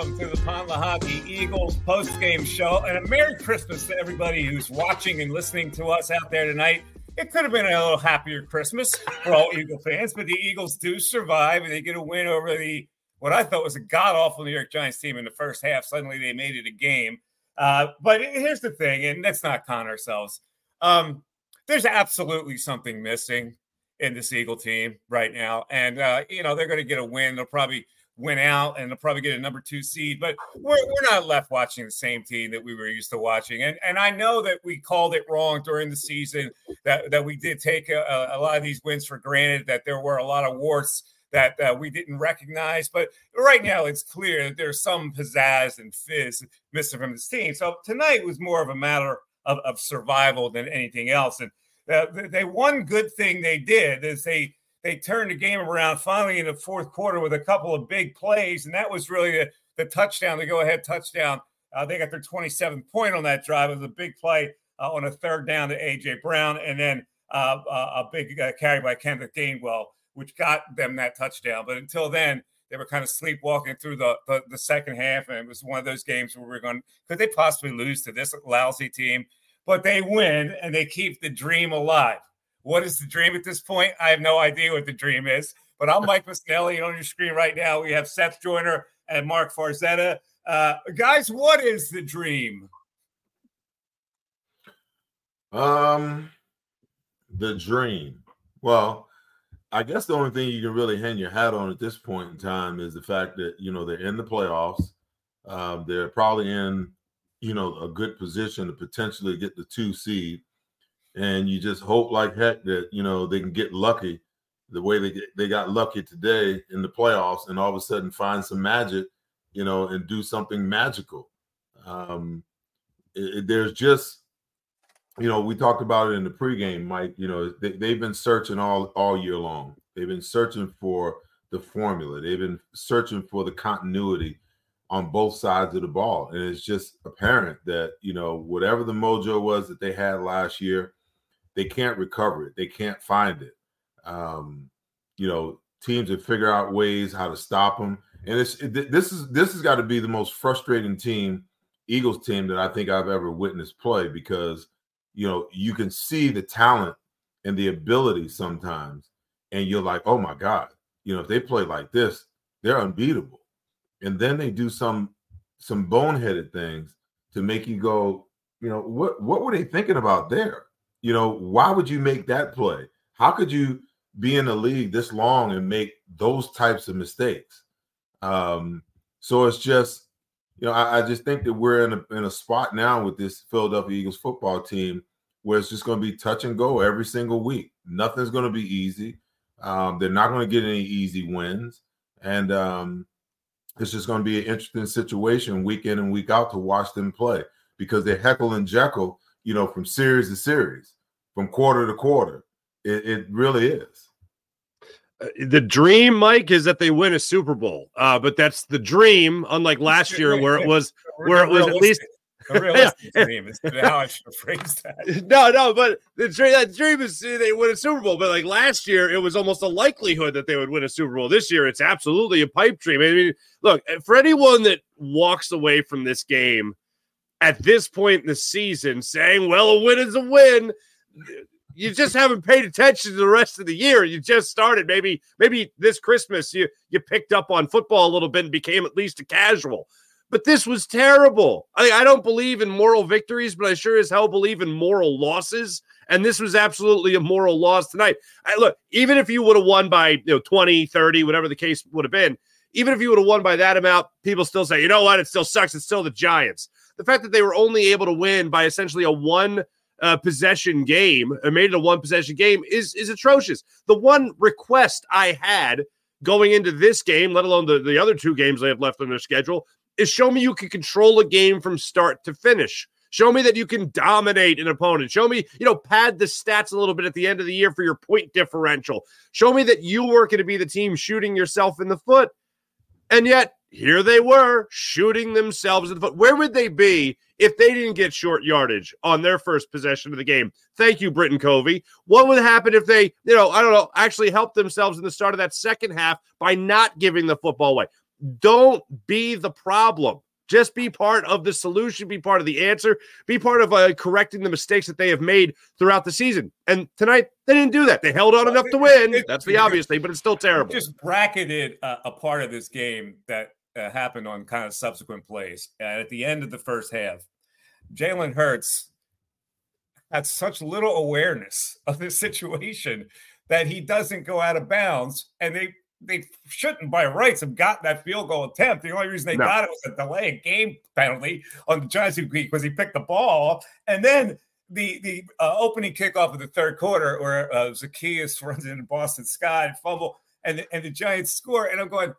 Welcome to the Pond Lehocky Eagles post-game show. And a Merry Christmas to everybody who's watching and listening to us out there tonight. It could have been a little happier Christmas for all Eagle fans, but the Eagles do survive and they get a win over the what I thought was a god awful New York Giants team in the first half. Suddenly they made it a game. Uh, but here's the thing, and let's not con ourselves. Um, there's absolutely something missing in this Eagle team right now. And, uh, you know, they're going to get a win. They'll probably win out and they'll probably get a number two seed. But we're, we're not left watching the same team that we were used to watching. And, and I know that we called it wrong during the season, that, that we did take a, a lot of these wins for granted, that there were a lot of warts that uh, we didn't recognize. But right now, it's clear that there's some pizzazz and fizz missing from this team. So tonight was more of a matter of, of survival than anything else. And uh, they one good thing they did is they they turned the game around finally in the fourth quarter with a couple of big plays, and that was really the, the touchdown, the go ahead touchdown. Uh, they got their 27th point on that drive. It was a big play uh, on a third down to AJ Brown, and then uh, a big uh, carry by Kenneth Gainwell which got them that touchdown. But until then, they were kind of sleepwalking through the, the, the second half. And it was one of those games where we are going, could they possibly lose to this lousy team? But they win and they keep the dream alive. What is the dream at this point? I have no idea what the dream is. But I'm Mike Missanelli. On your screen right now, we have Seth Joyner and Marc Farzetta. Uh, guys, what is the dream? Um, the dream. Well, I guess the only thing you can really hang your hat on at this point in time is the fact that you know they're in the playoffs. Um, they're probably in you know a good position to potentially get the two seed, and you just hope like heck that you know they can get lucky the way they they got lucky today in the playoffs, and all of a sudden find some magic, you know, and do something magical. Um, it, it, there's just you know, we talked about it in the pregame, Mike. You know, they, they've been searching all all year long. They've been searching for the formula. They've been searching for the continuity on both sides of the ball, and it's just apparent that you know whatever the mojo was that they had last year, they can't recover it. They can't find it. Um, you know, teams have figure out ways how to stop them, and it's it, this is this has got to be the most frustrating team, Eagles team that I think I've ever witnessed play because you know, you can see the talent and the ability sometimes, and you're like, oh my God, you know, if they play like this, they're unbeatable. And then they do some some boneheaded things to make you go, you know, what what were they thinking about there? You know, why would you make that play? How could you be in the league this long and make those types of mistakes? Um, so it's just you know, I, I, just think that we're in a in a spot now with this Philadelphia Eagles football team where it's just going to be touch and go every single week. Nothing's going to be easy. Um, they're not going to get any easy wins, and um, it's just going to be an interesting situation week in and week out to watch them play because they're heckle and jekyll, you know, from series to series, from quarter to quarter. It, it really is. Uh, the dream, Mike, is that they win a Super Bowl. Uh, but that's the dream, unlike last year where it was where it was at least a realistic dream is how I should phrase that. No, no, but the dream, that dream is they win a Super Bowl. But like last year, it was almost a likelihood that they would win a Super Bowl. This year, it's absolutely a pipe dream. I mean, look, for anyone that walks away from this game at this point in the season saying, well, a win is a win, you just haven't paid attention to the rest of the year. You just started. Maybe maybe this Christmas you you picked up on football a little bit and became at least a casual. But this was terrible. I, I don't believe in moral victories, but I sure as hell believe in moral losses. And this was absolutely a moral loss tonight. I, look, even if you would have won by you know 20, 30, whatever the case would have been, even if you would have won by that amount, people still say, you know what, it still sucks. It's still the Giants. The fact that they were only able to win by essentially a one uh, possession game, or made it a one possession game, is is atrocious. The one request I had going into this game, let alone the, the other two games they have left on their schedule, is show me you can control a game from start to finish. Show me that you can dominate an opponent. Show me, you know, pad the stats a little bit at the end of the year for your point differential. Show me that you were going to be the team shooting yourself in the foot. And yet, here they were shooting themselves in the foot. Where would they be if they didn't get short yardage on their first possession of the game? Thank you, Britain Covey. What would happen if they, you know, I don't know, actually helped themselves in the start of that second half by not giving the football away? Don't be the problem. Just be part of the solution, be part of the answer, be part of uh, correcting the mistakes that they have made throughout the season. And tonight, they didn't do that. They held on enough to win. That's the obvious thing, but it's still terrible. Just bracketed uh, a part of this game that uh, happened on kind of subsequent plays. at the end of the first half, Jalen Hurts had such little awareness of the situation that he doesn't go out of bounds, and they they shouldn't by rights have got that field goal attempt. The only reason they no. got it was a delay game penalty on the Giants because he picked the ball, and then the the uh, opening kickoff of the third quarter where uh, Zaccheaus runs into Boston Scott and fumble, and the, and the Giants score, and I'm going,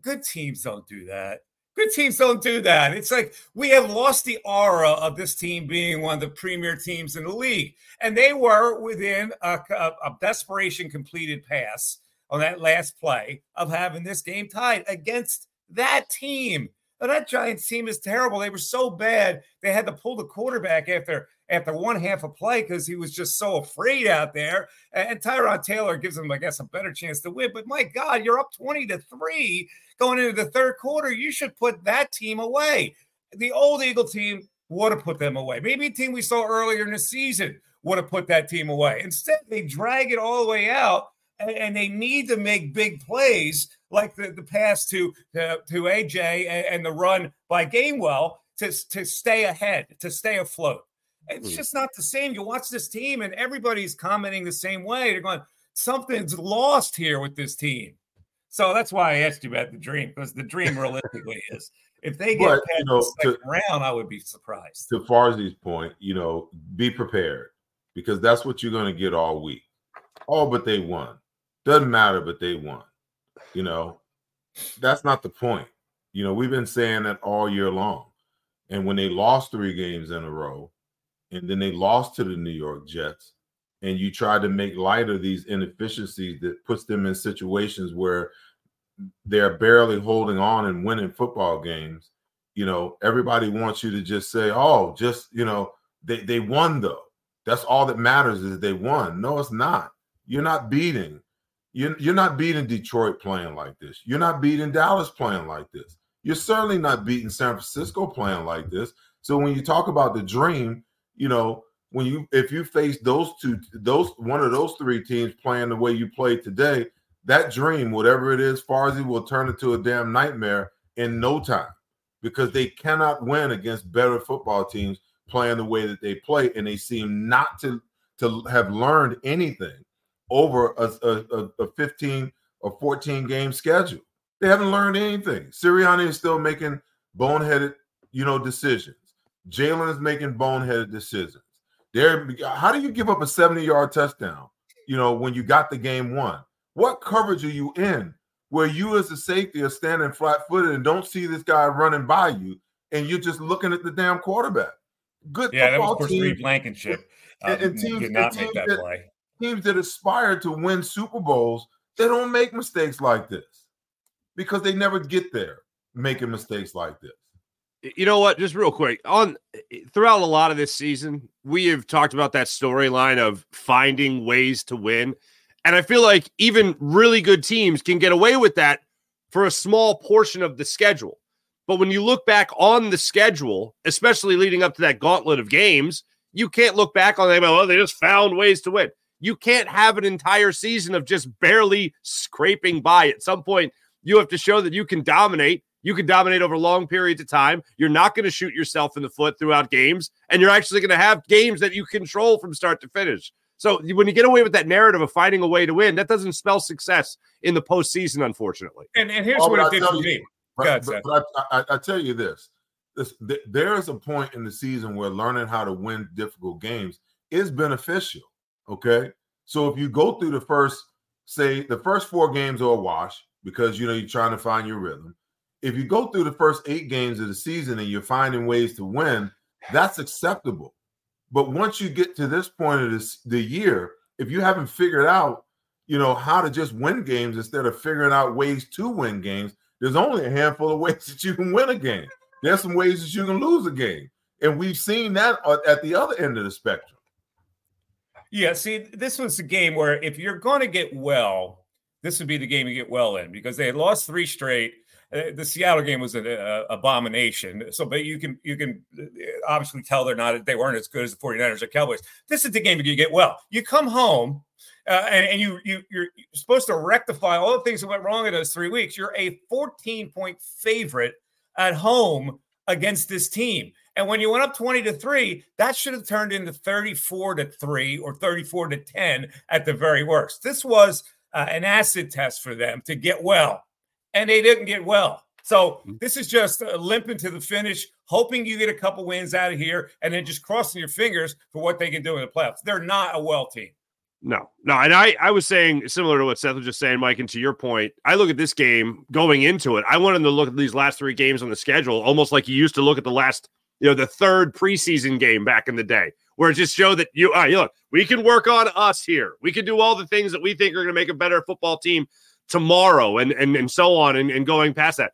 good teams don't do that. Good teams don't do that. It's like we have lost the aura of this team being one of the premier teams in the league, and they were within a, a, a desperation completed pass on that last play of having this game tied against that team. Now, that Giants team is terrible. They were so bad they had to pull the quarterback after after one half of play because he was just so afraid out there. And Tyrod Taylor gives him, I guess, a better chance to win. But my God, you're up 20 to 3 going into the third quarter. You should put that team away. The old Eagle team would have put them away. Maybe a team we saw earlier in the season would have put that team away. Instead, they drag it all the way out and they need to make big plays like the, the pass to, to, to AJ and, and the run by Gainwell to, to stay ahead, to stay afloat. It's Hmm. just not the same. You watch this team, and everybody's commenting the same way. They're going, something's lost here with this team. So that's why I asked you about the dream, because the dream realistically is if they get But, past you know, the second to- round, I would be surprised. to Farzi's point, you know, be prepared because that's what you're going to get all week. Oh, but they won. Doesn't matter, but they won. You know, that's not the point. You know, we've been saying that all year long. And when they lost three games in a row, and then they lost to the New York Jets, and you try to make light of these inefficiencies that puts them in situations where they're barely holding on and winning football games you know everybody wants you to just say oh just you know they, they won though. That's all that matters is they won. No it's not. You're not beating. You're, you're not beating detroit playing like this. You're not beating dallas playing like this. You're certainly not beating san francisco playing like this. So when you talk about the dream you know when you if you face those two those one of those three teams playing the way you played today that dream whatever it is Farzi will turn into a damn nightmare in no time because they cannot win against better football teams playing the way that they play, and they seem not to to have learned anything over a, a, a 15 or 14 game schedule. They haven't learned anything. Sirianni is still making boneheaded, you know, decisions. Jalen is making boneheaded decisions. There, how do you give up a 70 yard touchdown? You know, when you got the game won, what coverage are you in? where you as a safety are standing flat footed and don't see this guy running by you, and you're just looking at the damn quarterback. Good Yeah, that was team, Reed Blankenship. And, and um, teams, did not make teams that that, play. teams that aspire to win Super Bowls, they don't make mistakes like this because they never get there making mistakes like this. You know what? Just real quick on throughout a lot of this season we have talked about that storyline of finding ways to win. And i feel like even really good teams can get away with that for a small portion of the schedule. But when you look back on the schedule especially leading up to that gauntlet of games you can't look back on them well they just found ways to win. You can't have an entire season of just barely scraping by. At some point you have to show that you can dominate you can dominate over long periods of time. You're not going to shoot yourself in the foot throughout games, and you're actually going to have games that you control from start to finish. So when you get away with that narrative of finding a way to win, that doesn't spell success in the postseason, unfortunately. And, and here's Oh, what it I did for you- me. But, Go ahead, but- but I, I, I tell you this, this th- there is a point in the season where learning how to win difficult games is beneficial. Okay, so if you go through the first, say, the first four games are a wash because you know you're trying to find your rhythm. If you go through the first eight games of the season and you're finding ways to win, that's acceptable. But once you get to this point of this the year, if you haven't figured out, you know, how to just win games instead of figuring out ways to win games, there's only a handful of ways that you can win a game. There's some ways that you can lose a game. And we've seen that at the other end of the spectrum. Yeah, see, this was a game where if you're going to get well, this would be the game you get well in because they had lost three straight. Uh, the Seattle game was an uh, abomination. So, but you can you can uh, obviously tell they're not they weren't as good as the 49ers or Cowboys. This is the game you get well. You come home uh, and, and you you you're supposed to rectify all the things that went wrong in those three weeks. You're a 14 point favorite at home against this team. And when you went up 20 to 3, that should have turned into 34 to 3 or 34 to 10 at the very worst. This was uh, an acid test for them to get well, and they didn't get well. So mm-hmm. this is just limping to the finish, hoping you get a couple wins out of here, and then just crossing your fingers for what they can do in the playoffs. They're not a well team. No, no. And I, I was saying similar to what Seth was just saying, Mike, and to your point, I look at this game going into it. I wanted to look at these last three games on the schedule, almost like you used to look at the last, you know, the third preseason game back in the day, where it just showed that you, all right, look, we can work on us here. We can do all the things that we think are going to make a better football team tomorrow and and, and so on and, and going past that.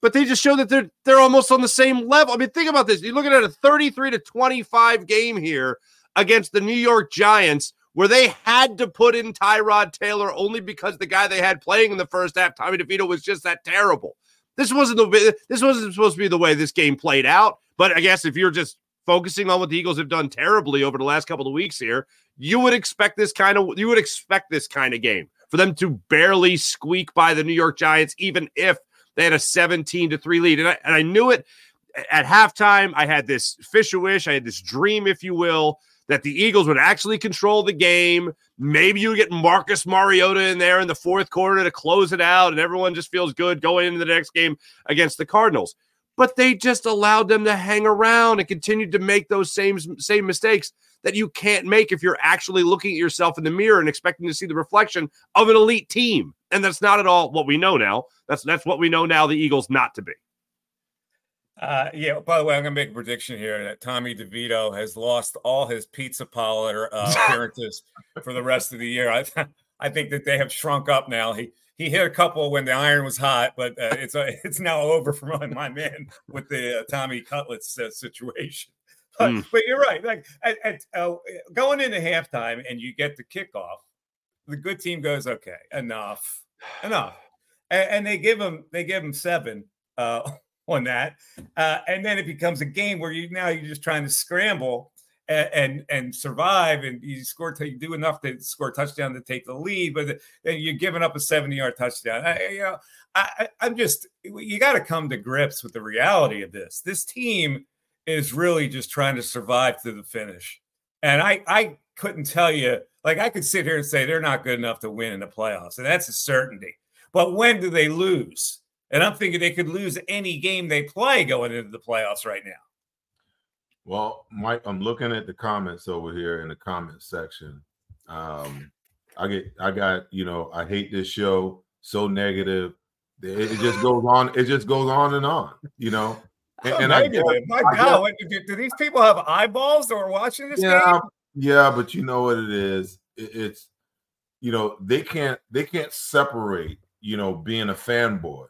But they just show that they're they're almost on the same level. I mean, think about this. You're looking at a 33 to 25 game here against the New York Giants where they had to put in Tyrod Taylor only because the guy they had playing in the first half, Tommy DeVito, was just that terrible. This wasn't the this wasn't supposed to be the way this game played out. But I guess if you're just focusing on what the Eagles have done terribly over the last couple of weeks here, you would expect this kind of you would expect this kind of game for them to barely squeak by the New York Giants, even if they had a 17 to 3 lead. And I, and I knew it at halftime, I had this fish a wish, I had this dream, if you will, that the Eagles would actually control the game. Maybe you get Marcus Mariota in there in the fourth quarter to close it out, and everyone just feels good going into the next game against the Cardinals. But they just allowed them to hang around and continued to make those same same mistakes that you can't make if you're actually looking at yourself in the mirror and expecting to see the reflection of an elite team. And that's not at all what we know now. That's that's what we know now the Eagles not to be. Uh, yeah. By the way, I'm going to make a prediction here that Tommy DeVito has lost all his pizza parlor uh, appearances for the rest of the year. I, I think that they have shrunk up now. He he hit a couple when the iron was hot, but uh, it's uh, it's now over for my, my man with the uh, Tommy Cutlets uh, situation. But, mm. but, you're right. Like at, at, uh, going into halftime and you get the kickoff, the good team goes, okay, enough, enough, and, and they give them they give them seven. Uh, on that. Uh, and then it becomes a game where you now you're just trying to scramble and and, and survive, and you score till you do enough to score a touchdown to take the lead, but then you're giving up a 70 yard touchdown. I, you know, I, I'm just you got to come to grips with the reality of this. This team is really just trying to survive to the finish, and I I couldn't tell you like I could sit here and say they're not good enough to win in the playoffs, and that's a certainty. But when do they lose? And I'm thinking they could lose any game they play going into the playoffs right now. Well, Mike, I'm looking at the comments over here in the comment section. Um, I get, I got, you know, I hate this show, so negative. It, it just goes on. It just goes on and on, you know. And, oh, and I, my I God, do, do, these people have eyeballs that are watching this yeah, game? Yeah, but you know what it is. It, it's, you know, they can't, they can't separate, you know, being a fanboy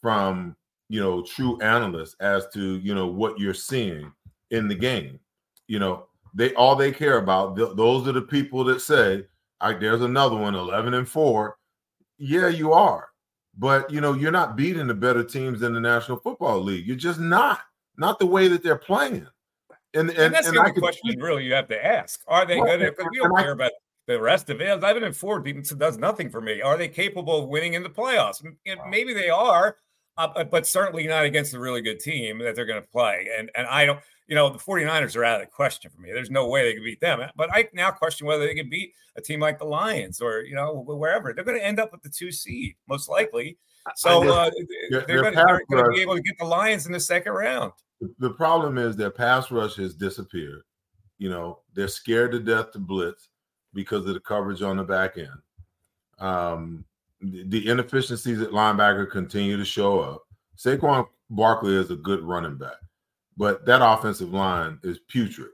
from you know true analysts as to you know what you're seeing in the game. You know they all they care about th- those are the people that say like there's another one 11 and 4 yeah you are but you know you're not beating the better teams in the national football league. You're just not not the way that they're playing. And, and, and that's and the only question really you have to ask. Are they good because we don't care about the rest of it. 11 and 4 does nothing for me. Are they capable of winning in the playoffs? Maybe they are uh, but certainly not against a really good team that they're going to play. And and I don't, you know, the 49ers are out of the question for me. There's no way they can beat them. But I now question whether they can beat a team like the Lions or, you know, wherever. They're going to end up with the two seed, most likely. So uh, they're, they're going to be able to get the Lions in the second round. The problem is their pass rush has disappeared. You know, they're scared to death to blitz because of the coverage on the back end. Um, the inefficiencies at linebacker continue to show up. Saquon Barkley is a good running back, but that offensive line is putrid.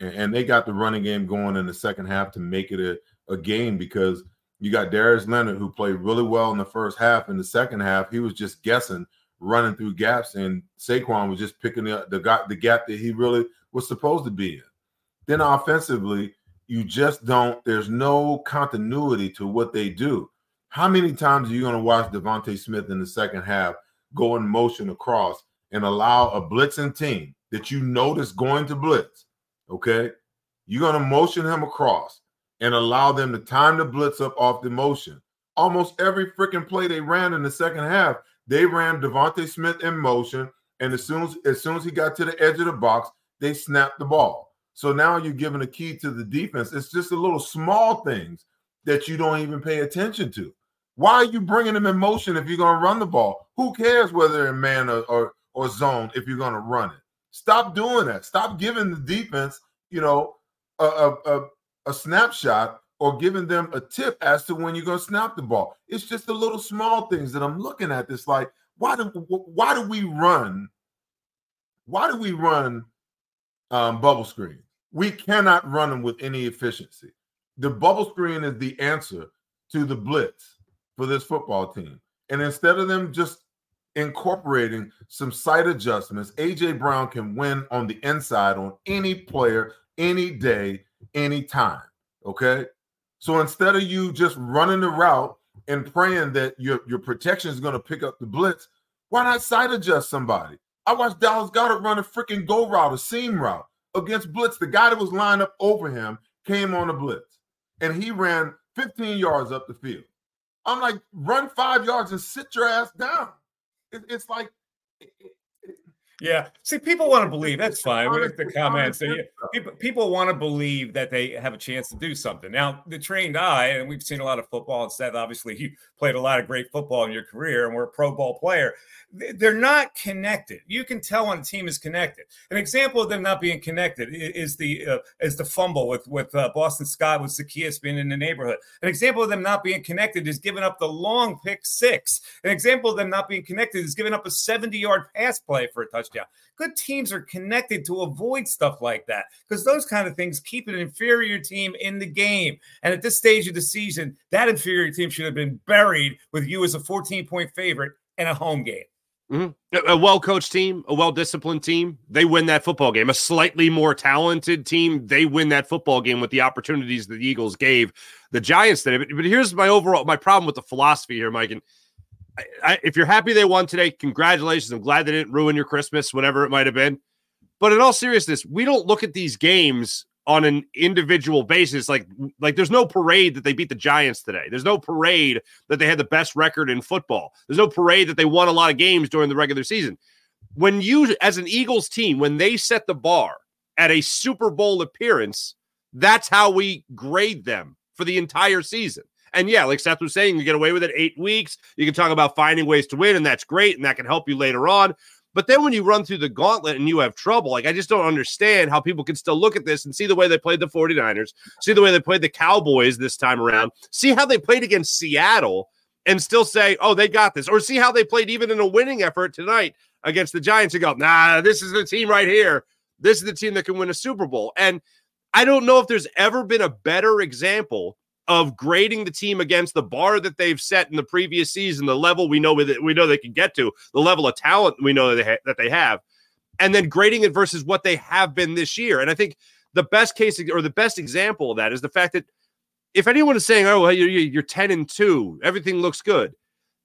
And, and they got the running game going in the second half to make it a, a game because you got Darius Leonard who played really well in the first half. In the second half, he was just guessing, running through gaps, and Saquon was just picking the, the, the gap that he really was supposed to be in. Then offensively, you just don't, there's no continuity to what they do. How many times are you going to watch DeVonta Smith in the second half go in motion across and allow a blitzing team that you notice going to blitz? Okay. You're going to motion him across and allow them to time the blitz up off the motion. Almost every freaking play they ran in the second half, they ran DeVonta Smith in motion. And as soon as, as soon as he got to the edge of the box, they snapped the ball. So now you're giving a key to the defense. It's just a little small things that you don't even pay attention to. Why are you bringing them in motion if you're going to run the ball? Who cares whether in man or, or, or zone if you're going to run it? Stop doing that. Stop giving the defense, you know, a, a, a, a snapshot or giving them a tip as to when you're going to snap the ball. It's just the little small things that I'm looking at. This like, why do why do we run? Why do we run um, bubble screen? We cannot run them with any efficiency. The bubble screen is the answer to the blitz for this football team. And instead of them just incorporating some sight adjustments, AJ Brown can win on the inside on any player, any day, any time. Okay. So instead of you just running the route and praying that your, your protection is going to pick up the blitz, why not sight adjust somebody? I watched Dallas Goedert run a freaking go route, a seam route against blitz. The guy that was lined up over him came on a blitz and he ran 15 yards up the field. I'm like, run five yards and sit your ass down. It, it's like, Yeah. See, people want to believe that's fine with the comments. People, people want to believe that they have a chance to do something. Now, the trained eye, and we've seen a lot of football, and Seth, obviously, you played a lot of great football in your career and we're a pro ball player. They're not connected. You can tell when a team is connected. An example of them not being connected is the uh, is the fumble with with uh, Boston Scott with Zaccheaus being in the neighborhood. An example of them not being connected is giving up the long pick six. An example of them not being connected is giving up a 70 yard pass play for a touchdown. Good teams are connected to avoid stuff like that because those kind of things keep an inferior team in the game. And at this stage of the season, that inferior team should have been buried with you as a 14 point favorite in a home game. Mm-hmm. A well coached team, a well disciplined team, they win that football game. A slightly more talented team, they win that football game with the opportunities that the Eagles gave the Giants today. But, but here's my overall my problem with the philosophy here, Mike. And I, if you're happy they won today, congratulations. I'm glad they didn't ruin your Christmas, whatever it might have been. But in all seriousness, we don't look at these games on an individual basis. Like, like there's no parade that they beat the Giants today. There's no parade that they had the best record in football. There's no parade that they won a lot of games during the regular season. When you, as an Eagles team, when they set the bar at a Super Bowl appearance, that's how we grade them for the entire season. And yeah, like Seth was saying, you get away with it eight weeks. You can talk about finding ways to win, and that's great, and that can help you later on. But then when you run through the gauntlet and you have trouble, like I just don't understand how people can still look at this and see the way they played the 49ers, see the way they played the Cowboys this time around, see how they played against Seattle and still say, oh, they got this, or see how they played even in a winning effort tonight against the Giants and go, nah, this is the team right here. This is the team that can win a Super Bowl. And I don't know if there's ever been a better example of grading the team against the bar that they've set in the previous season, the level we know that we know they can get to, the level of talent we know that they, ha- that they have, and then grading it versus what they have been this year. And I think the best case or the best example of that is the fact that if anyone is saying, "Oh, well, you're, you're ten and two, everything looks good,"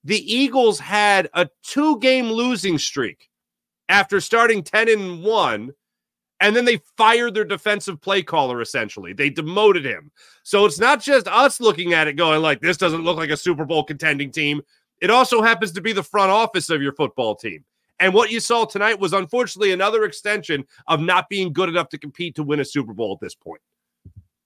the Eagles had a two-game losing streak after starting ten and one and then they fired their defensive play caller essentially. They demoted him. So it's not just us looking at it going like this doesn't look like a Super Bowl contending team. It also happens to be the front office of your football team. And what you saw tonight was unfortunately another extension of not being good enough to compete to win a Super Bowl at this point.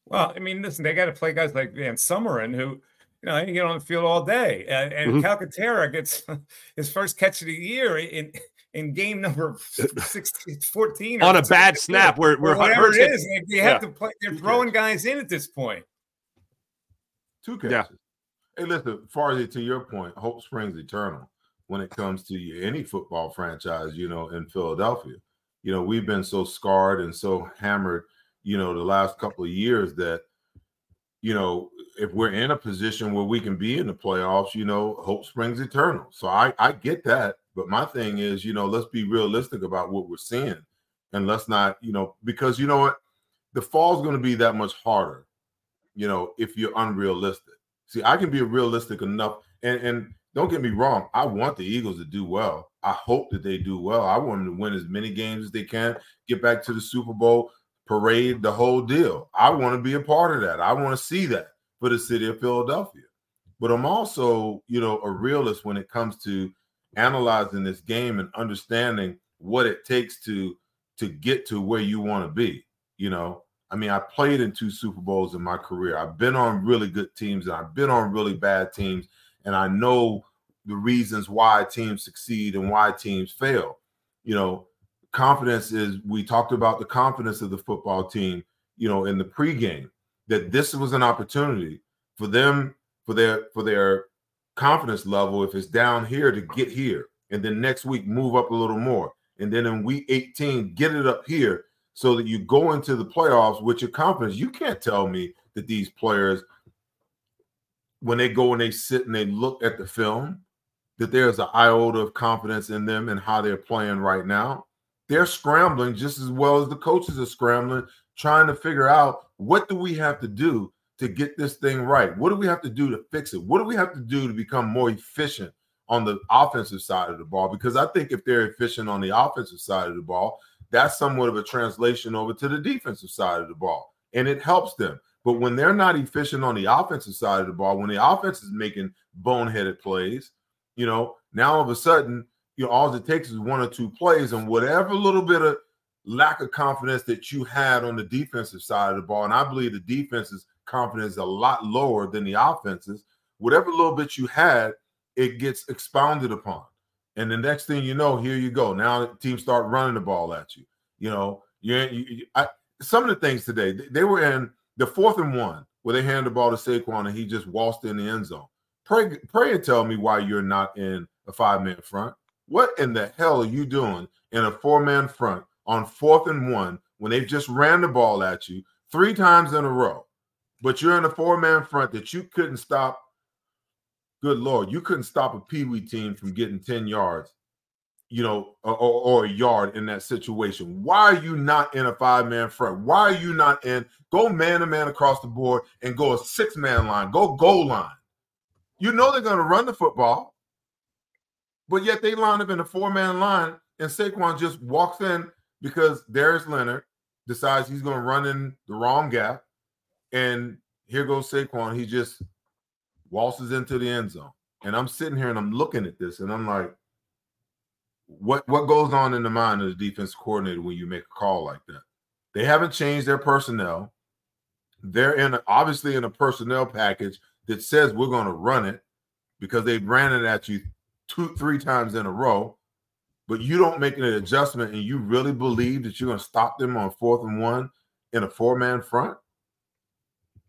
Well, I mean, listen, they got to play guys like Van Summerson who you know, he can get on the field all day. And, and mm-hmm. Calcaterra gets his first catch of the year in in game number 16, 14 on a bad snap where, where whatever it is. They have yeah. to play, they're throwing guys in at this point. Two catches. Yeah. Hey, listen, Farley, to your point, hope springs eternal when it comes to any football franchise, you know, in Philadelphia. You know, we've been so scarred and so hammered, you know, the last couple of years that, you know, if we're in a position where we can be in the playoffs, you know, hope springs eternal. So I, I get that. But my thing is, you know, let's be realistic about what we're seeing. And let's not, you know, because you know what? The fall's going to be that much harder, you know, if you're unrealistic. See, I can be realistic enough. And, and don't get me wrong, I want the Eagles to do well. I hope that they do well. I want them to win as many games as they can, get back to the Super Bowl, parade, the whole deal. I want to be a part of that. I want to see that for the city of Philadelphia. But I'm also, you know, a realist when it comes to analyzing this game and understanding what it takes to to get to where you want to be. You know, I mean, I played in two Super Bowls in my career. I've been on really good teams and I've been on really bad teams, and I know the reasons why teams succeed and why teams fail. You know, confidence is we talked about the confidence of the football team, you know, in the pregame, that this was an opportunity for them for their for their confidence level if it's down here to get here and then next week move up a little more. And then in week 18 get it up here so that you go into the playoffs with your confidence. You can't tell me that these players when they go and they sit and they look at the film that there's an iota of confidence in them and how they're playing right now. They're scrambling just as well as the coaches are scrambling trying to figure out what do we have to do to get this thing right? What do we have to do to fix it? What do we have to do to become more efficient on the offensive side of the ball? Because I think if they're efficient on the offensive side of the ball, that's somewhat of a translation over to the defensive side of the ball, and it helps them. But when they're not efficient on the offensive side of the ball, when the offense is making boneheaded plays, you know, now all of a sudden you know, all it takes is one or two plays, and whatever little bit of lack of confidence that you had on the defensive side of the ball, and I believe the defense's confidence a lot lower than the offense's. Whatever little bit you had, it gets expounded upon. And the next thing you know, here you go. Now teams start running the ball at you. You know, you, you I, some of the things today, they, they were in the fourth and one where they handed the ball to Saquon and he just waltzed in the end zone. Pray, pray and tell me why you're not in a five man front. What in the hell are you doing in a four man front on fourth and one when they've just ran the ball at you three times in a row? But you're in a four man front that you couldn't stop good lord, you couldn't stop a Pee Wee team from getting 10 yards, you know, or, or, a yard in that situation. Why are you not in a five man front? Why are you not in go man to man across the board and go a six man line, go goal line? You know they're going to run the football, but yet they line up in a four man line and Saquon just walks in because Darius Leonard decides he's going to run in the wrong gap. And here goes Saquon. He just waltzes into the end zone. And I'm sitting here and I'm looking at this and I'm like, what what goes on in the mind of the defense coordinator when you make a call like that? They haven't changed their personnel. They're in a, obviously in a personnel package that says we're going to run it because they ran it at you two, three times in a row. But you don't make an adjustment and you really believe that you're going to stop them on fourth and one in a four man front.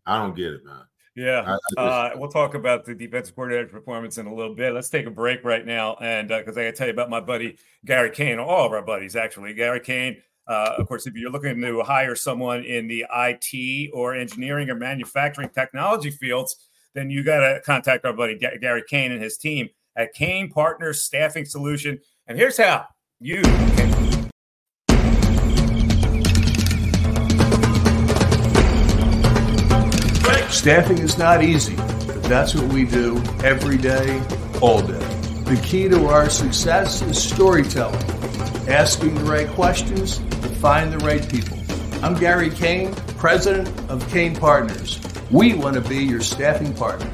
I don't get it, man. Yeah, I, I just, uh, we'll talk about the defensive coordinator performance in a little bit. Let's take a break right now, and because uh, I got to tell you about my buddy Gary Kane, all of our buddies actually. Gary Kane, uh, of course, if you're looking to hire someone in the IT or engineering or manufacturing technology fields, then you got to contact our buddy Gary Kane and his team at Kane Partners Staffing Solution. And here's how you can Staffing is not easy, but that's what we do every day, all day. The key to our success is storytelling, asking the right questions to find the right people. I'm Gary Kane, president of Kane Partners. We want to be your staffing partner.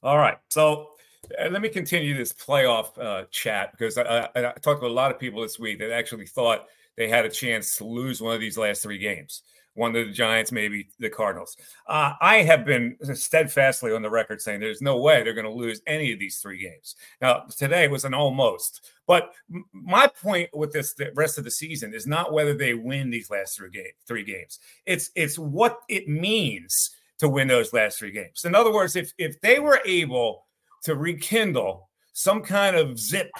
All right. So uh, let me continue this playoff uh, chat because I, I, I talked to a lot of people this week that actually thought – they had a chance to lose one of these last three games. One of the Giants, maybe the Cardinals. Uh, I have been steadfastly on the record saying there's no way they're going to lose any of these three games. Now, today was an almost. But my point with this the rest of the season is not whether they win these last three, three games. It's it's what it means to win those last three games. In other words, if if they were able to rekindle some kind of zip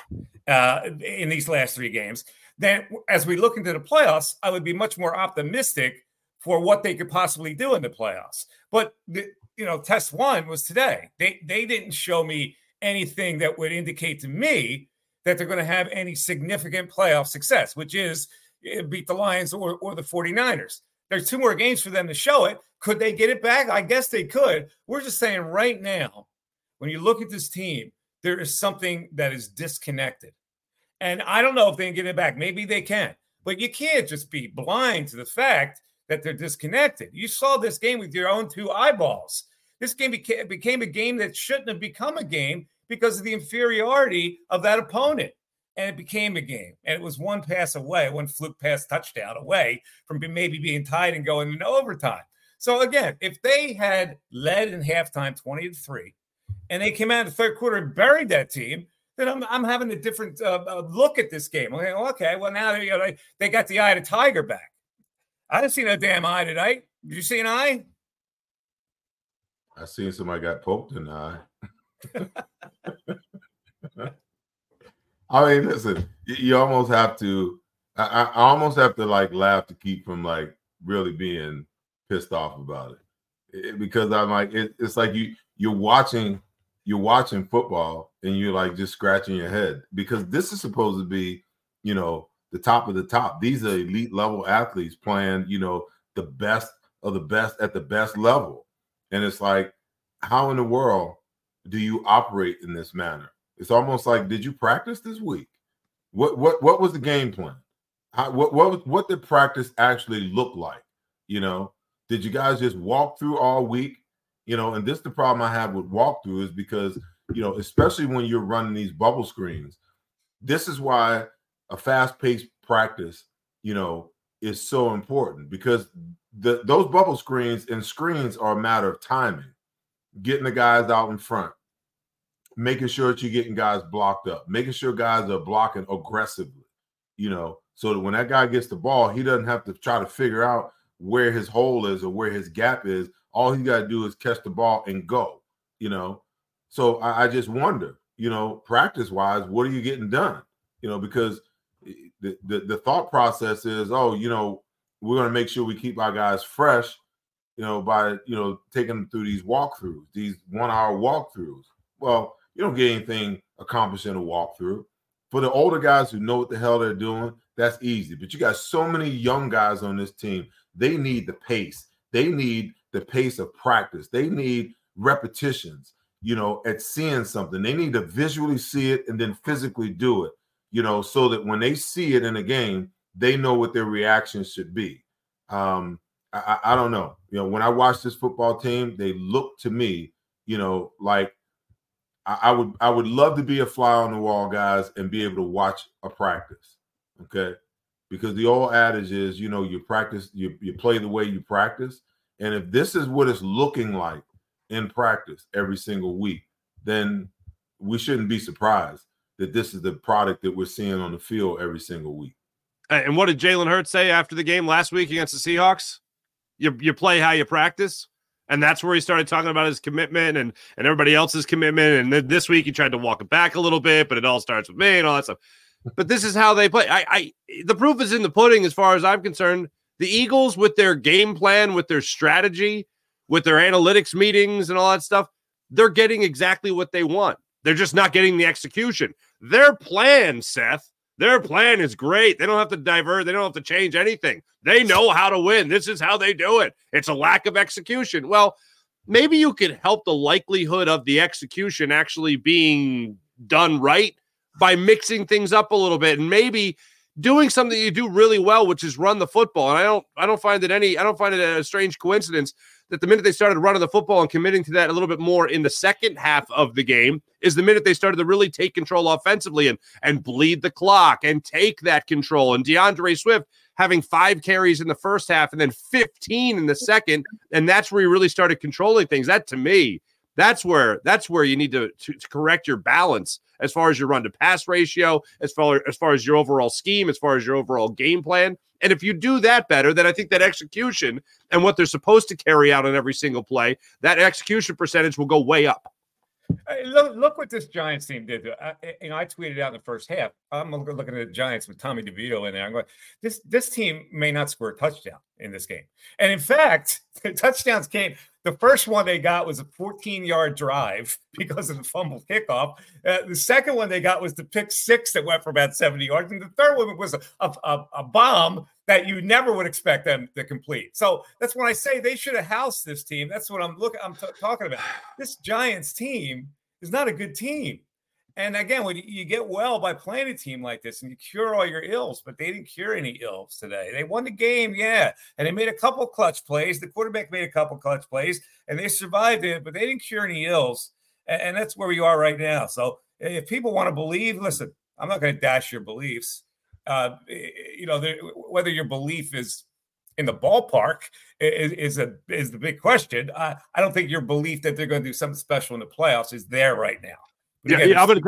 uh, in these last three games, then as we look into the playoffs, I would be much more optimistic for what they could possibly do in the playoffs. But the, you know, test one was today. They they didn't show me anything that would indicate to me that they're going to have any significant playoff success, which is eh, beat the Lions or, or the 49ers. There's two more games for them to show it. Could they get it back? I guess they could. We're just saying right now, when you look at this team, there is something that is disconnected. And I don't know if they can get it back. Maybe they can. But you can't just be blind to the fact that they're disconnected. You saw this game with your own two eyeballs. This game became, became a game that shouldn't have become a game because of the inferiority of that opponent. And it became a game. And it was one pass away, one fluke pass touchdown away from maybe being tied and going into overtime. So again, if they had led in halftime 20 to 3 and they came out in the third quarter and buried that team, I'm, I'm having a different uh, uh look at this game. Okay, okay well now you know, they got the eye to Tiger back. I didn't see no damn eye tonight. Did you see an eye? I seen somebody got poked in the eye. I mean, listen, you, you almost have to. I, I, almost have to like laugh to keep from like really being pissed off about it, it because I'm like, it, it's like you you're watching you're watching football and you're like just scratching your head because this is supposed to be, you know, the top of the top. These are elite level athletes playing, you know, the best of the best at the best level. And it's like, how in the world do you operate in this manner? It's almost like, did you practice this week? What what what was the game plan? How, what what what did practice actually look like? You know, did you guys just walk through all week You know, and this is the problem I have with walkthrough is because you know, especially when you're running these bubble screens, this is why a fast-paced practice, you know, is so important because the those bubble screens and screens are a matter of timing, getting the guys out in front, making sure that you're getting guys blocked up, making sure guys are blocking aggressively, you know, so that when that guy gets the ball, he doesn't have to try to figure out where his hole is or where his gap is. All he got to do is catch the ball and go, you know. So I, I just wonder, you know, practice wise, what are you getting done? You know, because eh, the, the, the thought process is, oh, you know, we're going to make sure we keep our guys fresh, you know, by you know taking them through these walkthroughs, these one hour walkthroughs. Well, you don't get anything accomplished in a walkthrough. For the older guys who know what the hell they're doing, that's easy. But you got so many young guys on this team. They need the pace. They need the pace of practice. They need repetitions, you know, at seeing something. They need to visually see it and then physically do it, you know, so that when they see it in a game, they know what their reaction should be. Um, I, I don't know. You know, when I watch this football team, they look to me, you know, like I, I would I would love to be a fly on the wall, guys, and be able to watch a practice. Okay. Because the old adage is, you know, you practice, you, you play the way you practice. And if this is what it's looking like in practice every single week, then we shouldn't be surprised that this is the product that we're seeing on the field every single week. And what did Jalen Hurts say after the game last week against the Seahawks? You you play how you practice, and that's where he started talking about his commitment and and everybody else's commitment. And then this week he tried to walk it back a little bit, but it all starts with me and all that stuff. But this is how they play. I, I the proof is in the pudding, as far as I'm concerned. The Eagles, with their game plan, with their strategy, with their analytics meetings and all that stuff, they're getting exactly what they want. They're just not getting the execution. Their plan, Seth, their plan is great. They don't have to divert. They don't have to change anything. They know how to win. This is how they do it. It's a lack of execution. Well, maybe you could help the likelihood of the execution actually being done right by mixing things up a little bit and maybe doing something you do really well, which is run the football. And I don't I don't find it any I don't find it a strange coincidence that the minute they started running the football and committing to that a little bit more in the second half of the game is the minute they started to really take control offensively and and bleed the clock and take that control. And DeAndre Swift having five carries in the first half and then 15 in the second, and that's where he really started controlling things. That to me, that's where that's where you need to, to, to correct your balance as far as your run to pass ratio, as far as far as your overall scheme, as far as your overall game plan. And if you do that better, then I think that execution and what they're supposed to carry out on every single play, that execution percentage will go way up. Look, look, what this Giants team did. I, you know, I tweeted out in the first half. I'm looking at the Giants with Tommy DeVito in there. I'm going, this this team may not score a touchdown in this game. And in fact, the touchdowns came. The first one they got was a 14 yard drive because of the fumble kickoff. Uh, the second one they got was the pick six that went for about 70 yards. And the third one was a, a, a bomb that you never would expect them to complete. So that's when I say they should have housed this team. That's what I'm looking. I'm t- talking about. This Giants team is not a good team. And again, when you get well by playing a team like this and you cure all your ills, but they didn't cure any ills today. They won the game, yeah, and they made a couple clutch plays. The quarterback made a couple clutch plays, and they survived it, but they didn't cure any ills. And, that's where we are right now. So if people want to believe, listen, I'm not going to dash your beliefs. Uh, you know, whether your belief is in the ballpark is, is a is the big question. Uh, I don't think your belief that they're going to do something special in the playoffs is there right now. Yeah, yeah, I'm gonna.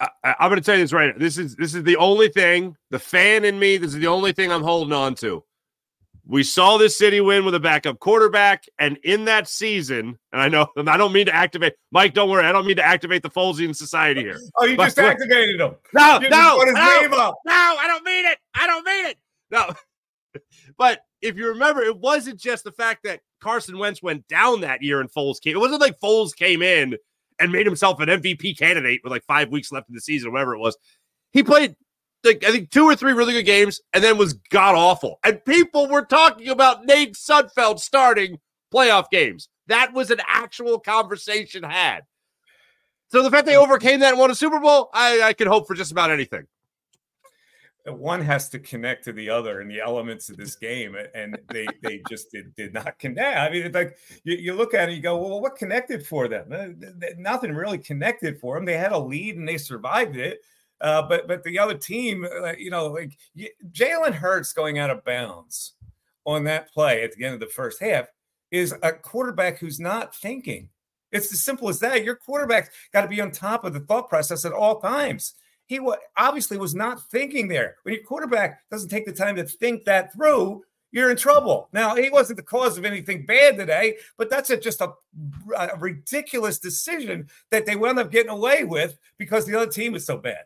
I, I'm going to tell you this right now. This is this is the only thing. The fan in me. This is the only thing I'm holding on to. We saw this city win with a backup quarterback, and in that season, and I know I don't mean to activate Mike. Don't worry, I don't mean to activate the Folesian Society here. Oh, you but, just activated him. No, you no, no, no, I don't mean it. I don't mean it. No, but if you remember, it wasn't just the fact that Carson Wentz went down that year and Foles came. It wasn't like Foles came in and made himself an MVP candidate with like five weeks left in the season, whatever it was. He played like I think two or three really good games and then was god awful. And people were talking about Nate Sudfeld starting playoff games. That was an actual conversation had. So the fact they overcame that and won a Super Bowl, I, I could hope for just about anything. One has to connect to the other and the elements of this game, and they they just did, did not connect. I mean, like you, you look at it, you go, well, what connected for them? Uh, nothing really connected for them. They had a lead and they survived it. Uh, but but the other team, uh, you know, like Jalen Hurts going out of bounds on that play at the end of the first half is a quarterback who's not thinking. It's as simple as that. Your quarterback's got to be on top of the thought process at all times. He obviously was not thinking there. When your quarterback doesn't take the time to think that through, you're in trouble. Now, he wasn't the cause of anything bad today, but that's a, just a, a ridiculous decision that they wound up getting away with because the other team was so bad.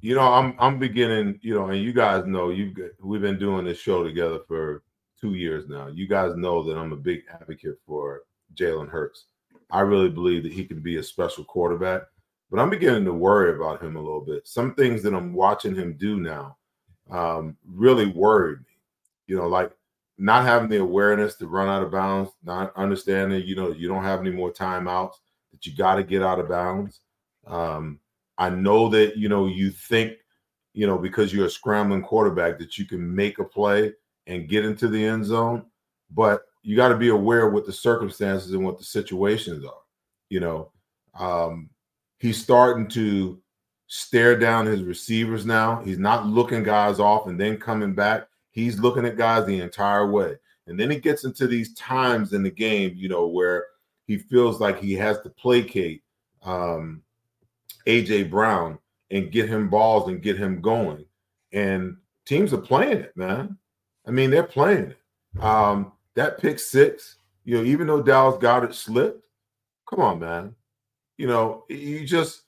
You know, I'm I'm beginning, you know, and you guys know you we've been doing this show together for two years now. You guys know that I'm a big advocate for Jalen Hurts. I really believe that he can be a special quarterback, but I'm beginning to worry about him a little bit. Some things that I'm watching him do now um, really worried me. You know, like not having the awareness to run out of bounds, not understanding, you know, you don't have any more timeouts, that you got to get out of bounds. Um, I know that, you know, you think, you know, because you're a scrambling quarterback that you can make a play and get into the end zone, but you got to be aware of what the circumstances and what the situations are. You know, um, he's starting to stare down his receivers now. He's not looking guys off and then coming back. He's looking at guys the entire way. And then he gets into these times in the game, you know, where he feels like he has to placate um, AJ Brown and get him balls and get him going. And teams are playing it, man. I mean, they're playing it. Um, that pick six, you know, even though Dallas Goedert slipped, come on, man. You know, you just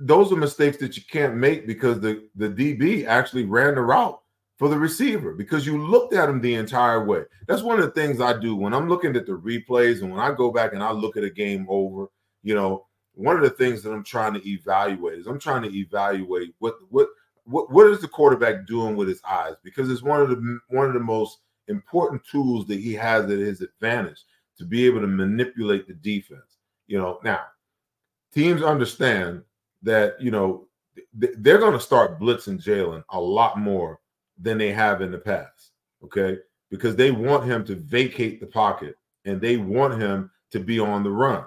those are mistakes that you can't make because the the DB actually ran the route for the receiver because you looked at him the entire way. That's one of the things I do when I'm looking at the replays and when I go back and I look at a game over, you know, one of the things that I'm trying to evaluate is I'm trying to evaluate what what what, what is the quarterback doing with his eyes because it's one of the one of the most important tools that he has at his advantage to be able to manipulate the defense. You know, now teams understand that you know they're going to start blitzing Jalen a lot more than they have in the past. Okay, because they want him to vacate the pocket and they want him to be on the run.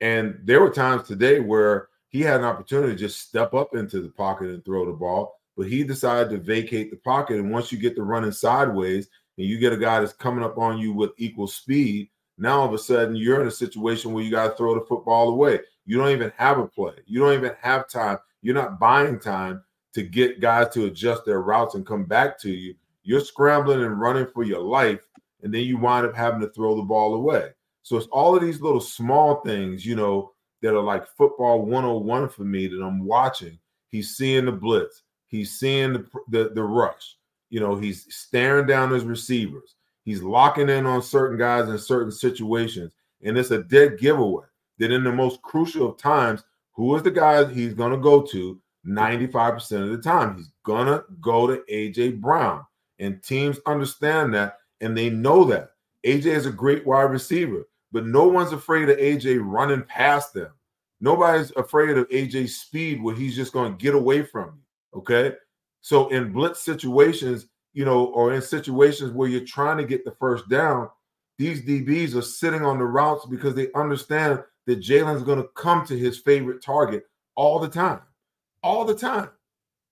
And there were times today where he had an opportunity to just step up into the pocket and throw the ball, but he decided to vacate the pocket. And once you get the running sideways and you get a guy that's coming up on you with equal speed, now all of a sudden you're in a situation where you got to throw the football away. You don't even have a play. You don't even have time. You're not buying time to get guys to adjust their routes and come back to you. You're scrambling and running for your life, and then you wind up having to throw the ball away. So it's all of these little small things, you know, that are like football 101 for me that I'm watching. He's seeing the blitz, he's seeing the, the, the rush, you know, he's staring down his receivers, he's locking in on certain guys in certain situations, and it's a dead giveaway that in the most crucial of times, who is the guy he's going to go to 95% of the time? He's going to go to AJ Brown. And teams understand that and they know that. AJ is a great wide receiver, but no one's afraid of AJ running past them. Nobody's afraid of AJ's speed where he's just going to get away from you. Okay. So in blitz situations, you know, or in situations where you're trying to get the first down, these DBs are sitting on the routes because they understand that Jalen's going to come to his favorite target all the time, all the time.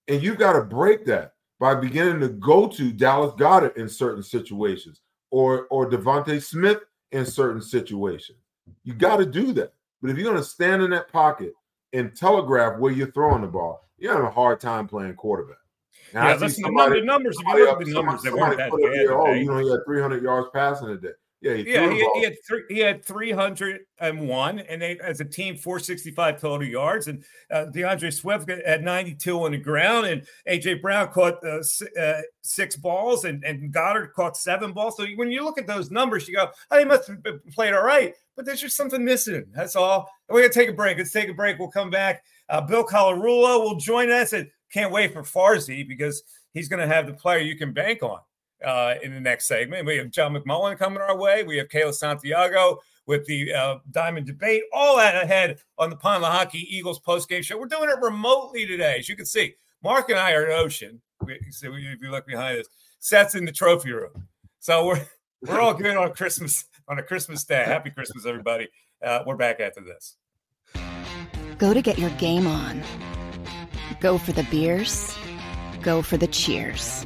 And you've got to break that by beginning to go to Dallas Goedert in certain situations or or DeVonta Smith in certain situations. You got to do that. But if you're going to stand in that pocket and telegraph where you're throwing the ball, you're having a hard time playing quarterback. Now, yeah, listen, somebody, the numbers, if you look at the numbers, they weren't that bad. Oh, you know, he had 300 yards passing a day. Yeah, he, yeah, he, he, had three, he had 301, and they, as a team, 465 total yards. And uh, DeAndre Swift had 92 on the ground, and AJ Brown caught uh, uh, six balls, and, and Goedert caught seven balls. So when you look at those numbers, you go, "Oh, he must have played all right." But there's just something missing. That's all. we're gonna take a break. Let's take a break. We'll come back. Uh, Bill Colarulo will join us, and can't wait for Farzi because he's going to have the player you can bank on uh, in the next segment. We have John McMullen coming our way. We have Kayla Santiago with the uh, Diamond Debate. All that ahead on the Pond Eagles postgame show. We're doing it remotely today, as you can see. Marc and I are in Ocean. We, if you look behind us, Seth's in the trophy room. So we're we're all good on Christmas on a Christmas day. Happy Christmas, everybody. Uh, we're back after this. Go to get your game on. Go for the beers. Go for the cheers.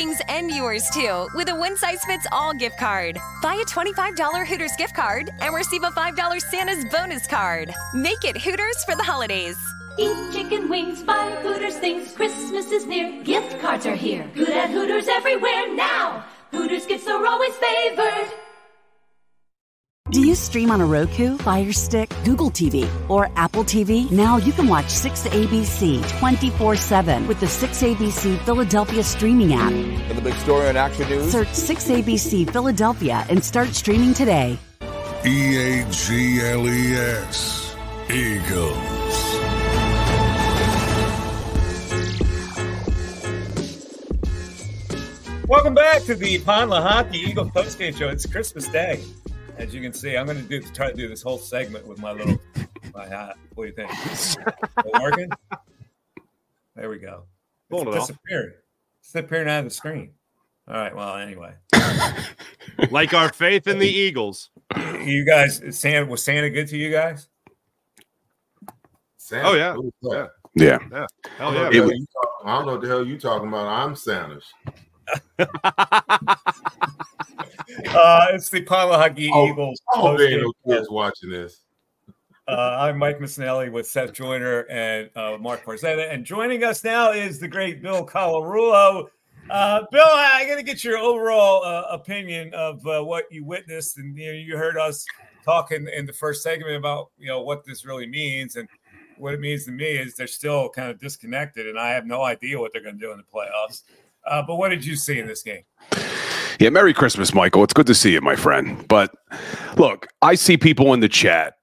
Stockings and yours too with a one size fits all gift card. Buy a $25 Hooters gift card and receive a $5 Santa's bonus card. Make it Hooters for the holidays. Eat chicken wings, buy Hooters things. Christmas is near. Gift cards are here. Good at Hooters everywhere now. Hooters gifts are always favored. Do you stream on a Roku, Fire Stick, Google TV, or Apple TV? Now you can watch 6ABC 24 7 with the 6ABC Philadelphia streaming app. For the big story on Action News, Search 6ABC Philadelphia and start streaming today. E A G L E S. Eagles. Welcome back to the Pond Hockey Eagle postgame show. It's Christmas Day. As you can see, I'm going to do try to do this whole segment with my little my hat. What do you think? Is it working? There we go. Pulling It's it off. disappearing. It's disappearing out of the screen. All right. Well, anyway, like our faith in the Eagles. you guys, Santa was Santa good to you guys? Santa, Oh, yeah. who's that? Yeah. Yeah. I Hell don't, know yeah. what the hell you talk- I don't know what the hell you talking about. I'm Santa's. Uh, it's the Hockey Oh, Eagles. Oh, there no kids watching this. Uh, I'm Mike Missanelli with Seth Joyner and uh, Marc Farzetta. And joining us now is the great Bill Colarulo. Uh, Bill, I got to get your overall uh, opinion of uh, what you witnessed. And you, know, you heard us talking in the first segment about you know what this really means. And what it means to me is they're still kind of disconnected. And I have no idea what they're going to do in the playoffs. Uh, but what did you see in this game? Yeah, Merry Christmas, Michael. It's good to see you, my friend. But look, I see people in the chat,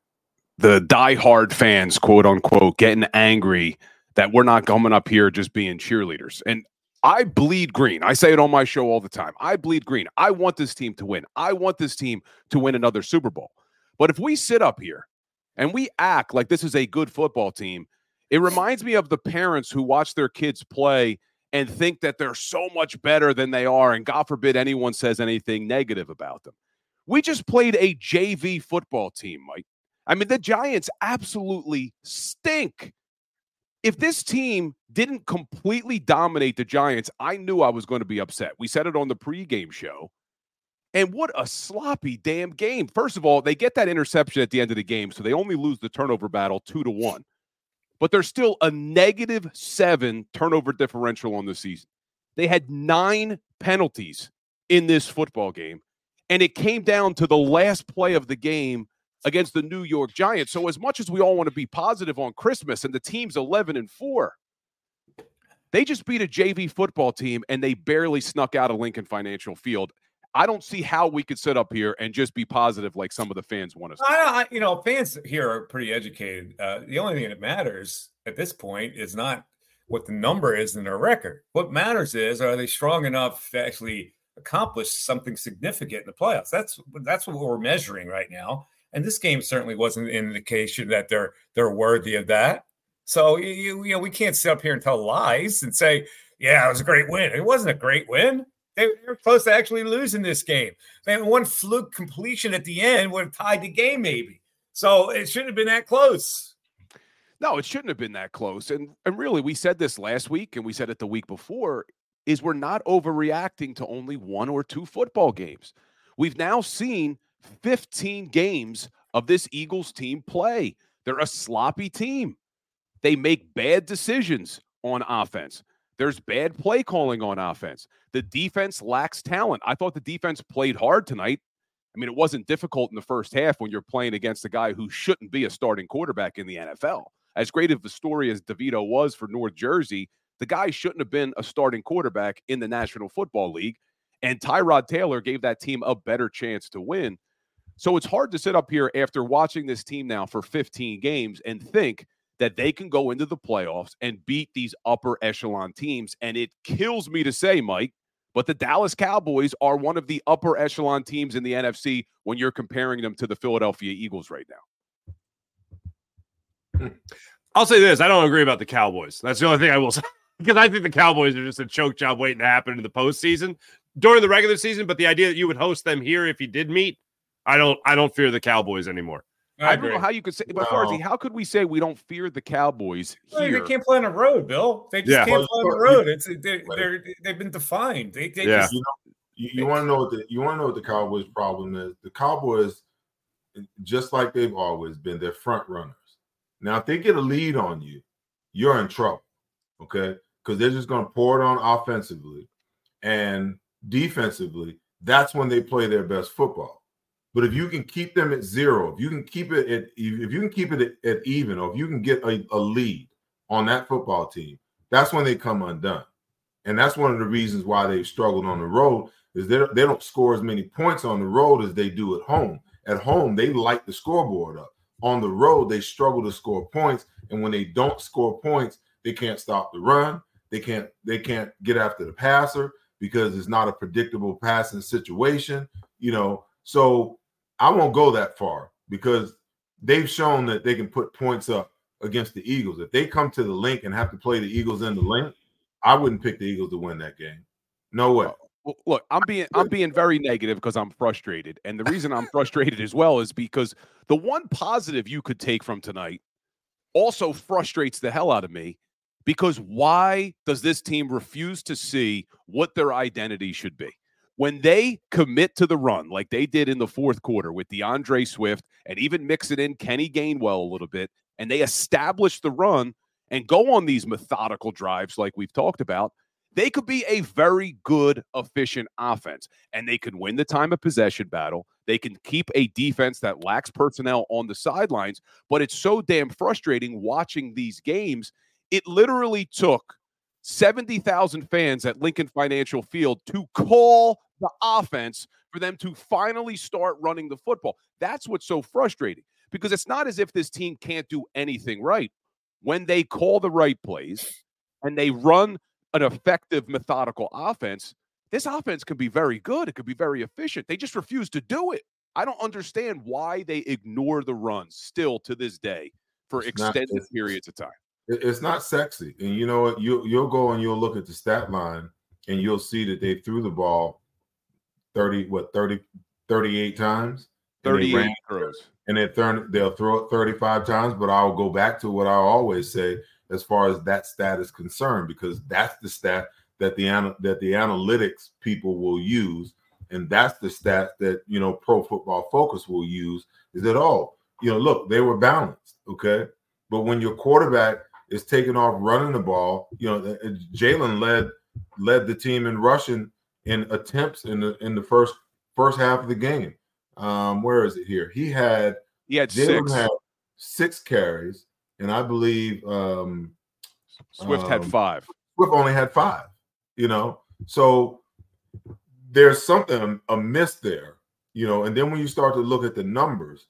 the diehard fans, quote unquote, getting angry that we're not coming up here just being cheerleaders. And I bleed green. I say it on my show all the time. I bleed green. I want this team to win. I want this team to win another Super Bowl. But if we sit up here and we act like this is a good football team, it reminds me of the parents who watch their kids play and think that they're so much better than they are. And God forbid anyone says anything negative about them. We just played a JV football team, Mike. I mean, the Giants absolutely stink. If this team didn't completely dominate the Giants, I knew I was going to be upset. We said it on the pregame show. And what a sloppy damn game. First of all, they get that interception at the end of the game, so they only lose the turnover battle two to one. But there's still a negative seven turnover differential on the season. They had nine penalties in this football game, and it came down to the last play of the game against the New York Giants. So, as much as we all want to be positive on Christmas and the team's 11 and 4, they just beat a JV football team and they barely snuck out of Lincoln Financial Field. I don't see how we could sit up here and just be positive like some of the fans want us. To. I, I, you know, fans here are pretty educated. Uh, the only thing that matters at this point is not what the number is in their record. What matters is are they strong enough to actually accomplish something significant in the playoffs? That's that's what we're measuring right now. And this game certainly wasn't an indication that they're they're worthy of that. So you you know we can't sit up here and tell lies and say, yeah, it was a great win. It wasn't a great win. They were close to actually losing this game. They had one fluke completion at the end would have tied the game, maybe. So it shouldn't have been that close. No, it shouldn't have been that close. And and really, we said this last week and we said it the week before, is we're not overreacting to only one or two football games. We've now seen 15 games of this Eagles team play. They're a sloppy team. They make bad decisions on offense. There's bad play calling on offense. The defense lacks talent. I thought the defense played hard tonight. I mean, it wasn't difficult in the first half when you're playing against a guy who shouldn't be a starting quarterback in the NFL. As great of a story as DeVito was for North Jersey, the guy shouldn't have been a starting quarterback in the National Football League. And Tyrod Taylor gave that team a better chance to win. So it's hard to sit up here after watching this team now for 15 games and think that they can go into the playoffs and beat these upper echelon teams. And it kills me to say, Mike, but the Dallas Cowboys are one of the upper echelon teams in the NFC when you're comparing them to the Philadelphia Eagles right now. Hmm. I'll say this I don't agree about the Cowboys. That's the only thing I will say. because I think the Cowboys are just a choke job waiting to happen in the postseason during the regular season. But the idea that you would host them here if you did meet, I don't I don't fear the Cowboys anymore. I, I don't know how you could say, but no. how could we say we don't fear the Cowboys here? Well, they can't play on the road, Bill. They just yeah. can't play on the road. It's they're, they're they've been defined. They, they yeah. Just, you, know, you, you want to know what the you want to know what the Cowboys' problem is. The Cowboys, just like they've always been, they're front runners. Now, if they get a lead on you, you're in trouble. Okay, because they're just going to pour it on offensively and defensively. That's when they play their best football. But if you can keep them at zero, if you can keep it at if you can keep it at, at even, or if you can get a, a lead on that football team, that's when they come undone. And that's one of the reasons why they've struggled on the road is they they don't score as many points on the road as they do at home. At home, they light the scoreboard up. On the road, they struggle to score points, and when they don't score points, they can't stop the run. They can't they can't get after the passer because it's not a predictable passing situation. You know, so I won't go that far because they've shown that they can put points up against the Eagles. If they come to the link and have to play the Eagles in the link, I wouldn't pick the Eagles to win that game. No uh, way. Well, look, I'm being I'm being very negative because I'm frustrated, and the reason I'm frustrated as well is because the one positive you could take from tonight also frustrates the hell out of me. Because why does this team refuse to see what their identity should be? When they commit to the run like they did in the fourth quarter with DeAndre Swift and even mix it in Kenny Gainwell a little bit, and they establish the run and go on these methodical drives like we've talked about, they could be a very good, efficient offense. And they can win the time of possession battle. They can keep a defense that lacks personnel on the sidelines. But it's so damn frustrating watching these games. It literally took 70,000 fans at Lincoln Financial Field to call the offense for them to finally start running the football. That's what's so frustrating because it's not as if this team can't do anything right. When they call the right plays and they run an effective, methodical offense, this offense can be very good. It could be very efficient. They just refuse to do it. I don't understand why they ignore the runs still to this day for it's extended not, periods of time. It's not sexy. And you know what? You, you'll go and you'll look at the stat line and you'll see that they threw the ball 30, what, 30, 38 times. 38 throws. And they turn, they'll throw it 35 times, but I'll go back to what I always say as far as that stat is concerned, because that's the stat that the that the analytics people will use and that's the stat that you know Pro Football Focus will use. Is that oh, you know, look, they were balanced, okay, but when your quarterback is taking off running the ball, you know, uh, uh, Jalen led led the team in rushing in attempts in the in the first first half of the game. Um, where is it here? He had he had Jalen six. had six carries, and I believe um, Swift had um, five. Swift only had five. You know, so there's something amiss there. You know, and then when you start to look at the numbers,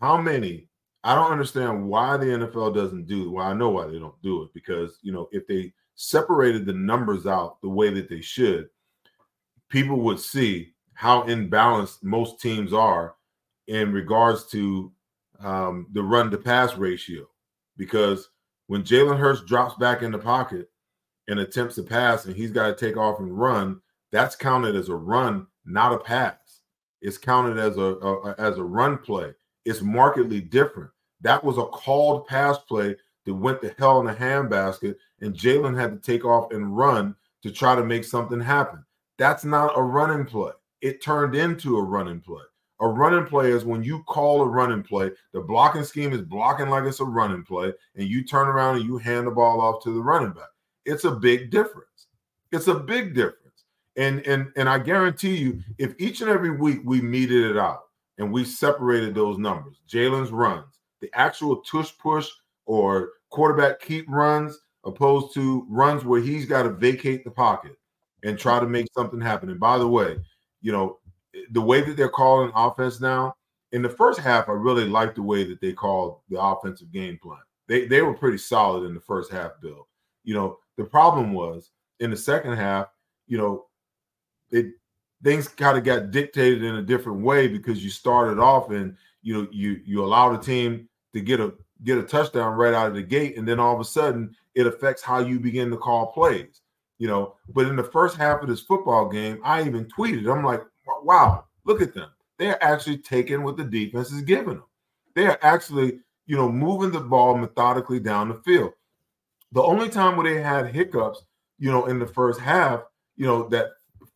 how many? I don't understand why the NFL doesn't do. Well, I know why they don't do it because you know if they separated the numbers out the way that they should, people would see how imbalanced most teams are in regards to um, the run to pass ratio. Because when Jalen Hurts drops back in the pocket and attempts to pass, and he's got to take off and run, that's counted as a run, not a pass. It's counted as a, a as a run play. It's markedly different. That was a called pass play that went to hell in a handbasket, and Jalen had to take off and run to try to make something happen. That's not a running play. It turned into a running play. A running play is when you call a running play, the blocking scheme is blocking like it's a running play, and you turn around and you hand the ball off to the running back. It's a big difference. It's a big difference. And and and I guarantee you, if each and every week we meted it out and we separated those numbers, Jalen's runs, the actual tush push or quarterback keep runs, opposed to runs where he's got to vacate the pocket and try to make something happen. And by the way, you know, the way that they're calling offense now, in the first half, I really liked the way that they called the offensive game plan. They they were pretty solid in the first half, Bill. You know, the problem was in the second half, you know, it things kind of got dictated in a different way because you started off and you know you you allow the team to get a get a touchdown right out of the gate, and then all of a sudden it affects how you begin to call plays. You know, but in the first half of this football game, I even tweeted, I'm like, wow, look at them. They're actually taking what the defense is giving them. They are actually, you know, moving the ball methodically down the field. The only time where they had hiccups, you know, in the first half, you know, that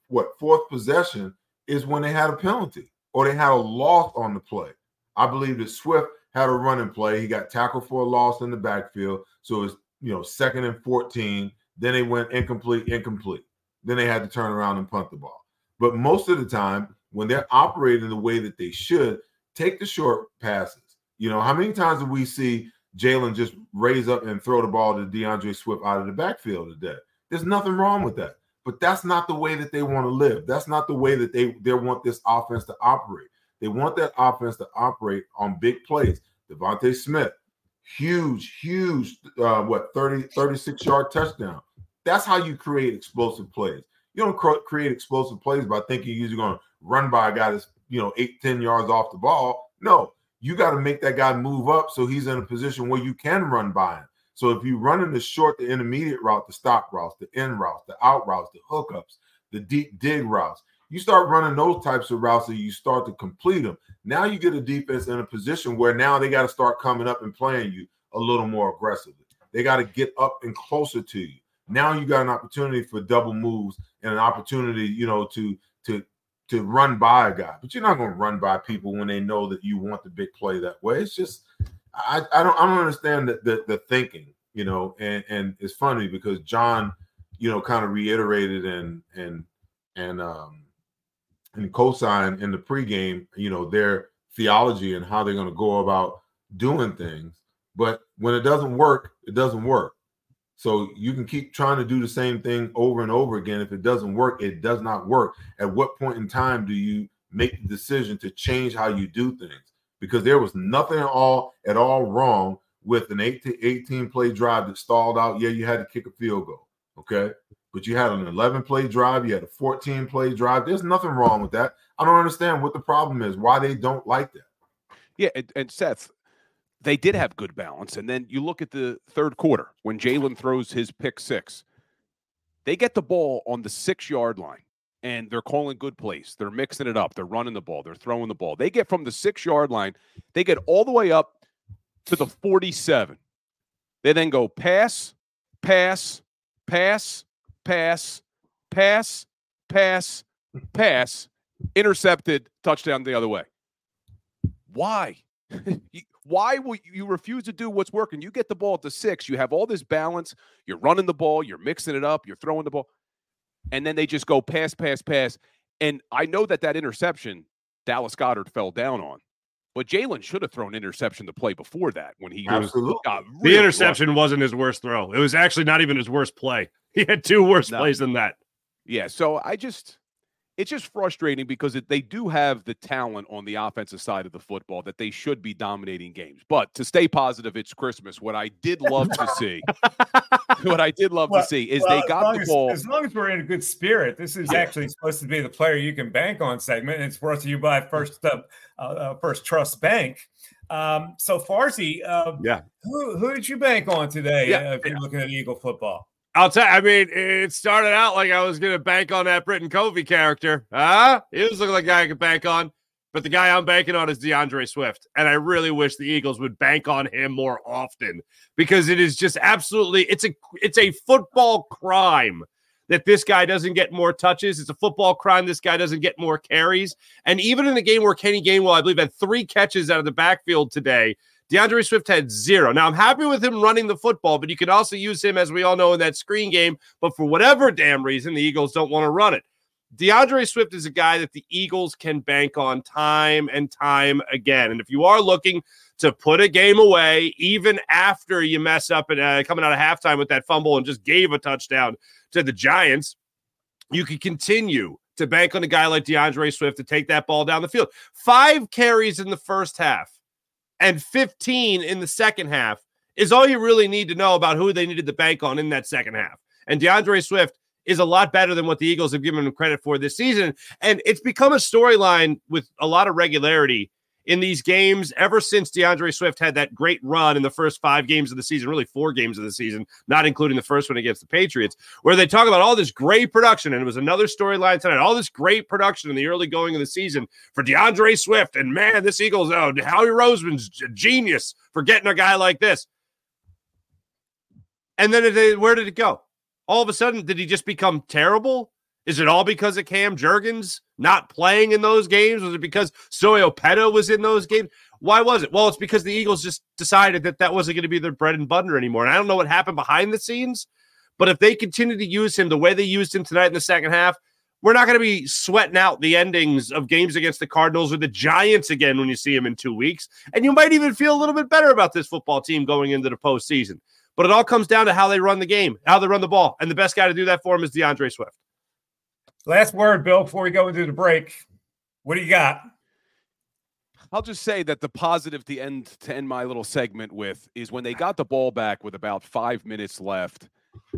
what fourth possession is when they had a penalty or they had a loss on the play. I believe that Swift had a running play. He got tackled for a loss in the backfield. So it's, you know, second and 14. Then they went incomplete, incomplete. Then they had to turn around and punt the ball. But most of the time, when they're operating the way that they should, take the short passes. You know, how many times do we see Jalen just raise up and throw the ball to DeAndre Swift out of the backfield today? There's nothing wrong with that. But that's not the way that they want to live. That's not the way that they, they want this offense to operate. They want that offense to operate on big plays. DeVonta Smith, huge, huge, uh, what, 30, 36 yard touchdown. That's how you create explosive plays. You don't cr- create explosive plays by thinking you're going to run by a guy that's, you know, eight ten yards off the ball. No, you got to make that guy move up so he's in a position where you can run by him. So if you run in the short, the intermediate route, the stop routes, the end routes, the out routes, the hookups, the deep dig routes, you start running those types of routes and you start to complete them. Now you get a defense in a position where now they got to start coming up and playing you a little more aggressively. They got to get up and closer to you. Now you got an opportunity for double moves and an opportunity, you know, to to to run by a guy. But you're not going to run by people when they know that you want the big play that way. It's just I, I don't I don't understand the, the, the thinking, you know, and and it's funny because John, you know, kind of reiterated and and and um and co-sign in the pregame, you know, their theology and how they're going to go about doing things. But when it doesn't work, it doesn't work. So you can keep trying to do the same thing over and over again. If it doesn't work, it does not work. At what point in time do you make the decision to change how you do things? Because there was nothing at all at all wrong with an 8 to 18 play drive that stalled out. Yeah, you had to kick a field goal. Okay. But you had an 11 play drive, you had a 14 play drive. There's nothing wrong with that. I don't understand what the problem is, why they don't like that. Yeah, and, and Seth, they did have good balance. And then you look at the third quarter when Jalen throws his pick six. They get the ball on the six yard line and they're calling good plays. They're mixing it up. They're running the ball. They're throwing the ball. They get from the six yard line, they get all the way up to the 47. They then go pass, pass, pass, pass, pass, pass, pass, intercepted, touchdown the other way. Why? Why will you refuse to do what's working? You get the ball at the six, you have all this balance, you're running the ball, you're mixing it up, you're throwing the ball, and then they just go pass, pass, pass. And I know that that interception Dallas Goedert fell down on, but Jalen should have thrown interception to play before that when he Absolutely. got The interception wasn't his worst throw. It was actually not even his worst play. He had two worse No. plays than that. Yeah, so I just it's just frustrating because it, they do have the talent on the offensive side of the football that they should be dominating games. But to stay positive, it's Christmas. What I did love to see, what I did love Well- to see is well, they got the as- ball. As long as we're in a good spirit, this is Yeah. actually supposed to be the player you can bank on segment. It's brought to you by First uh, uh, uh, First Trust Bank. Um, so Farsi, uh, Yeah. who, who did you bank on today? Yeah, uh, if you're looking at Eagle football, I'll tell. I mean, it started out like I was going to bank on that Britain Covey character. Huh? He was looking like a guy I could bank on. But the guy I'm banking on is DeAndre Swift, and I really wish the Eagles would bank on him more often because it is just absolutely it's a it's a football crime that this guy doesn't get more touches. It's a football crime this guy doesn't get more carries. And even in the game where Kenny Gainwell, I believe, had three catches out of the backfield today, DeAndre Swift had zero. Now I'm happy with him running the football, but you can also use him, as we all know, in that screen game. But for whatever damn reason, the Eagles don't want to run it. DeAndre Swift is a guy that the Eagles can bank on time and time again. And if you are looking to put a game away, even after you mess up and uh, coming out of halftime with that fumble and just gave a touchdown to the Giants, you can continue to bank on a guy like DeAndre Swift to take that ball down the field. Five carries in the first half and 15 in the second half is all you really need to know about who they needed to bank on in that second half. And DeAndre Swift is a lot better than what the Eagles have given him credit for this season. And it's become a storyline with a lot of regularity in these games ever since DeAndre Swift had that great run in the first five games of the season, really four games of the season, not including the first one against the Patriots, where they talk about all this great production. And it was another storyline tonight, all this great production in the early going of the season for DeAndre Swift. And man, this Eagles, oh, Howie Roseman's a genius for getting a guy like this. And then where did it go? All of a sudden, did he just become terrible? Is it all because of Cam Jurgens not playing in those games? Was it because Sua Opeta was in those games? Why was it? Well, it's because the Eagles just decided that that wasn't going to be their bread and butter anymore. And I don't know what happened behind the scenes, but if they continue to use him the way they used him tonight in the second half, we're not going to be sweating out the endings of games against the Cardinals or the Giants again when you see him in two weeks. And you might even feel a little bit better about this football team going into the postseason. But it all comes down to how they run the game, how they run the ball. And the best guy to do that for him is DeAndre Swift. Last word, Bill, before we go into the break. What do you got? I'll just say that the positive to end to end my little segment with is when they got the ball back with about five minutes left.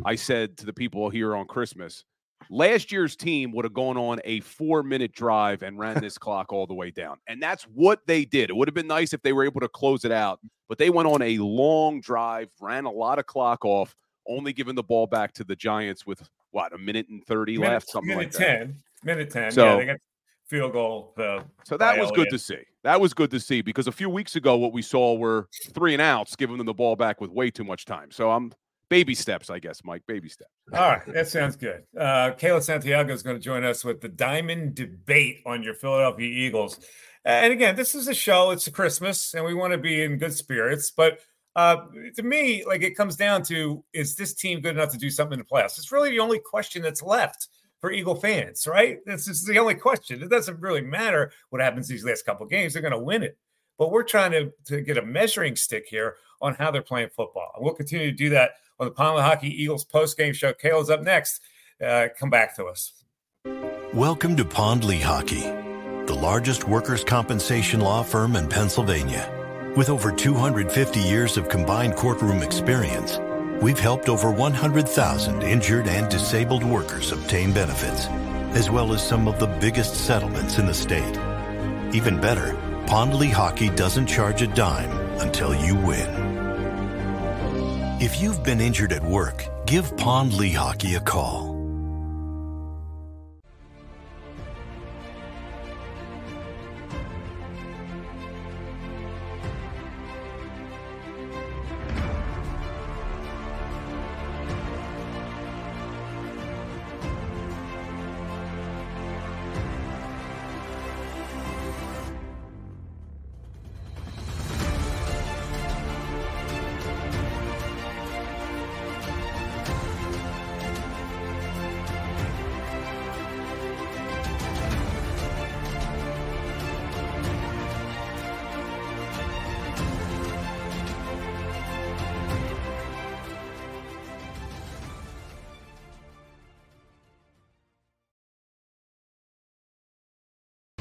I said to the people here on Christmas, last year's team would have gone on a four minute drive and ran this clock all the way down. And that's what they did. It would have been nice if they were able to close it out, but they went on a long drive, ran a lot of clock off, only giving the ball back to the Giants with what, a minute and 30 Minute, left, something minute like that. 10. Minute 10. So- yeah, they got field goal. Uh, So that was good to see. That was good to see because a few weeks ago, what we saw were three and outs, giving them the ball back with way too much time. So I'm baby steps, I guess, Mike. Baby steps. All right, that sounds good. Uh, Kayla Santiago is going to join us with the Diamond Debate on your Philadelphia Eagles. And again, this is a show. It's a Christmas, and we want to be in good spirits. But uh, to me, like it comes down to: is this team good enough to do something in the playoffs? It's really the only question that's left for Eagle fans, right? This is the only question. It doesn't really matter what happens these last couple games; they're going to win it. But we're trying to, to get a measuring stick here on how they're playing football. And we'll continue to do that on the Pond Hockey Eagles post-game show. Kale's up next. Uh, come back to us. Welcome to Pond Lehocky, the largest workers' compensation law firm in Pennsylvania. With over 250 years of combined courtroom experience, we've helped over 100,000 injured and disabled workers obtain benefits, as well as some of the biggest settlements in the state. Even better, Pond Lehocky doesn't charge a dime until you win. If you've been injured at work, give Pond Lehocky a call.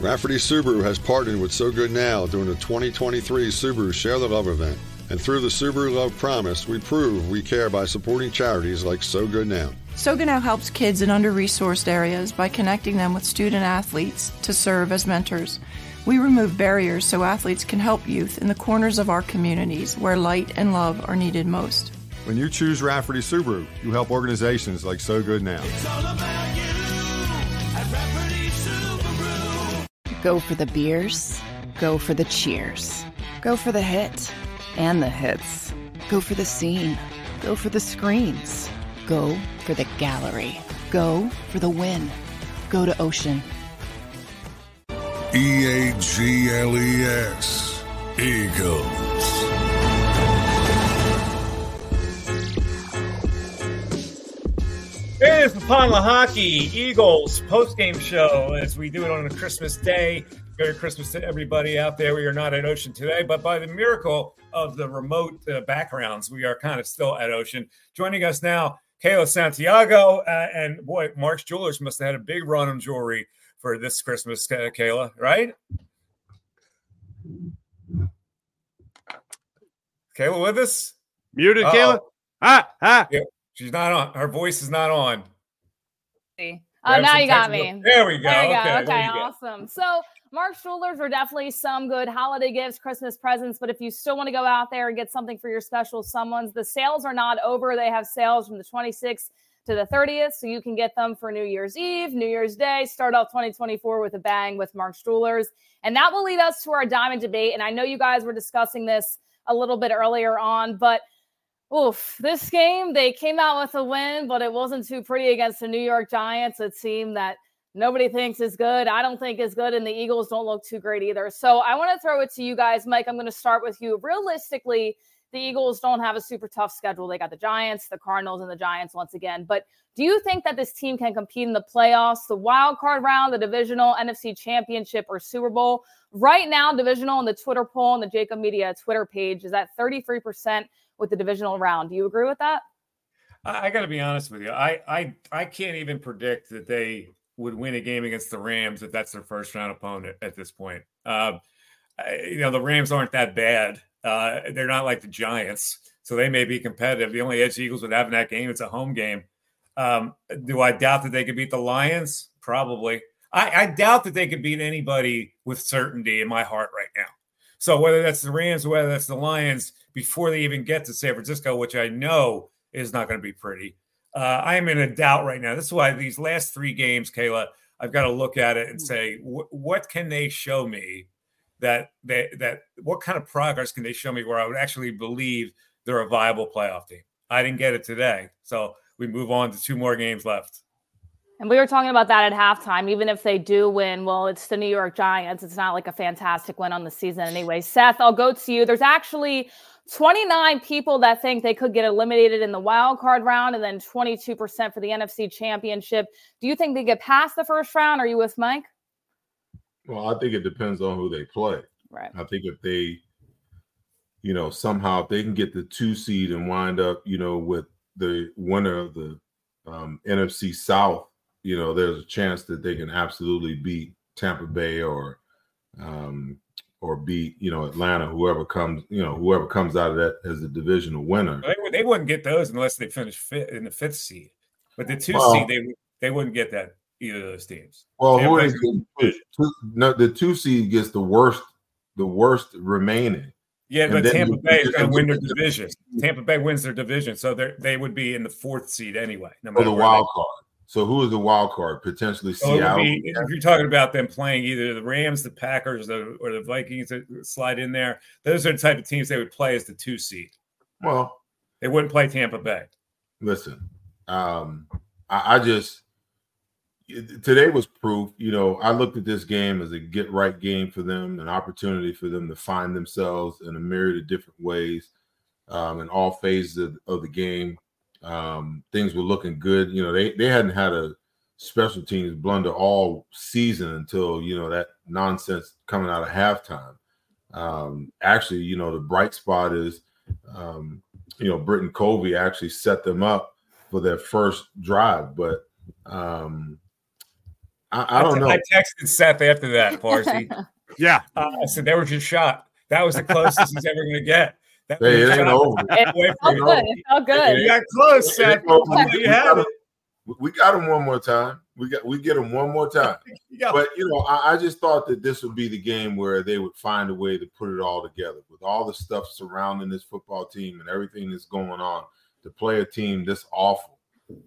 Rafferty Subaru has partnered with So Good Now during the 2023 Subaru Share the Love event. And through the Subaru Love Promise, we prove we care by supporting charities like So Good Now. So Good Now helps kids in under resourced areas by connecting them with student athletes to serve as mentors. We remove barriers so athletes can help youth in the corners of our communities where light and love are needed most. When you choose Rafferty Subaru, you help organizations like So Good Now. Go for the beers, go for the cheers, go for the hit and the hits. Go for the scene, go for the screens, go for the gallery, go for the win. Go to Ocean. E A G L E S. Eagles. It is the Pond Lehocky Eagles post-game show as we do it on a Christmas day. Merry Christmas to everybody out there. We are not at Ocean today, but by the miracle of the remote uh, backgrounds, we are kind of still at Ocean. Joining us now, Kayla Santiago, uh, and boy, Mark's Jewelers must have had a big run on jewelry for this Christmas, uh, Kayla, right? Kayla with us? Muted, Uh-oh. Kayla. Ah, ah. Yeah, she's not on. Her voice is not on. See. Oh, now you got me. There we go. There go. Okay, you go. awesome. So, Mark's Jewelers are definitely some good holiday gifts, Christmas presents. But if you still want to go out there and get something for your special someone's, the sales are not over. They have sales from the 26th to the 30th. So you can get them for New Year's Eve, New Year's Day, start off 2024 with a bang with Mark's Jewelers. And that will lead us to our diamond debate. And I know you guys were discussing this a little bit earlier on, but Oof, this game, they came out with a win, but it wasn't too pretty against the New York Giants, a team that nobody thinks is good. I don't think is good, and the Eagles don't look too great either. So I want to throw it to you guys. Mike, I'm going to start with you. Realistically, the Eagles don't have a super tough schedule. They got the Giants, the Cardinals, and the Giants once again. But do you think that this team can compete in the playoffs, the wild card round, the divisional, NFC championship, or Super Bowl? Right now, divisional on the Twitter poll on the JAKIB Media Twitter page is at 33% with the divisional round. Do you agree with that? I, I got to be honest with you. I, I I can't even predict that they would win a game against the Rams if that's their first round opponent at this point. I- you know, the Rams aren't that bad. Uh, they're not like the Giants, so they may be competitive. The only edge the Eagles would have in that game, it's a home game. Um, do I doubt that they could beat the Lions? Probably. I, I doubt that they could beat anybody with certainty in my heart right now. So whether that's the Rams or whether that's the Lions, before they even get to San Francisco, which I know is not going to be pretty, uh, I am in a doubt right now. This is why these last three games, Kayla, I've got to look at it and say, wh- what can they show me that they that what kind of progress can they show me where I would actually believe they're a viable playoff team? I didn't get it today, so we move on to two more games left. And we were talking about that at halftime. Even if they do win, well, it's the New York Giants. It's not like a fantastic win on the season anyway. Seth, I'll go to you. There's actually 29 people that think they could get eliminated in the wild card round and then 22% for the NFC championship. Do you think they get past the first round? Are you with Mike? Well, I think it depends on who they play. Right. I think if they, you know, somehow if they can get the two seed and wind up, you know, with the winner of the um, NFC South, you know, there's a chance that they can absolutely beat Tampa Bay or um, or beat, you know, Atlanta, whoever comes, you know, whoever comes out of that as a divisional winner. They, they wouldn't get those unless they finish fifth in the fifth seed. But the two Well- seed, they they wouldn't get that either of those teams. Well, who the two, no, the two seed gets the worst the worst remaining. Yeah, And but Tampa Bay is going to win their division. Tampa Bay wins their division, so they they would be in the fourth seed anyway. No matter the wild card. So who is the wild card? Potentially it Seattle. be, if you're talking about them playing either the Rams, the Packers, the, or the Vikings that slide in there, those are the type of teams they would play as the two seed. Well, they wouldn't play Tampa Bay. listen, um, I, I just today was proof. You know, I looked at this game as a get right game for them, an opportunity for them to find themselves in a myriad of different ways um, in all phases of, of the game. Um, things were looking good. You know, they they hadn't had a special teams blunder all season until you know that nonsense coming out of halftime. Um, actually, you know, the bright spot is, um, you know, Britain Covey actually set them up for their first drive, but um, I, I don't te- know. I texted Seth after that, Farzi. yeah. Uh, I said, they were just shot. That was the closest he's ever going to get. That Hey, it ain't over. Away It felt good. It felt good. You got close, Seth. We- we- You we had got it. him- We got him one more time. We got we get him one more time. Yeah. But you know, I, I just thought that this would be the game where they would find a way to put it all together with all the stuff surrounding this football team and everything that's going on. To play a team this awful,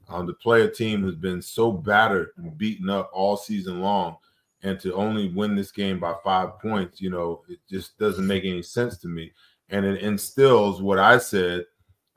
um, to play a team who's been so battered and beaten up all season long, and to only win this game by five points, you know, it just doesn't make any sense to me. And it instills what I said,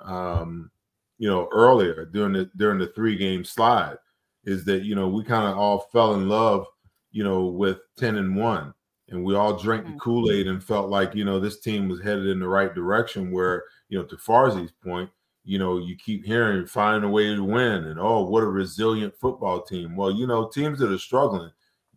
um, you know, earlier during the during the three game slide, is that you know we kind of all fell in love, you know, with ten and one, and we all drank the Kool Aid and felt like you know this team was headed in the right direction. Where you know, to Farzi's point, you know, you keep hearing find a way to win, and oh, what a resilient football team. Well, you know, teams that are struggling,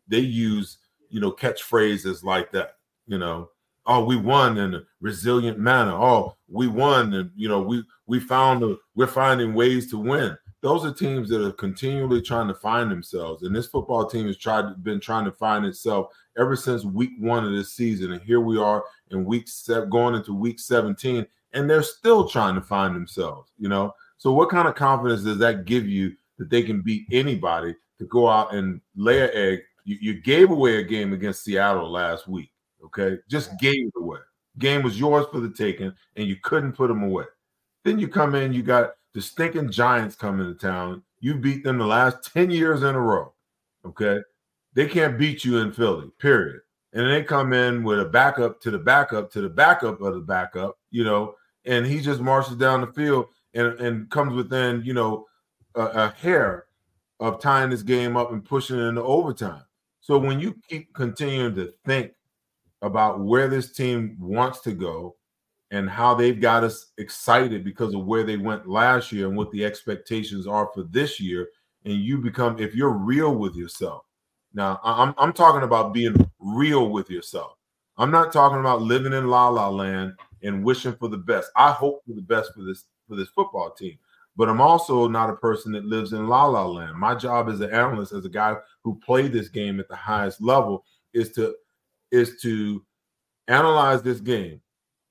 they use you know catchphrases like that. You know, oh, we won in a resilient manner. Oh, we won, and you know, we we found a, we're finding ways to win. Those are teams that are continually trying to find themselves, and this football team has tried been trying to find itself ever since week one of this season. And here we are in week seven, going into week seventeen, and they're still trying to find themselves. You know, so what kind of confidence does that give you that they can beat anybody to go out and lay an egg? You, you gave away a game against Seattle last week. Okay, just gave it away. Game was yours for the taking, and you couldn't put them away. Then you come in, you got the stinking Giants coming to town. You beat them the last 10 years in a row. Okay. They can't beat you in Philly, period. And they come in with a backup to the backup to the backup of the backup, you know, and he just marches down the field and, and comes within, you know, a, a hair of tying this game up and pushing it into overtime. So when you keep continuing to think about where this team wants to go and how they've got us excited because of where they went last year and what the expectations are for this year, and you become if you're real with yourself. Now, I'm I'm talking about being real with yourself. I'm not talking about living in la la land and wishing for the best. I hope for the best for this for this football team. But I'm also not a person that lives in la la land. My job as an analyst, as a guy who played this game at the highest level, is to is to analyze this game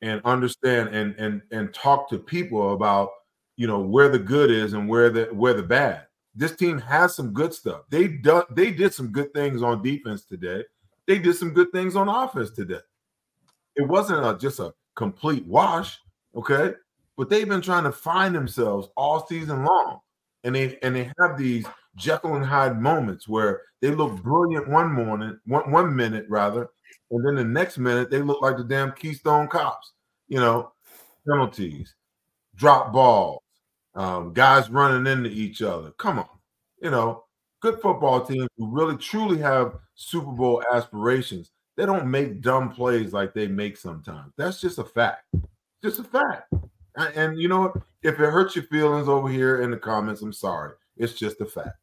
and understand and and and talk to people about you know where the good is and where the where the bad. This team has some good stuff. They done they did some good things on defense today. They did some good things on offense today. It wasn't a, just a complete wash, okay? But they've been trying to find themselves all season long, and they and they have these Jekyll and Hyde moments where they look brilliant one morning, one one minute rather, and then the next minute they look like the damn Keystone Cops. You know, penalties, drop balls, um, guys running into each other. Come on, you know, good football teams who really truly have Super Bowl aspirations. They don't make dumb plays like they make sometimes. That's just a fact. Just a fact. And, and you know? If it hurts your feelings over here in the comments, I'm sorry. It's just a fact.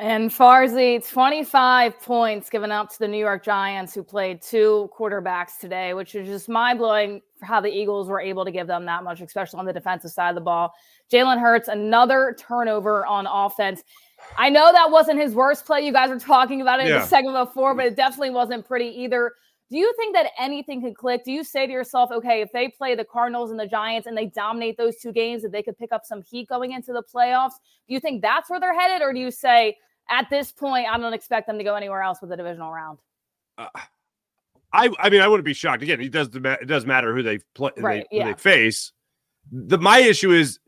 And Farzi, 25 points given up to the New York Giants, who played two quarterbacks today, which is just mind blowing for how the Eagles were able to give them that much, especially on the defensive side of the ball. Jalen Hurts, another turnover on offense. I know that wasn't his worst play. You guys were talking about it in the segment before, but it definitely wasn't pretty either. Do you think that anything could click? Do you say to yourself, okay, if they play the Cardinals and the Giants and they dominate those two games, that they could pick up some heat going into the playoffs? Do you think that's where they're headed? Or do you say, at this point, I don't expect them to go anywhere else with the divisional round? Uh, I I mean I wouldn't be shocked. Again, it does it does matter who they play Right, they, who yeah. they face. The my issue is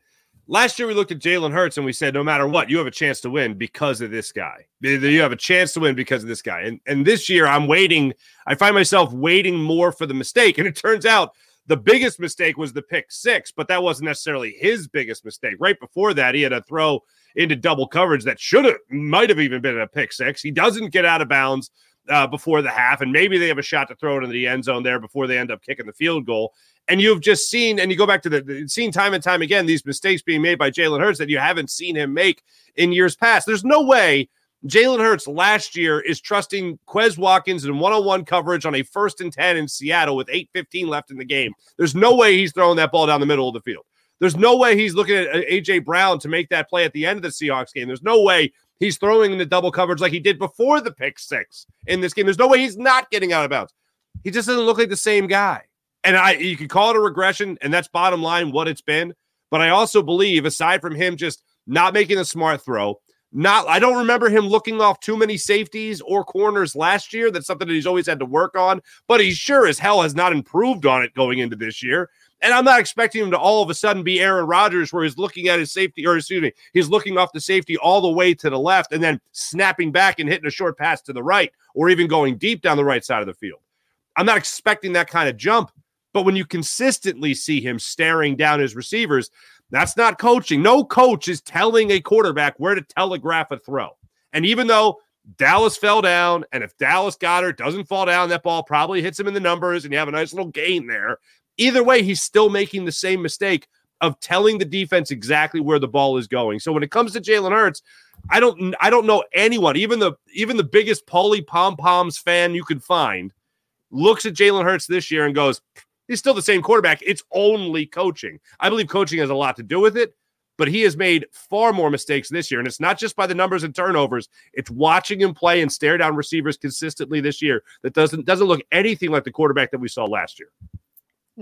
last year we looked at Jalen Hurts and we said no matter what you have a chance to win because of this guy. You have a chance to win because of this guy. And and this year I'm waiting. I find myself waiting more for the mistake. And it turns out the biggest mistake was the pick six, but that wasn't necessarily his biggest mistake. Right before that, he had a throw into double coverage that should have might have even been a pick six. He doesn't get out of bounds uh, before the half, and maybe they have a shot to throw it into the end zone there before they end up kicking the field goal. And you've just seen, and you go back to the, seen time and time again these mistakes being made by Jalen Hurts that you haven't seen him make in years past. There's no way Jalen Hurts last year is trusting Quez Watkins in one-on-one coverage on a first and 10 in Seattle with 8:15 left in the game. There's no way he's throwing that ball down the middle of the field. There's no way he's looking at uh, AJ Brown to make that play at the end of the Seahawks game. There's no way he's throwing in the double coverage like he did before the pick six in this game. There's no way he's not getting out of bounds. He just doesn't look like the same guy. And I you could call it a regression, and that's bottom line what it's been. But I also believe, aside from him just not making a smart throw, not I don't remember him looking off too many safeties or corners last year. That's something that he's always had to work on, but he sure as hell has not improved on it going into this year. And I'm not expecting him to all of a sudden be Aaron Rodgers, where he's looking at his safety, or excuse me, he's looking off the safety all the way to the left and then snapping back and hitting a short pass to the right, or even going deep down the right side of the field. I'm not expecting that kind of jump. But when you consistently see him staring down his receivers, that's not coaching. No coach is telling a quarterback where to telegraph a throw. And even though Dallas fell down, and if Dallas Goedert doesn't fall down, that ball probably hits him in the numbers, and you have a nice little gain there. Either way, he's still making the same mistake of telling the defense exactly where the ball is going. So when it comes to Jalen Hurts, I don't I don't know anyone, even the even the biggest Paulie Pom Poms fan you could find, looks at Jalen Hurts this year and goes, he's still the same quarterback. It's only coaching. I believe coaching has a lot to do with it, but he has made far more mistakes this year. And it's not just by the numbers and turnovers, it's watching him play and stare down receivers consistently this year that doesn't doesn't look anything like the quarterback that we saw last year.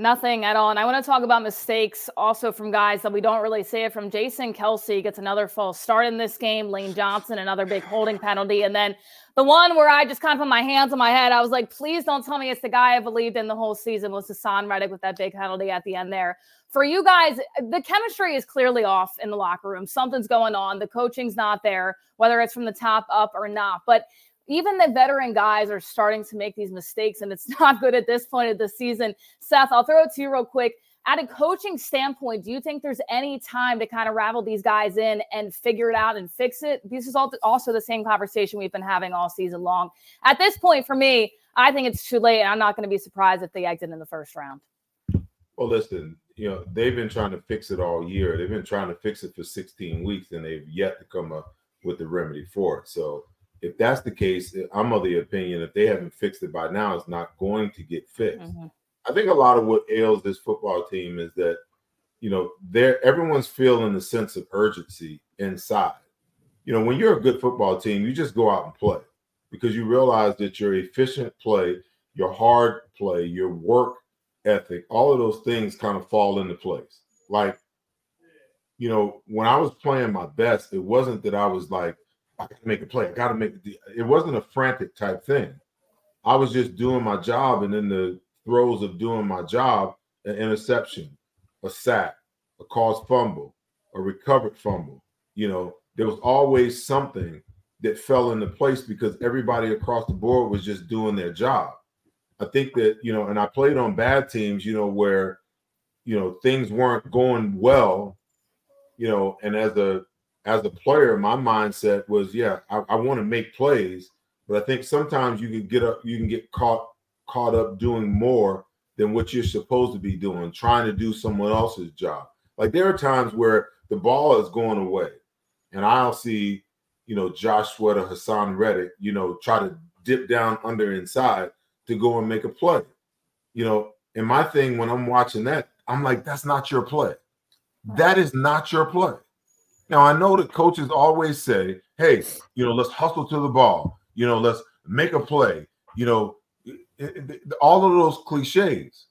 Nothing at all. And I want to talk about mistakes also from guys that we don't really see it from. Jason Kelce gets another false start in this game. Lane Johnson, another big holding penalty. And then the one where I just kind of put my hands on my head, I was like, please don't tell me it's the guy I believed in the whole season was Haason Reddick with that big penalty at the end there. For you guys, the chemistry is clearly off in the locker room. Something's going on. The coaching's not there, whether it's from the top up or not. But even the veteran guys are starting to make these mistakes, and it's not good at this point of the season. Seth, I'll throw it to you real quick. At a coaching standpoint, do you think there's any time to kind of ravel these guys in and figure it out and fix it? This is also the same conversation we've been having all season long. At this point, for me, I think it's too late. And I'm not going to be surprised if they exit in the first round. Well, listen, you know, they've been trying to fix it all year. They've been trying to fix it for 16 weeks, and they've yet to come up with the remedy for it. So, if that's the case, I'm of the opinion if they haven't fixed it by now, it's not going to get fixed. Mm-hmm. I think a lot of what ails this football team is that, you know, they're everyone's feeling the sense of urgency inside. You know, when you're a good football team, you just go out and play because you realize that your efficient play, your hard play, your work ethic, all of those things kind of fall into place. Like, you know, when I was playing my best, it wasn't that I was like, I got to make a play. I got to make the. It wasn't a frantic type thing. I was just doing my job, and in the throes of doing my job, an interception, a sack, a caused fumble, a recovered fumble. You know, there was always something that fell into place because everybody across the board was just doing their job. I think that you know, and I played on bad teams, you know, where you know things weren't going well, you know, and as a as a player, my mindset was, yeah, I, I want to make plays, but I think sometimes you can get up, you can get caught caught up doing more than what you're supposed to be doing, trying to do someone else's job. Like there are times where the ball is going away, and I'll see, you know, Josh Sweat or Haason Reddick, you know, try to dip down under inside to go and make a play. You know, and my thing when I'm watching that, I'm like, that's not your play. That is not your play. Now I know that coaches always say, "Hey, you know, let's hustle to the ball. You know, let's make a play." You know, it, it, all of those cliches.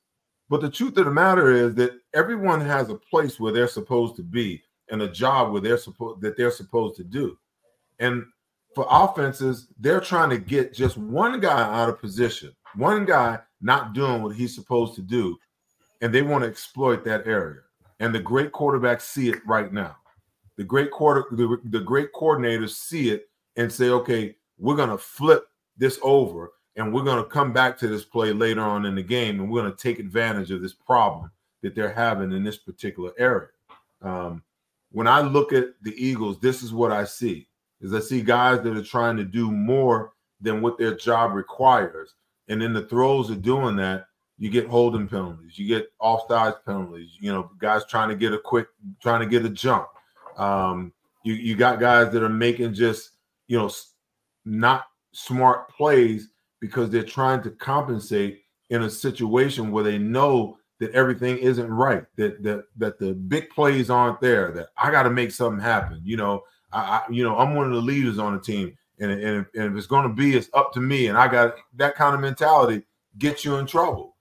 But the truth of the matter is that everyone has a place where they're supposed to be and a job where they're supposed that they're supposed to do. And for offenses, they're trying to get just one guy out of position one guy not doing what he's supposed to do, and they want to exploit that area. And the great quarterbacks see it right now. The great quarter, the, the great coordinators see it and say, okay, we're gonna flip this over and we're gonna come back to this play later on in the game, and we're gonna take advantage of this problem that they're having in this particular area. Um, when I look at the Eagles, this is what I see: is I see guys that are trying to do more than what their job requires, and in the throws of doing that, you get holding penalties, you get offsides penalties. You know, guys trying to get a quick, trying to get a jump. Um, you you got guys that are making just you know not smart plays because they're trying to compensate in a situation where they know that everything isn't right, that that that the big plays aren't there, that I got to make something happen. You know, I, I, you know I'm one of the leaders on the team, and and, and if it's going to be, it's up to me, and I got that kind of mentality gets you in trouble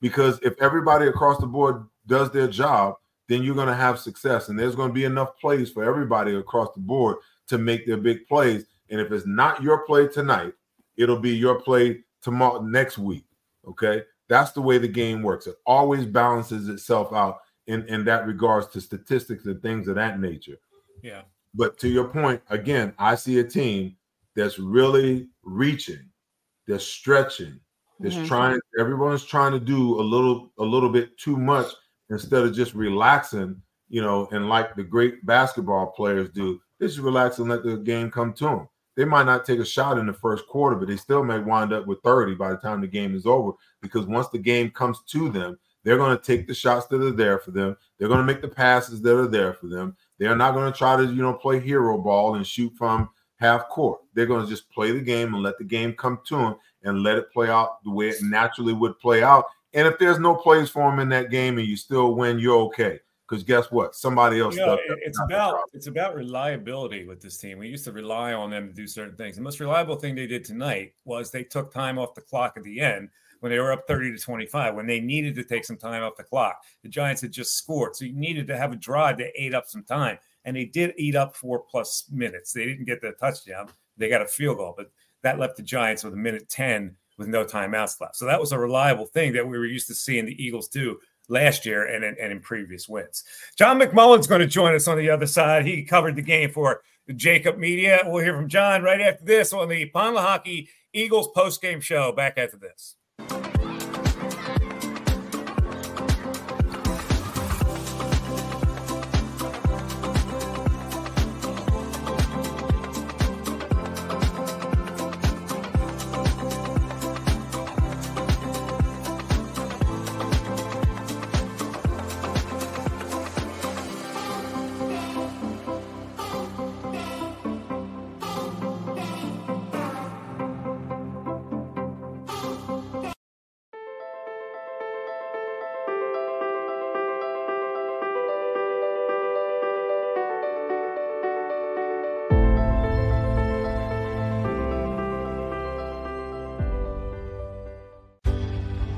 because if everybody across the board does their job, then you're going to have success, and there's going to be enough plays for everybody across the board to make their big plays. And if it's not your play tonight, it'll be your play tomorrow next week. Okay. That's the way the game works. It always balances itself out in, in that regards to statistics and things of that nature. Yeah. But to your point, again, I see a team that's really reaching, that's stretching, that's Mhm. trying, everyone's trying to do a little, a little bit too much instead of just relaxing, you know, and like the great basketball players do, they just relax and let the game come to them. They might not take a shot in the first quarter, but they still may wind up with 30 by the time the game is over. Because once the game comes to them, they're going to take the shots that are there for them. They're going to make the passes that are there for them. They're not going to try to, you know, play hero ball and shoot from half court. They're going to just play the game and let the game come to them and let it play out the way it naturally would play out. And if there's no plays for them in that game and you still win, you're okay. Because guess what? Somebody else. You know, stepped up. it- it's about it's about reliability with this team. We used to rely on them to do certain things. The most reliable thing they did tonight was they took time off the clock at the end when they were up 30 to 25, when they needed to take some time off the clock. The Giants had just scored. So you needed to have a drive that ate up some time. And they did eat up four plus minutes. They didn't get the touchdown. They got a field goal, but that left the Giants with a minute 10 with no timeouts left. So that was a reliable thing that we were used to seeing the Eagles do last year and, in- and in previous wins. John McMullen's going to join us on the other side. He covered the game for JAKIB Media. We'll hear from John right after this on the Pond Lehocky Eagles post game show. Back after this.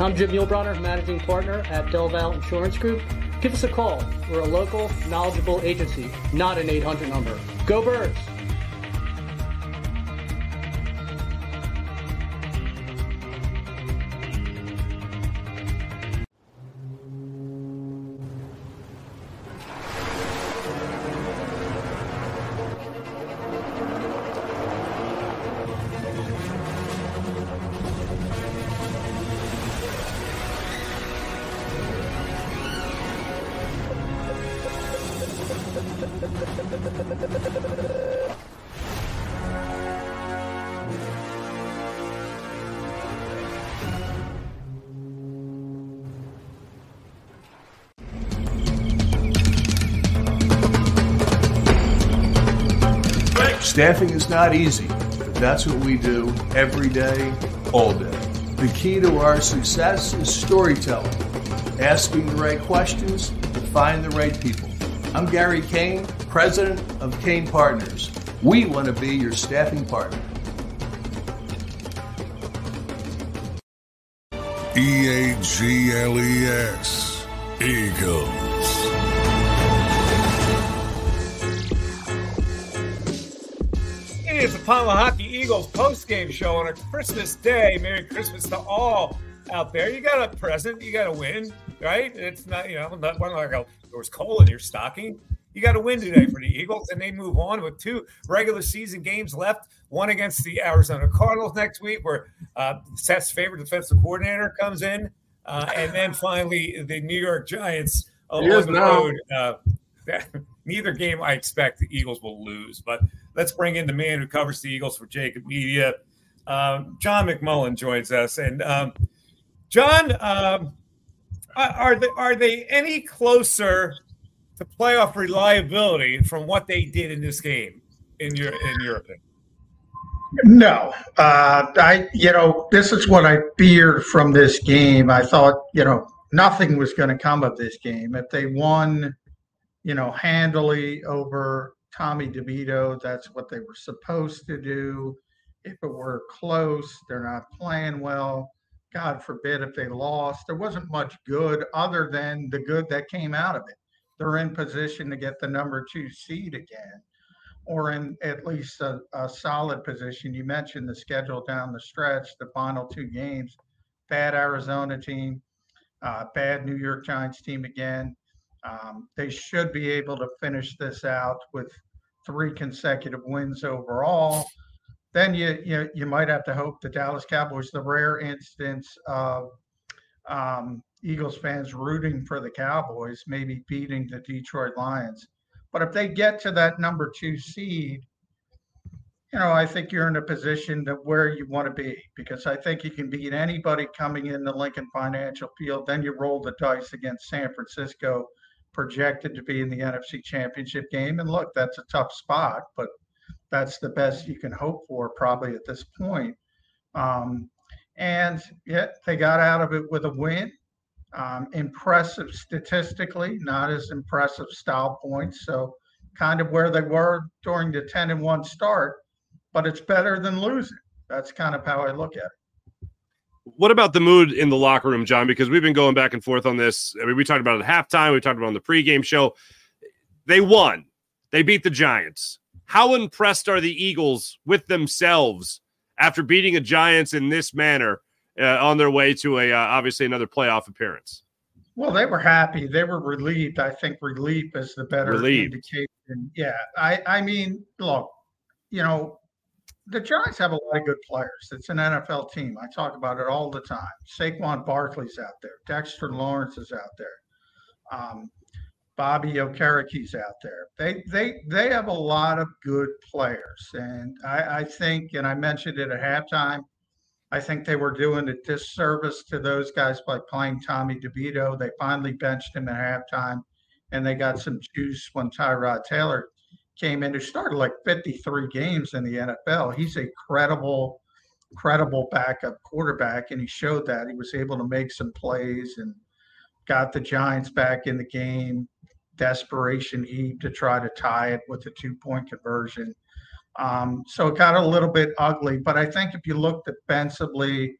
I'm Jim Muehlbronner, Managing Partner at Del Val Insurance Group. Give us a call. We're a local, knowledgeable agency, not an 800 number. Go Birds! Staffing is not easy, but that's what we do every day, all day. The key to our success is storytelling, asking the right questions to find the right people. I'm Gary Kane, president of Kane Partners. We want to be your staffing partner. E A G L E S. Eagles. Is the Pond Lehocky Eagles post-game show on a Christmas day. Merry Christmas to all out there. You got a present, you got to win, right? It's not, you know, not one like a, there was coal in your stocking. You got to win today for the Eagles, and they move on with two regular season games left. One against the Arizona Cardinals next week, where uh, Seth's favorite defensive coordinator comes in, uh, and then finally the New York Giants on the road. Uh, neither game I expect the Eagles will lose, but let's bring in the man who covers the Eagles for JAKIB Media. Um, John McMullen joins us, and um, John, um, are they, are they any closer to playoff reliability from what they did in this game? In your in your opinion, No, uh, I you know this is what I feared from this game. I thought you know nothing was going to come of this game if they won, you know, handily over Tommy DeVito. That's what they were supposed to do. If it were close, they're not playing well. God forbid if they lost. There wasn't much good other than the good that came out of it. They're in position to get the number two seed again or in at least a, a solid position. You mentioned the schedule down the stretch, the final two games, bad Arizona team, uh, bad New York Giants team again. Um, they should be able to finish this out with three consecutive wins overall. Then you you, you might have to hope the Dallas Cowboys, the rare instance of um, Eagles fans rooting for the Cowboys, maybe beating the Detroit Lions. But if they get to that number two seed, you know, I think you're in a position to where you want to be because I think you can beat anybody coming in the Lincoln Financial Field. Then you roll the dice against San Francisco, projected to be in the NFC Championship game. And look, that's a tough spot, but that's the best you can hope for probably at this point. Um, and yet they got out of it with a win. Um, impressive statistically, not as impressive style points. So kind of where they were during the 10 and 1 start, but it's better than losing. That's kind of how I look at it. What about the mood in the locker room, John? Because we've been going back and forth on this. I mean, we talked about it at halftime. We talked about it on the pregame show. They won. They beat the Giants. How impressed are the Eagles with themselves after beating a Giants in this manner uh, on their way to a uh, obviously another playoff appearance? Well, they were happy. They were relieved. I think relief is the better Relieved. indication. Yeah. I, I mean, look, you know, the Giants have a lot of good players. It's an NFL team. I talk about it all the time. Saquon Barkley's out there. Dexter Lawrence is out there. Um, Bobby Okereke's out there. They they they have a lot of good players, and I, I think, and I mentioned it at halftime. I think they were doing a disservice to those guys by playing Tommy DeVito. They finally benched him at halftime, and they got some juice when Tyrod Taylor came in, who started like 53 games in the NFL. He's a credible, credible backup quarterback, and he showed that he was able to make some plays and got the Giants back in the game. Desperation heat to try to tie it with a two-point conversion. Um, so it got a little bit ugly, but I think if you look defensively,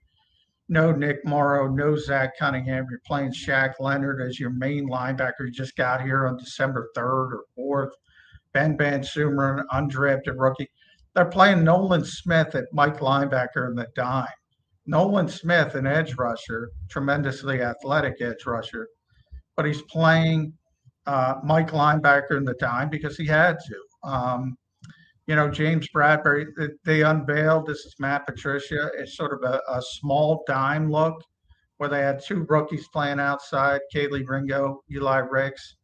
no Nick Morrow, no Zach Cunningham. You're playing Shaq Leonard as your main linebacker. You just got here on December 3rd or 4th. Ben VanSumeren, an undrafted rookie. They're playing Nolan Smith at Mike linebacker in the dime. Nolan Smith, an edge rusher, tremendously athletic edge rusher, but he's playing uh, Mike linebacker in the dime because he had to. Um, you know, James Bradberry, they, unveiled this is Matt Patricia. It's sort of a, a small dime look where they had two rookies playing outside Kelee Ringo, Eli Ricks,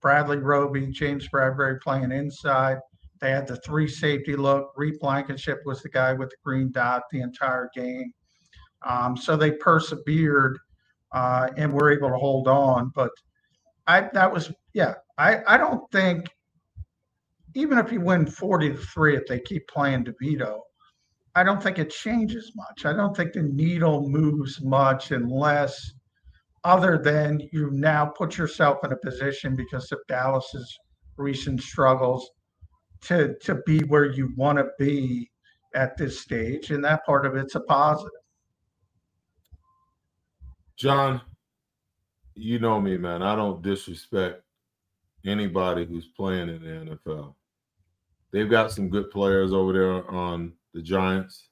Bradley Roby, James Bradberry playing inside. They had the three safety look. Reed Blankenship was the guy with the green dot the entire game. Um, so they persevered uh, and were able to hold on. But I that was yeah. I I don't think even if you win 40 to 3, if they keep playing DeVito, I don't think it changes much. I don't think the needle moves much unless, other than you now put yourself in a position because of Dallas's recent struggles to to be where you want to be at this stage, and that part of it's a positive. John, you know me, man. I don't disrespect anybody who's playing in the NFL. They've got some good players over there on the Giants.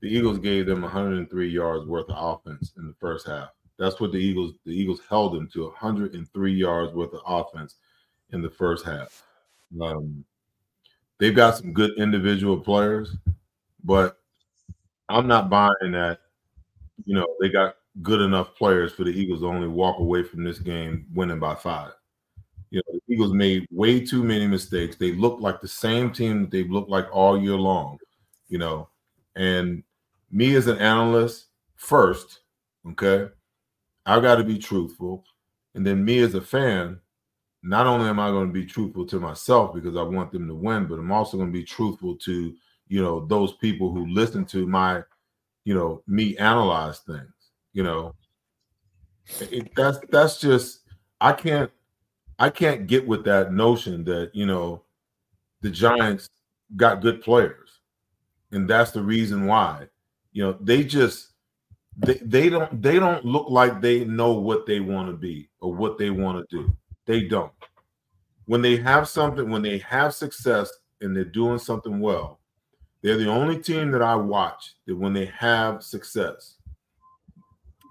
The Eagles gave them 103 yards worth of offense in the first half. That's what the Eagles the Eagles held them to 103 yards worth of offense in the first half. Um, they've got some good individual players, but I'm not buying that. You know, they got good enough players for the Eagles to only walk away from this game winning by five. You know, the Eagles made way too many mistakes. They look like the same team that they've looked like all year long, you know. And me as an analyst, first, okay, I've got to be truthful. And then me as a fan, not only am I going to be truthful to myself because I want them to win, but I'm also going to be truthful to, you know, those people who listen to my, you know, me analyze things, you know. It, that's that's just I can't I can't get with that notion that you know the Giants got good players, and that's the reason why. You know, they just they, they don't they don't look like they know what they want to be or what they want to do. They don't. When they have something, when they have success and they're doing something well, they're the only team that I watch that when they have success,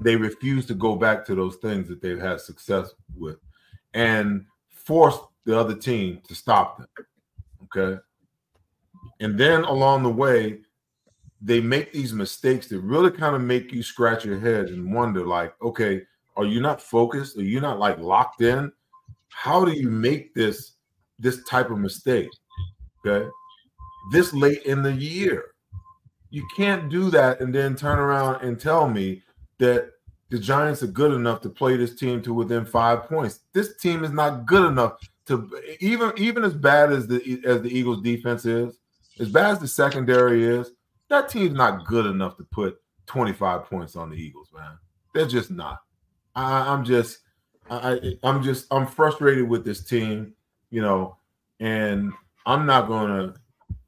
they refuse to go back to those things that they've had success with and force the other team to stop them. Okay. And then along the way, they make these mistakes that really kind of make you scratch your head and wonder, like, okay, are you not focused? Are you not like locked in? How do you make this this type of mistake? Okay. This late in the year. You can't do that and then turn around and tell me that the Giants are good enough to play this team to within five points. This team is not good enough to even even as bad as the as the Eagles defense is, as bad as the secondary is, that team's not good enough to put 25 points on the Eagles, man. They're just not. I, I'm just I, I'm just I'm frustrated with this team, you know, and I'm not gonna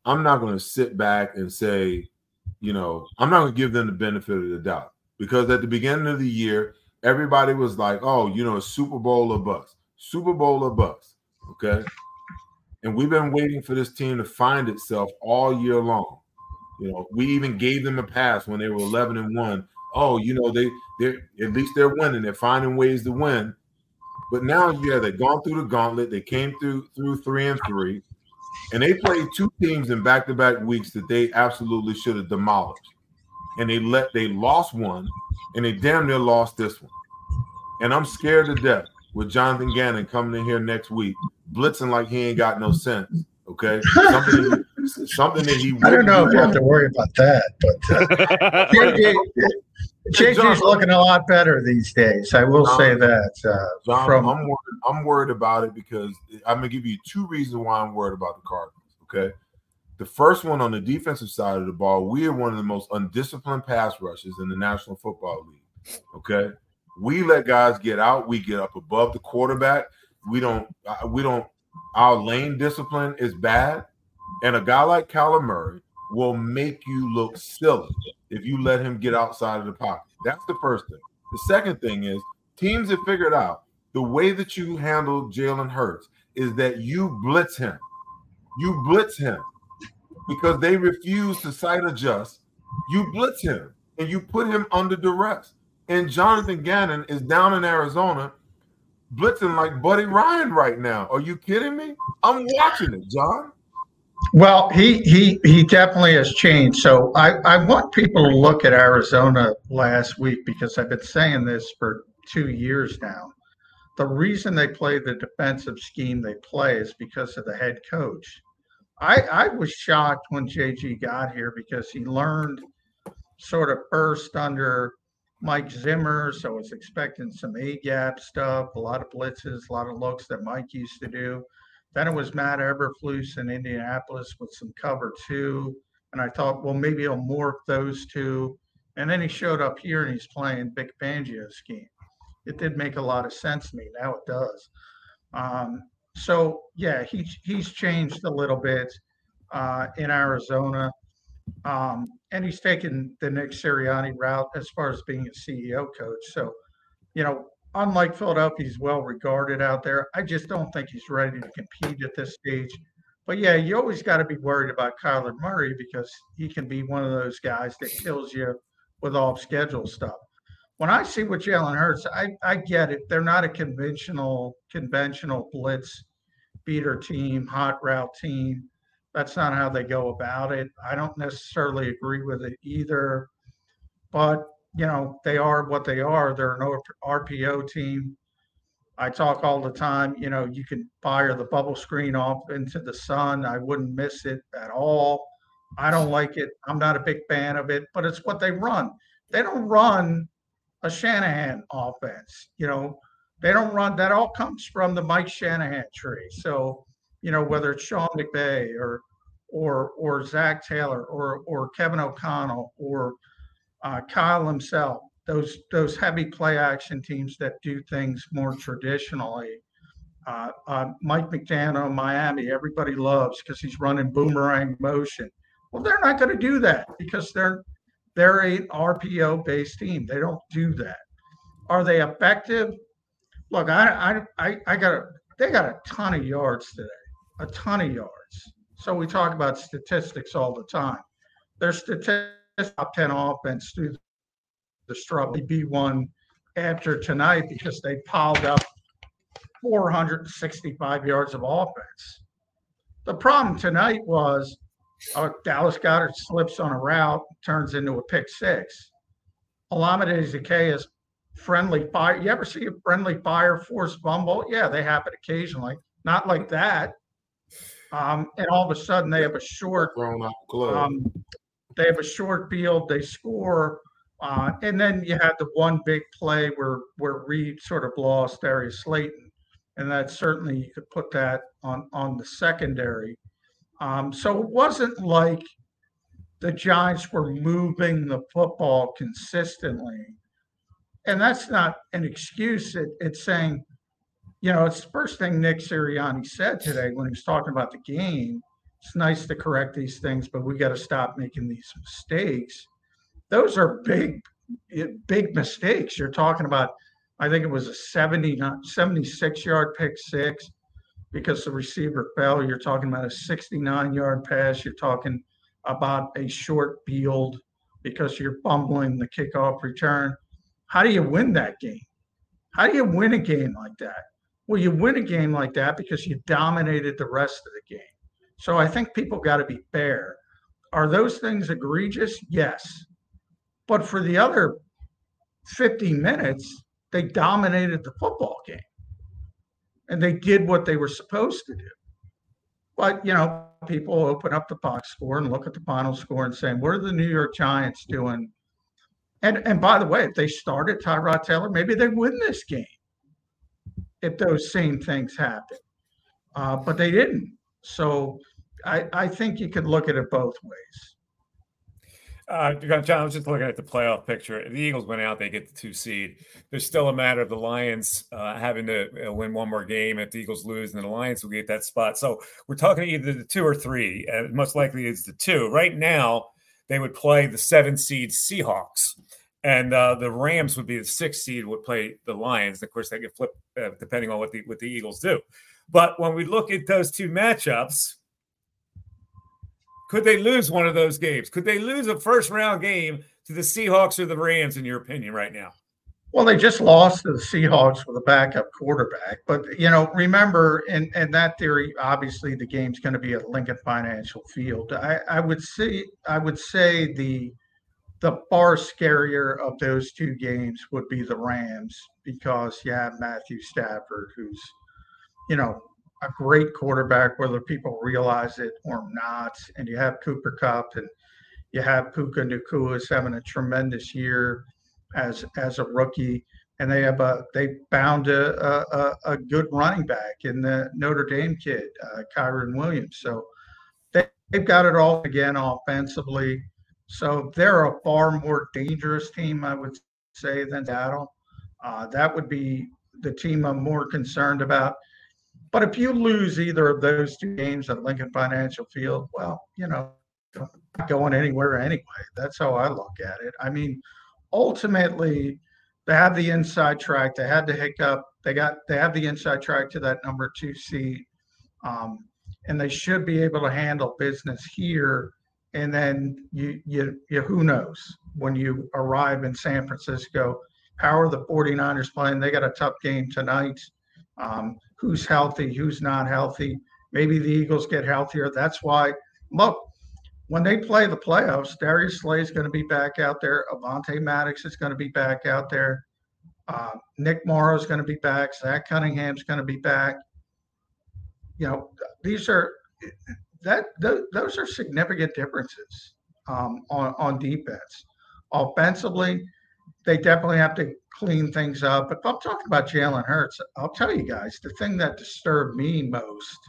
I'm not gonna sit back and say, you know, I'm not gonna give them the benefit of the doubt because at the beginning of the year, everybody was like, "Oh, you know, Super Bowl or bust, Super Bowl or bust." Okay, and we've been waiting for this team to find itself all year long. You know, we even gave them a pass when they were 11 and one. Oh, you know, they they're at least they're winning. They're finding ways to win. But now, yeah, they've gone through the gauntlet. They came through through three and three, and they played two teams in back to back weeks that they absolutely should have demolished and they let they lost one and they damn near lost this one. And I'm scared to death with Jonathan Gannon coming in here next week, blitzing like he ain't got no sense. Okay, something, something that he. I don't know if you have to worry about that, but uh, JJ's looking a lot better these days. I will say that. Uh, John, from I'm worried, I'm worried about it because I'm gonna give you two reasons why I'm worried about the Cardinals. Okay, the first one on the defensive side of the ball, we are one of the most undisciplined pass rushes in the National Football League. Okay, we let guys get out. We get up above the quarterback. We don't. uh, We don't. Our lane discipline is bad, and a guy like Kyler Murray will make you look silly if you let him get outside of the pocket. That's the first thing. The second thing is teams have figured out the way that you handle Jalen Hurts is that you blitz him. You blitz him because they refuse to sight adjust. You blitz him and you put him under duress. And Jonathan Gannon is down in Arizona blitzing like Buddy Ryan right now. Are you kidding me? I'm watching it, John. Well, he he he definitely has changed. So I I want people to look at Arizona last week because I've been saying this for two years now. The reason they play the defensive scheme they play is because of the head coach. I I was shocked when JG got here because he learned sort of first under Mike Zimmer, so I was expecting some A gap stuff, a lot of blitzes, a lot of looks that Mike used to do. Then it was Matt Eberflus in Indianapolis with some cover two. And I thought, well, maybe he'll morph those two. And then he showed up here and he's playing Vic Fangio scheme. It did make a lot of sense to me. Now it does. Um, so yeah, he's he's changed a little bit uh, in Arizona, um, and he's taken the Nick Sirianni route as far as being a CEO coach. So, you know, unlike Philadelphia, he's well regarded out there. I just don't think he's ready to compete at this stage. But yeah, you always got to be worried about Kyler Murray because he can be one of those guys that kills you with off schedule stuff. When I see what Jalen Hurts, I, I get it. They're not a conventional conventional blitz beater team, hot route team. That's not how they go about it. I don't necessarily agree with it either. But, you know, they are what they are. They're an RPO team. I talk all the time, you know, you can fire the bubble screen off into the sun. I wouldn't miss it at all. I don't like it. I'm not a big fan of it, but it's what they run. They don't run a Shanahan offense. You know, they don't run that all comes from the Mike Shanahan tree. So, you know, whether it's Sean McVay or or or Zac Taylor or or Kevin O'Connell or uh, Kyle himself, those those heavy play action teams that do things more traditionally. Uh, uh, Mike McDaniel, Miami, everybody loves because he's running boomerang motion. Well, they're not going to do that because they're they're a RPO based team. They don't do that. Are they effective? Look, I I I, I got a, they got a ton of yards today, a ton of yards. So we talk about statistics all the time. Their statistics top ten offense through the struggle be one after tonight because they piled up 465 yards of offense. The problem tonight was uh, Dallas Goedert slips on a route, turns into a pick six. Olamide Zaccheaus friendly fire. You ever see a friendly fire force fumble? Yeah, they happen occasionally. Not like that. Um, and all of a sudden they have a short thrown out glove. Um, they have a short field. They score, uh, and then you had the one big play where where Reed sort of lost Darius Slayton, and that certainly you could put that on on the secondary. Um, so it wasn't like the Giants were moving the football consistently. And that's not an excuse. It, it's saying, you know, it's the first thing Nick Sirianni said today when he was talking about the game. It's nice to correct these things, but we got to stop making these mistakes. Those are big, eh, big mistakes. You're talking about, I think it was a 70, uh, 76 yard pick six because the receiver fell. You're talking about a 69 yard pass. You're talking about a short field because you're fumbling the kickoff return. How do you win that game? How do you win a game like that? Well, you win a game like that because you dominated the rest of the game. So I think people got to be fair. Are those things egregious? Yes. But for the other 50 minutes, they dominated the football game and they did what they were supposed to do. But you know, people open up the box score and look at the final score and saying, "What are the New York Giants doing?" And and by the way, if they started Tyrod Taylor, maybe they win this game. If those same things happen, uh, but they didn't. So I I think you could look at it both ways. Uh, John, I was just looking at the playoff picture. The Eagles went out; they get the two seed. There's still a matter of the Lions uh, having to win one more game. If the Eagles lose, and the Lions will get that spot. So we're talking either the two or three, and most likely it's the two. Right now, they would play the seven seed Seahawks, and uh, the Rams would be the six seed. Would play the Lions. Of course, they could flip uh, depending on what the what the Eagles do. But when we look at those two matchups, could they lose one of those games? Could they lose a first round game to the Seahawks or the Rams, in your opinion, right now? Well, they just lost to the Seahawks with a backup quarterback. But, you know, remember, in, in that theory, obviously the game's going to be at Lincoln Financial Field. I, I would say I would say the the far scarier of those two games would be the Rams because you have Matthew Stafford, who's, you know, a great quarterback, whether people realize it or not. And you have Cooper Kupp and you have Puka Nacua having a tremendous year as as a rookie. and they have a they bound a a, a good running back in the Notre Dame kid, uh, Kyren Williams. So they, they've got it all again offensively. So they're a far more dangerous team, I would say, than Seattle. Uh, that would be the team I'm more concerned about. But if you lose either of those two games at Lincoln Financial Field, well, you know, not going anywhere anyway. That's how I look at it. I mean, ultimately, they have the inside track. They had the hiccup. They got they have the inside track to that number two seed, um, and they should be able to handle business here. And then you you, you who knows when you arrive in San Francisco, how are the 49ers playing? They got a tough game tonight. Um, who's healthy? Who's not healthy? Maybe the Eagles get healthier. That's why look when they play the playoffs, Darius Slay is going to be back out there. Avonte Maddox is going to be back out there. Uh, Nick Morrow is going to be back. Zach Cunningham's going to be back. You know, these are that th- those are significant differences um, on on defense. Offensively, they definitely have to clean things up. But if I'm talking about Jalen Hurts, I'll tell you guys the thing that disturbed me most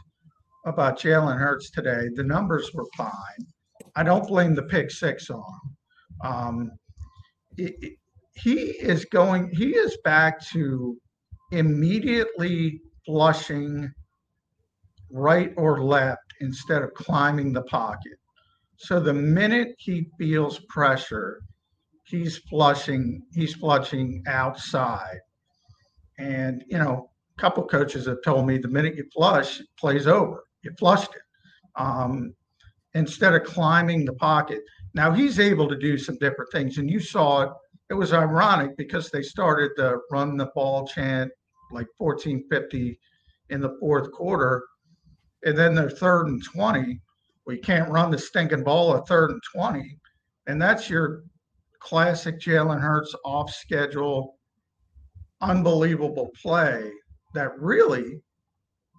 about Jalen Hurts today. The numbers were fine I don't blame the pick six on him. Um, he is going, he is back to immediately flushing right or left instead of climbing the pocket. So the minute he feels pressure, he's flushing, he's flushing outside. And, you know, a couple coaches have told me the minute you flush, it plays over. You flushed it. Um, instead of climbing the pocket. Now he's able to do some different things, and you saw it. It was ironic because they started the run the ball chant like 1450 in the fourth quarter, and then they're third and 20. We can't run the stinking ball at third and 20, and that's your classic Jalen Hurts off schedule, unbelievable play that really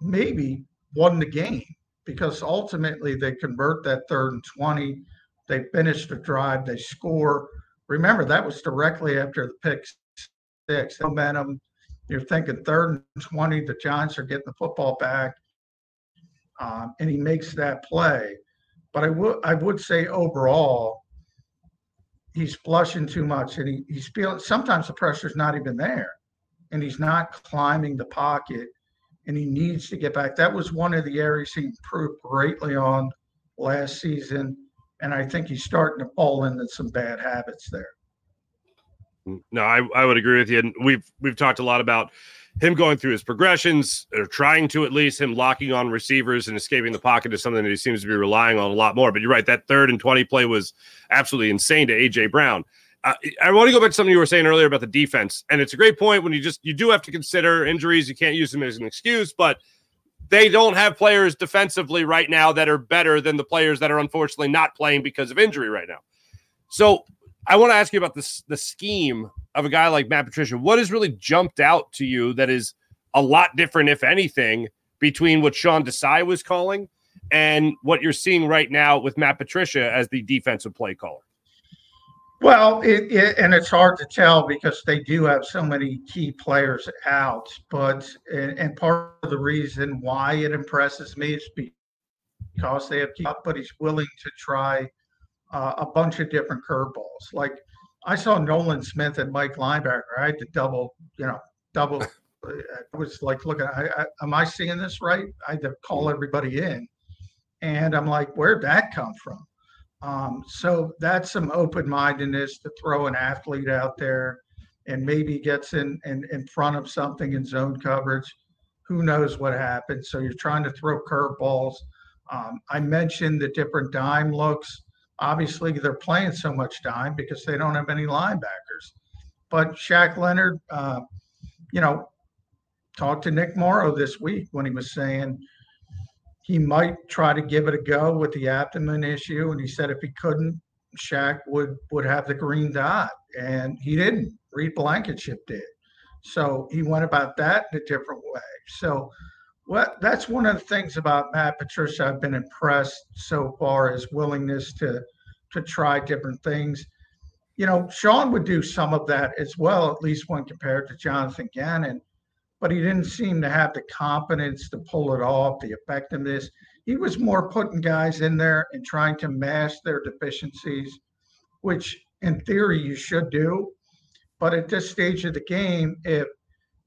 maybe won the game because ultimately they convert that third and 20. They finish the drive, they score. Remember, that was directly after the pick six. Momentum. You're thinking third and 20, the Giants are getting the football back. Um, and he makes that play. But I would I would say overall, he's flushing too much and he, he's feeling sometimes the pressure's not even there. And he's not climbing the pocket and he needs to get back. That was one of the areas he improved greatly on last season, and I think he's starting to fall into some bad habits there. Mm, no, I, I would agree with you. And we've we've talked a lot about him going through his progressions, or trying to at least him locking on receivers and escaping the pocket is something that he seems to be relying on a lot more. But you're right, that third and 20 play was absolutely insane to AJ Brown. Uh, I want to go back to something you were saying earlier about the defense, and it's a great point when you just you do have to consider injuries. You can't use them as an excuse, but they don't have players defensively right now that are better than the players that are unfortunately not playing because of injury right now. So I want to ask you about this the scheme of a guy like Matt Patricia. What has really jumped out to you that is a lot different, if anything, between what Sean Desai was calling and what you're seeing right now with Matt Patricia as the defensive play caller? Well, it, it, and it's hard to tell because they do have so many key players out. But and, and part of the reason why it impresses me is because they have key but he's willing to try uh, a bunch of different curveballs. Like I saw Nolan Smith and Mike linebacker. I had to double, you know, double. I was like, looking, I, I, am I seeing this right? I had to call everybody in, and I'm like, where'd that come from? Um, so that's some open mindedness to throw an athlete out there and maybe gets in, in, in front of something in zone coverage. Who knows what happens? So you're trying to throw curveballs. Um, I mentioned the different dime looks. Obviously, they're playing so much dime because they don't have any linebackers. But Shaq Leonard, uh, you know, talked to Nick Morrow this week when he was saying, he might try to give it a go with the abdomen issue. And he said if he couldn't, Shaq would would have the green dot, and he didn't. Reed Blankenship did. So he went about that in a different way. So what that's one of the things about Matt Patricia I've been impressed so far his willingness to to try different things. you know, Sean would do some of that as well, at least when compared to Jonathan Gannon, but he didn't seem to have the confidence to pull it off, the effectiveness. He was more putting guys in there and trying to mask their deficiencies, which in theory you should do. But at this stage of the game, if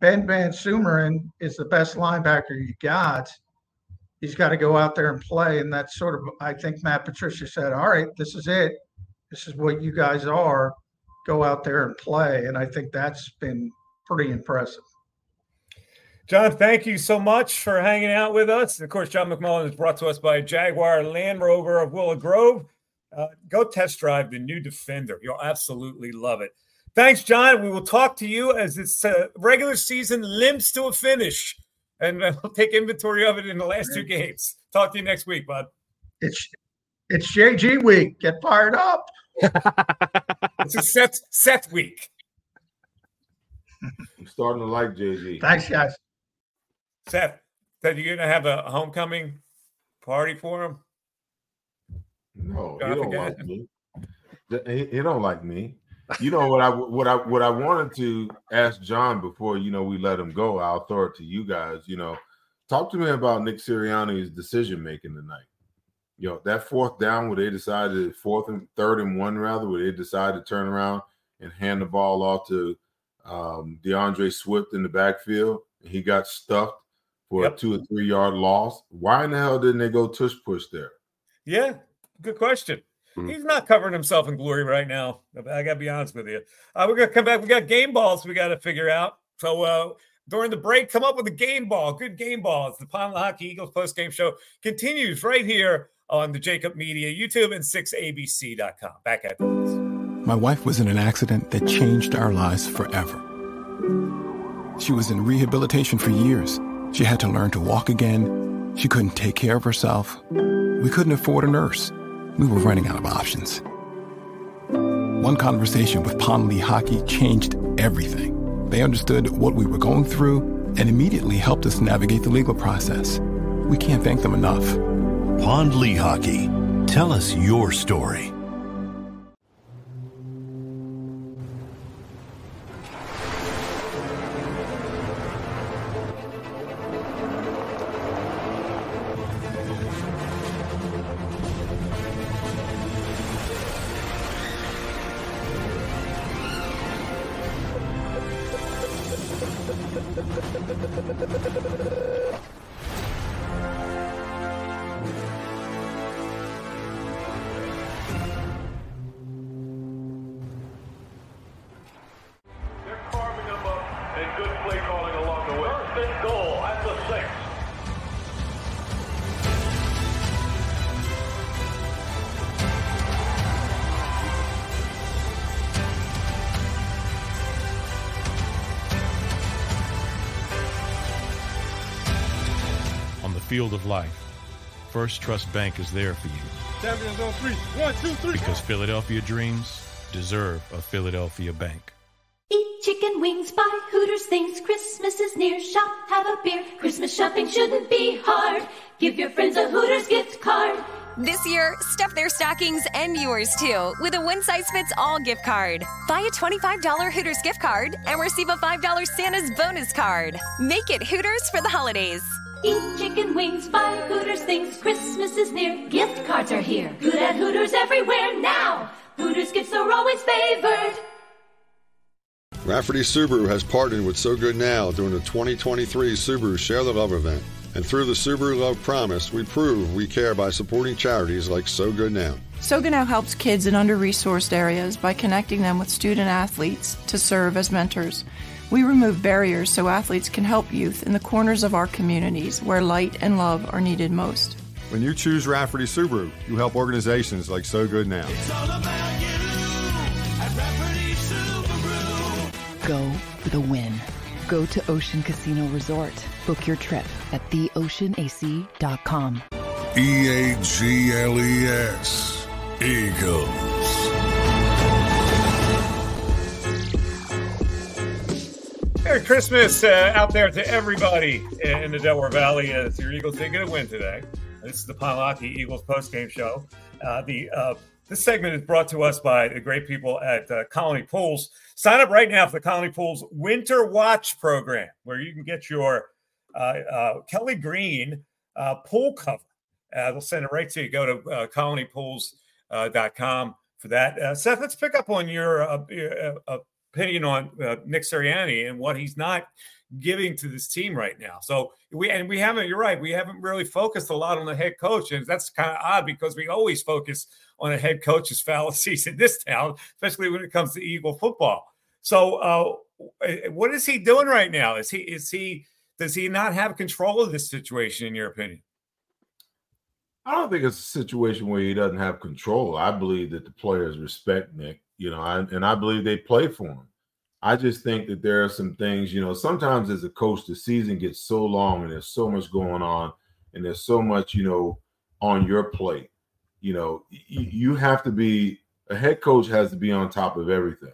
Ben VanSumeren is the best linebacker you got, he's got to go out there and play. And that's sort of, I think Matt Patricia said, all right, this is it. This is what you guys are. Go out there and play. And I think that's been pretty impressive. John, thank you so much for hanging out with us. Of course, John McMullen is brought to us by Jaguar Land Rover of Willow Grove. Uh, go test drive the new Defender. You'll absolutely love it. Thanks, John. We will talk to you as this uh, regular season limps to a finish, and uh, we'll take inventory of it in the last two games. Talk to you next week, bud. It's it's JG week. Get fired up. it's a set set week. I'm starting to like JG. Thanks, guys. Seth, said you're gonna have a homecoming party for him. No, he don't like me. He, he don't like me. You know what I what I what I wanted to ask John before you know we let him go. I'll throw it to you guys. You know, talk to me about Nick Sirianni's decision making tonight. You know that fourth down where they decided fourth and third and one rather where they decided to turn around and hand the ball off to um, DeAndre Swift in the backfield. He got stuffed for yep. a two or three yard loss. Why in the hell didn't they go tush push there? Yeah, good question. Mm-hmm. He's not covering himself in glory right now. I got to be honest with you. Uh, we're going to come back. We got game balls we got to figure out. So uh, during the break, come up with a game ball. Good game balls. The Pond Lehocky Eagles post game show continues right here on the JAKIB Media YouTube and 6abc.com. Back at this. My wife was in an accident that changed our lives forever. She was in rehabilitation for years. She had to learn to walk again. She couldn't take care of herself. We couldn't afford a nurse. We were running out of options. One conversation with Pond Lehocky changed everything. They understood what we were going through and immediately helped us navigate the legal process. We can't thank them enough. Pond Lehocky. Tell us your story. Field of life, First Trust Bank is there for you. Champions on three. One, two, three. Because Philadelphia dreams deserve a Philadelphia bank. Eat chicken wings, buy Hooters things. Christmas is near. Shop, have a beer. Christmas shopping shouldn't be hard. Give your friends a Hooters gift card. This year, stuff their stockings and yours too with a one size fits all gift card. Buy a $25 Hooters gift card and receive a $5 Santa's bonus card. Make it Hooters for the holidays. Eat chicken wings, buy Hooters things. Christmas is near. Gift cards are here. Good at Hooters everywhere now. Hooters gifts are always favored. Rafferty Subaru has partnered with So Good Now during the 2023 Subaru Share the Love event. And through the Subaru Love Promise, we prove we care by supporting charities like So Good Now. So Good Now helps kids in under resourced areas by connecting them with student athletes to serve as mentors. We remove barriers so athletes can help youth in the corners of our communities where light and love are needed most. When you choose Rafferty Subaru, you help organizations like So Good Now. Go for the win. Go to Ocean Casino Resort. Book your trip at theoceanac.com. E A G L E S. Eagles. Merry Christmas uh, out there to everybody in the Delaware Valley as your Eagles did get a win today. This is the Lehocky Eagles postgame show. Uh, the uh, This segment is brought to us by the great people at uh, Colony Pools. Sign up right now for the Colony Pools Winter Watch program, where you can get your uh, uh, Kelly Green uh, pool cover. Uh, they'll send it right to you. Go to uh, colonypools.com for that. Seth, let's pick up on your opinion on Nick Sirianni and what he's not giving to this team right now. So we and we haven't. You're right. We haven't really focused a lot on the head coach, and that's kind of odd because we always focus on a head coach's fallacies in this town, especially when it comes to Eagle football. So, uh, what is he doing right now? Is he is he does he not have control of this situation, in your opinion? I don't think it's a situation where he doesn't have control. I believe that the players respect Nick, you know, I, and I believe they play for him. I just think that there are some things, you know, sometimes as a coach, the season gets so long and there's so much going on and there's so much, you know, on your plate. You know, you have to be a head coach has to be on top of everything.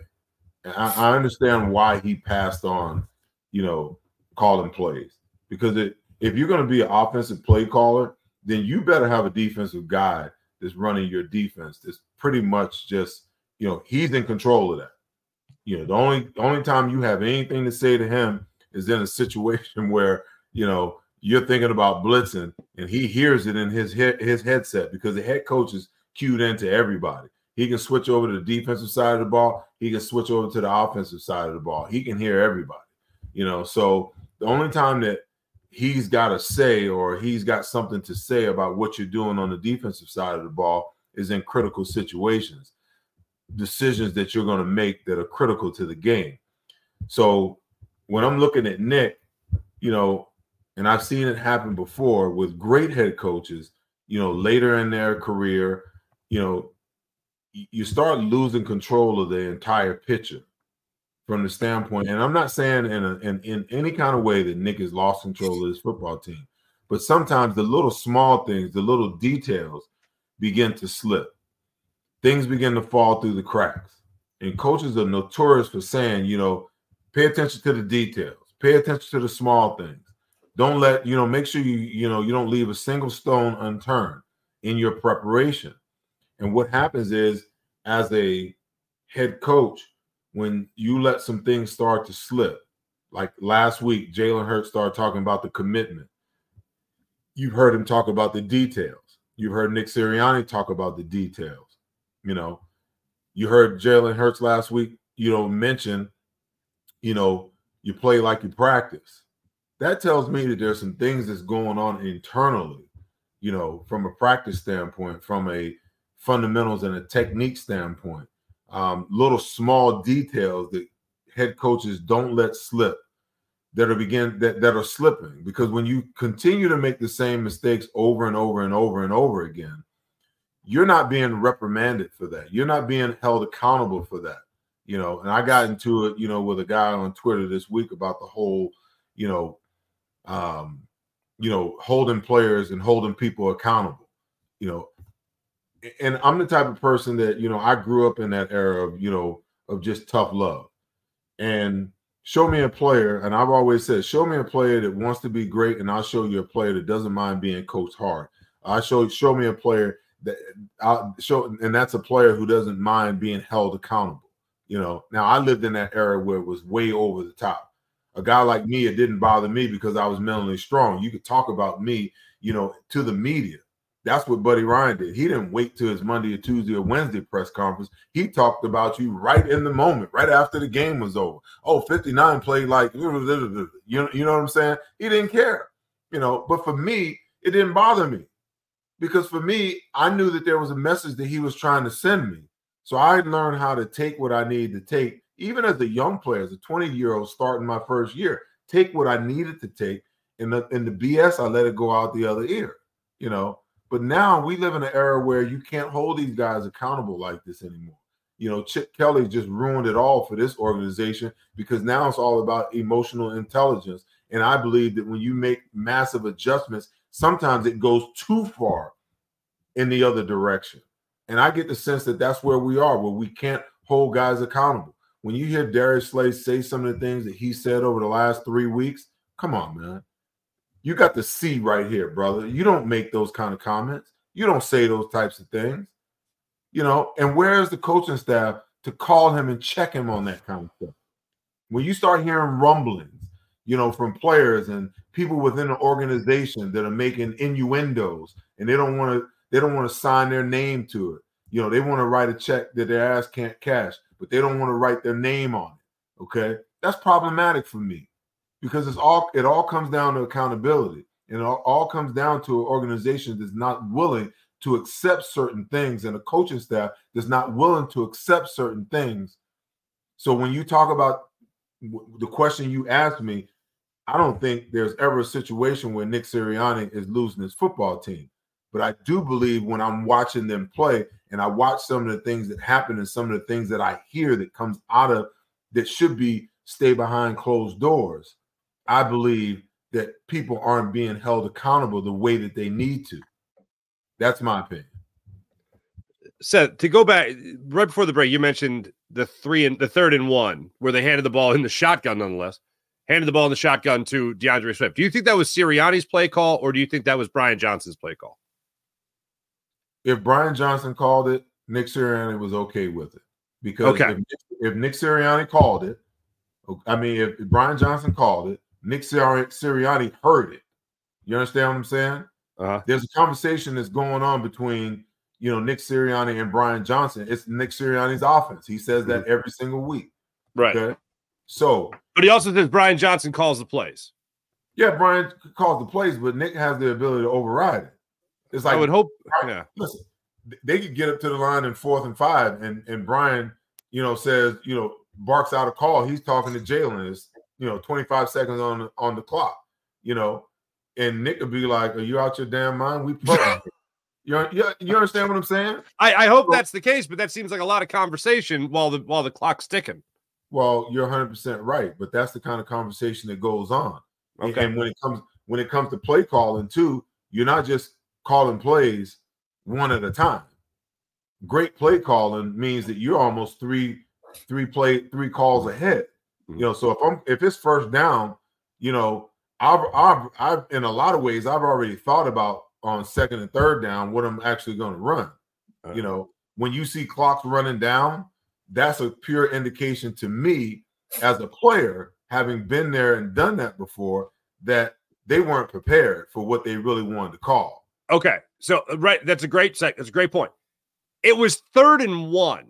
And I, I understand why he passed on, you know, calling plays because it, if you're going to be an offensive play caller, then you better have a defensive guy that's running your defense. That's pretty much just, you know, he's in control of that. You know, the only only time you have anything to say to him is in a situation where you know you're thinking about blitzing and he hears it in his head, his headset because the head coach is cued into everybody. He can switch over to the defensive side of the ball. He can switch over to the offensive side of the ball. He can hear everybody. You know, so the only time that he's got a say or he's got something to say about what you're doing on the defensive side of the ball is in critical situations decisions that you're going to make that are critical to the game. So when I'm looking at Nick, you know, and I've seen it happen before with great head coaches, you know, later in their career, you know, you start losing control of the entire picture from the standpoint. And I'm not saying in, a, in in any kind of way that Nick has lost control of his football team, but sometimes the little small things, the little details begin to slip things begin to fall through the cracks. And coaches are notorious for saying, you know, pay attention to the details, pay attention to the small things. Don't let, you know, make sure you, you know, you don't leave a single stone unturned in your preparation. And what happens is, as a head coach, when you let some things start to slip, like last week, Jalen Hurts started talking about the commitment. You've heard him talk about the details. You've heard Nick Sirianni talk about the details. You know, you heard Jalen Hurts last week, you know, mention, you know, you play like you practice. That tells me that there's some things that's going on internally, you know, from a practice standpoint, from a fundamentals and a technique standpoint. Um, little small details that head coaches don't let slip that are begin that, that are slipping because when you continue to make the same mistakes over and over and over and over again you're not being reprimanded for that. You're not being held accountable for that. You know, and I got into it, you know, with a guy on Twitter this week about the whole, you know, um, you know, holding players and holding people accountable. You know, and I'm the type of person that, you know, I grew up in that era of, you know, of just tough love. And show me a player, and I've always said, show me a player that wants to be great, and I'll show you a player that doesn't mind being coached hard. I show show me a player that I'll show, and that's a player who doesn't mind being held accountable. You know, now I lived in that era where it was way over the top. A guy like me, it didn't bother me because I was mentally strong. You could talk about me, you know, to the media. That's what Buddy Ryan did. He didn't wait till his Monday or Tuesday or Wednesday press conference. He talked about you right in the moment, right after the game was over. Oh, 59 played like, you know, you know what I'm saying? He didn't care, you know. But for me, it didn't bother me because for me, I knew that there was a message that he was trying to send me. So I learned how to take what I needed to take, even as a young player, as a 20 year old starting my first year, take what I needed to take. In the in the BS, I let it go out the other ear, you know. But now we live in an era where you can't hold these guys accountable like this anymore. You know, Chip Kelly just ruined it all for this organization because now it's all about emotional intelligence. And I believe that when you make massive adjustments sometimes it goes too far in the other direction. And I get the sense that that's where we are, where we can't hold guys accountable. When you hear Darius Slay say some of the things that he said over the last three weeks, come on, man. You got the C right here, brother. You don't make those kind of comments. You don't say those types of things. You know, and where's the coaching staff to call him and check him on that kind of stuff? When you start hearing rumblings, you know, from players and people within the organization that are making innuendos and they don't want to they don't want to sign their name to it. You know, they want to write a check that their ass can't cash, but they don't want to write their name on it. Okay. That's problematic for me because it's all it all comes down to accountability. And it all, all comes down to an organization that's not willing to accept certain things and a coaching staff that's not willing to accept certain things. So when you talk about the question you asked me, I don't think there's ever a situation where Nick Sirianni is losing his football team. But I do believe when I'm watching them play and I watch some of the things that happen and some of the things that I hear that comes out of that should be stay behind closed doors, I believe that people aren't being held accountable the way that they need to. That's my opinion. Seth, to go back right before the break, you mentioned the three and the third and one where they handed the ball in the shotgun, nonetheless, handed the ball in the shotgun to DeAndre Swift. Do you think that was Sirianni's play call, or do you think that was Brian Johnson's play call? If Brian Johnson called it, Nick Sirianni was okay with it because Okay. if, if Nick Sirianni called it, I mean, if Brian Johnson called it, Nick Siri- Sirianni heard it. You understand what I'm saying? Uh-huh. There's a conversation that's going on between you know Nick Sirianni and Brian Johnson. It's Nick Sirianni's offense. He says that every single week. Right. Okay. So But he also says Brian Johnson calls the plays. yeah, Brian calls the plays, but Nick has the ability to override it. It's like I would hope. Yeah. Listen, they could get up to the line in fourth and five, and and Brian, you know, says you know barks out a call. He's talking to Jalen. It's you know 25 seconds on the, on the clock. You know, and Nick would be like, "Are you out your damn mind? We play." you, you you understand what I'm saying? I, I hope that's the case, but that seems like a lot of conversation while the while the clock's ticking. Well, you're 100 percent right, but that's the kind of conversation that goes on. And- Okay. And when it comes when it comes to play calling too, you're not just calling plays one at a time. Great play calling means that you're almost three three play three calls ahead. Mm-hmm. You know, so if I'm if it's first down, you know, I've I've I've in a lot of ways I've already thought about on second and third down what I'm actually going to run. Uh-huh. You know, when you see clocks running down, that's a pure indication to me as a player, having been there and done that before, that they weren't prepared for what they really wanted to call. Okay. So uh, right, that's a great sec. That's a great point. It was third and one.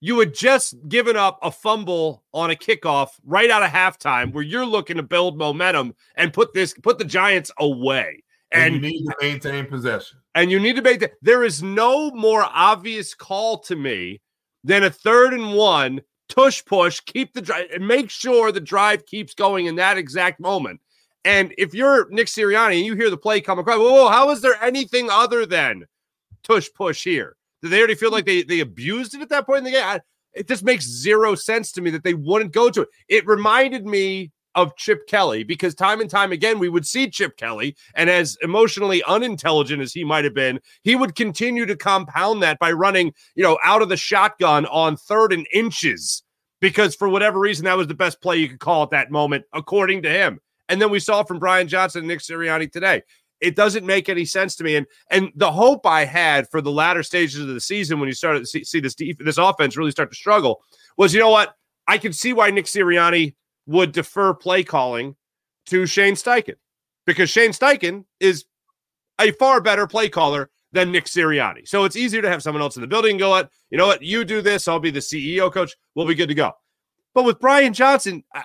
You had just given up a fumble on a kickoff right out of halftime where you're looking to build momentum and put this put the Giants away. And, And you need to maintain possession. and you need to make that. There is no more obvious call to me than a third and one tush push, keep the drive, and make sure the drive keeps going in that exact moment. And if you're Nick Sirianni and you hear the play come across, whoa, how is there anything other than tush push here? Did they already feel like they they abused it at that point in the game? I, it just makes zero sense to me that they wouldn't go to it. It reminded me of Chip Kelly because time and time again we would see Chip Kelly, and as emotionally unintelligent as he might have been, he would continue to compound that by running, you know, out of the shotgun on third and inches because for whatever reason that was the best play you could call at that moment, according to him. And then we saw from Brian Johnson and Nick Sirianni today. It doesn't make any sense to me. And and the hope I had for the latter stages of the season when you started to see, see this def- this offense really start to struggle was, you know what? I could see why Nick Sirianni would defer play calling to Shane Steichen because Shane Steichen is a far better play caller than Nick Sirianni. So it's easier to have someone else in the building go, you know what, you do this, I'll be the CEO coach, we'll be good to go. But with Brian Johnson, I,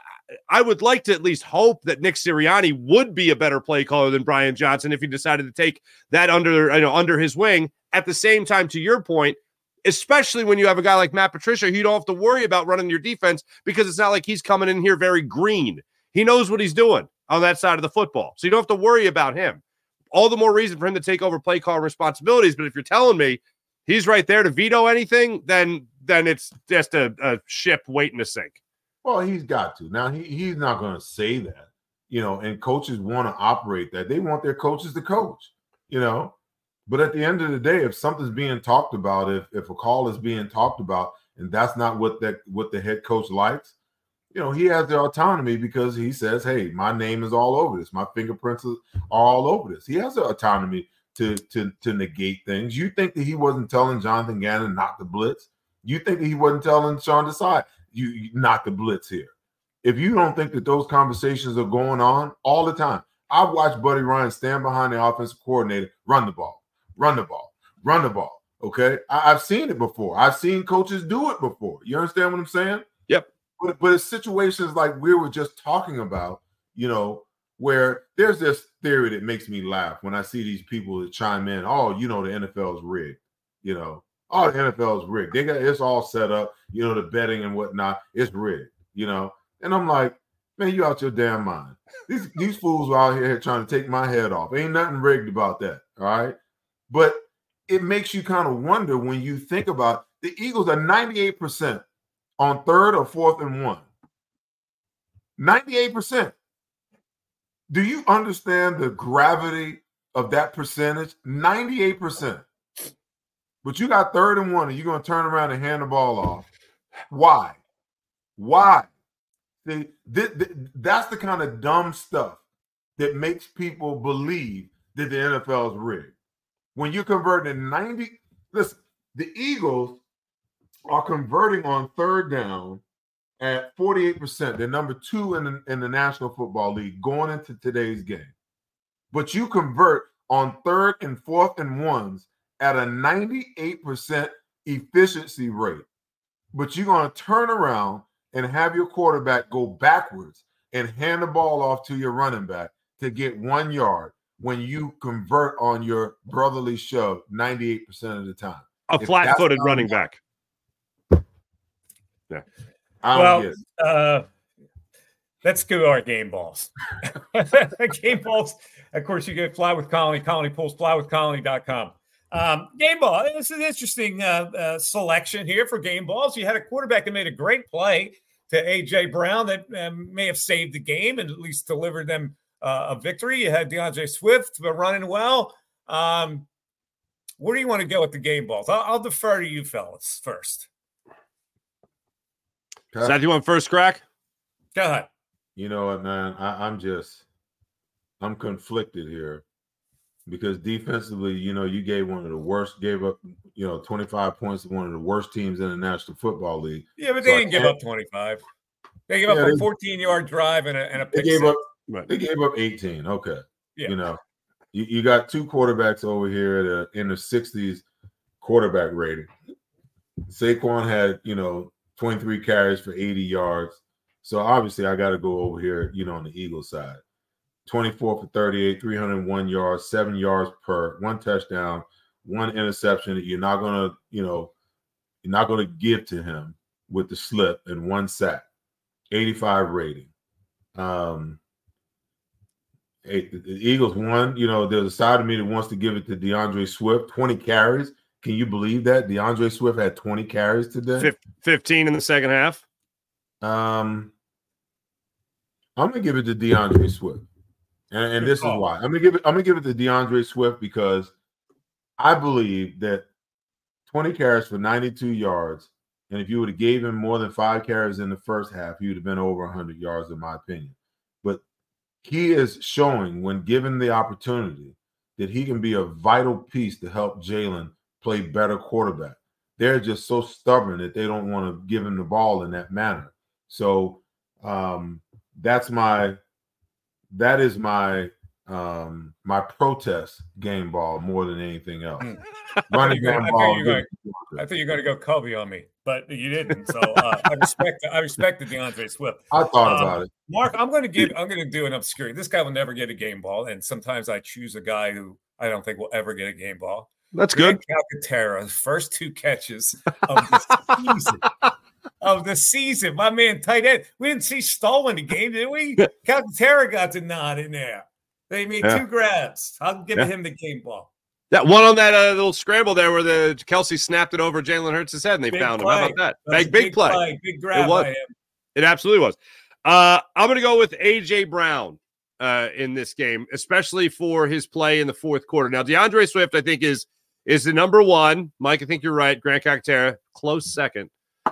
I would like to at least hope that Nick Sirianni would be a better play caller than Brian Johnson if he decided to take that under, you know, under his wing. At the same time, to your point, especially when you have a guy like Matt Patricia, you don't have to worry about running your defense because it's not like he's coming in here very green. He knows what he's doing on that side of the football. So you don't have to worry about him. All the more reason for him to take over play call responsibilities. But if you're telling me he's right there to veto anything, then then it's just a, a ship waiting to sink. Well, he's got to. Now he, he's not going to say that, you know, and coaches want to operate that. They want their coaches to coach, you know. But at the end of the day, if something's being talked about, if if a call is being talked about, and that's not what that what the head coach likes, you know, he has the autonomy because he says, "Hey, my name is all over this. My fingerprints are all over this." He has the autonomy to to to negate things. You think that he wasn't telling Jonathan Gannon not to blitz? You think he wasn't telling Sean Desai you, you not the blitz here? If you don't think that those conversations are going on all the time, I've watched Buddy Ryan stand behind the offensive coordinator, run the ball, run the ball, run the ball. Okay, I, have seen it before. I've seen coaches do it before. You understand what I'm saying? Yep. But but it's situations like we were just talking about, you know, where there's this theory that makes me laugh when I see these people that chime in. Oh, you know, the NFL is rigged. You know, oh, the NFL is rigged. They got it's all set up. You know, the betting and whatnot. It's rigged. You know, and I'm like, man, you out your damn mind. These these fools are out here trying to take my head off. Ain't nothing rigged about that. All right, but it makes you kind of wonder when you think about the Eagles are 98% on third or fourth and one. 98%. Do you understand the gravity of that percentage? 98%. But you got third and one, and you're going to turn around and hand the ball off. Why? Why? That's the kind of dumb stuff that makes people believe that the NFL is rigged. When you're converting 90, listen, the Eagles are converting on third down at 48%. They're number two in the, in the National Football League going into today's game. But you convert on third and fourth and ones at a 98% efficiency rate. But you're going to turn around and have your quarterback go backwards and hand the ball off to your running back to get one yard when you convert on your brotherly shove 98% of the time. A flat footed running back. Yeah. well, uh, let's go our game balls. game balls. Of course, you get fly with Colony, Colony Pools flywithcolony.com. Um, game ball. This is an interesting uh, uh, selection here for game balls. You had a quarterback that made a great play to AJ Brown that um, may have saved the game and at least delivered them uh, a victory. You had DeAndre Swift running well. Um, where do you want to go with the game balls? I'll, I'll defer to you fellas first. Seth, you want first crack? Go ahead. You know what, man? I, I'm just, I'm conflicted here because defensively, you know, you gave one of the worst, gave up, you know, 25 points to one of the worst teams in the National Football League. Yeah, but they so didn't give up 25. They gave yeah, up a 14 yard drive and a, and a pick. They gave six. up. They gave up 18. Okay. Yeah. You know, you, you got two quarterbacks over here that in the 60s quarterback rating. Saquon had, you know, 23 carries for 80 yards. So obviously, I got to go over here, you know, on the Eagles side. 24 for 38, 301 yards, seven yards per, one touchdown, one interception that you're not going to, you know, you're not going to give to him with the slip and one sack, 85 rating. Um, the Eagles won. You know, there's a side of me that wants to give it to DeAndre Swift, 20 carries. Can you believe that DeAndre Swift had 20 carries today? 15 in the second half. Um, I'm gonna give it to DeAndre Swift, and, and this is why. I'm gonna give it. I'm gonna give it to DeAndre Swift because I believe that 20 carries for 92 yards, and if you would have gave him more than five carries in the first half, he would have been over 100 yards, in my opinion. But he is showing, when given the opportunity, that he can be a vital piece to help Jalen play better quarterback. They're just so stubborn that they don't want to give him the ball in that manner. So um, that's my that is my um my protest game ball more than anything else. Hmm. Running game I ball. Think I think you're going to go Covey on me, but you didn't. So uh, I respect I respected the DeAndre Swift. I thought um, about it. Marc, I'm going to give I'm going to do an obscure. This guy will never get a game ball, and sometimes I choose a guy who I don't think will ever get a game ball. That's good. Calcaterra, first two catches of the season. Of the season. My man, tight end. We didn't see Stoll in the game, did we? Calcaterra got the nod in there. They made yeah. two grabs. I'll give yeah. him the game ball. That one on that uh, little scramble there where the Kelce snapped it over Jalen Hurts' head and they big found play. him. How about that? that big, big, play. play. Big grab it was. It absolutely was. Uh, I'm going to go with AJ Brown uh, in this game, especially for his play in the fourth quarter. Now, DeAndre Swift, I think, is is the number one. Mike, I think you're right. Grant Calcaterra, close second.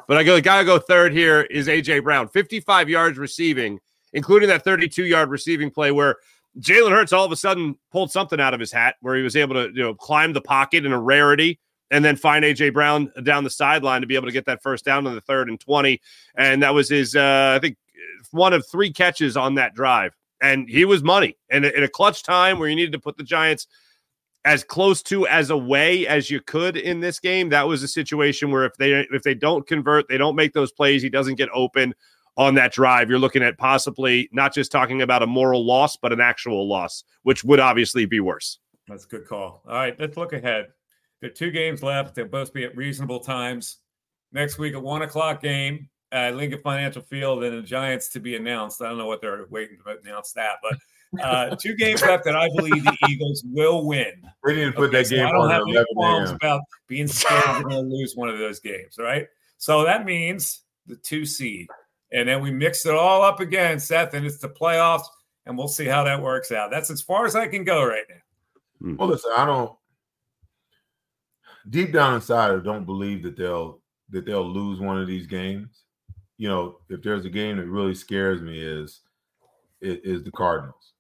But I go, the guy go third here is AJ Brown, 55 yards receiving, including that 32 yard receiving play where Jalen Hurts all of a sudden pulled something out of his hat where he was able to, you know, climb the pocket in a rarity and then find AJ Brown down the sideline to be able to get that first down on the third and 20. And that was his, uh, I think, one of three catches on that drive. And he was money. And in a clutch time where you needed to put the Giants as close to as away as you could in this game, that was a situation where if they if they don't convert, they don't make those plays, he doesn't get open on that drive, you're looking at possibly not just talking about a moral loss, but an actual loss, which would obviously be worse. That's a good call. All right, let's look ahead. There are two games left. They'll both be at reasonable times. Next week, a one o'clock game at Lincoln Financial Field, and the Giants to be announced. I don't know what they're waiting to announce that, but uh, two games left that I believe the Eagles will win. We need to put Okay, that so game I don't have any 11 qualms about being scared we're going to lose one of those games. All right. So that means the two seed. And then we mix it all up again, Seth, and it's the playoffs, and we'll see how that works out. That's as far as I can go right now. Well, listen, I don't. Deep down inside, I don't believe that they'll that they'll lose one of these games. You know, if there's a game that really scares me is is, is the Cardinals.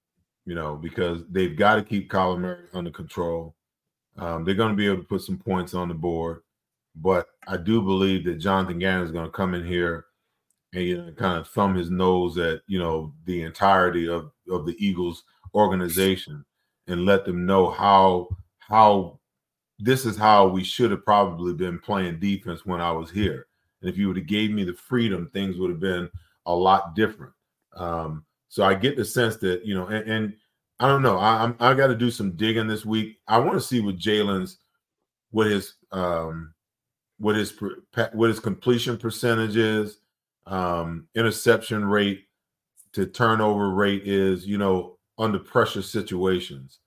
You know, because they've got to keep Kyler Murray under control. Um, they're going to be able to put some points on the board, but I do believe that Jonathan Gannon is going to come in here and you know, kind of thumb his nose at you know the entirety of of the Eagles organization and let them know how how this is how we should have probably been playing defense when I was here. And if you would have gave me the freedom, things would have been a lot different. Um, so I get the sense that you know, and, and I don't know. I, I'm I got to do some digging this week. I want to see what Jalen's what his um what his what his completion percentage is, um, interception rate to turnover rate is, you know, under pressure situations.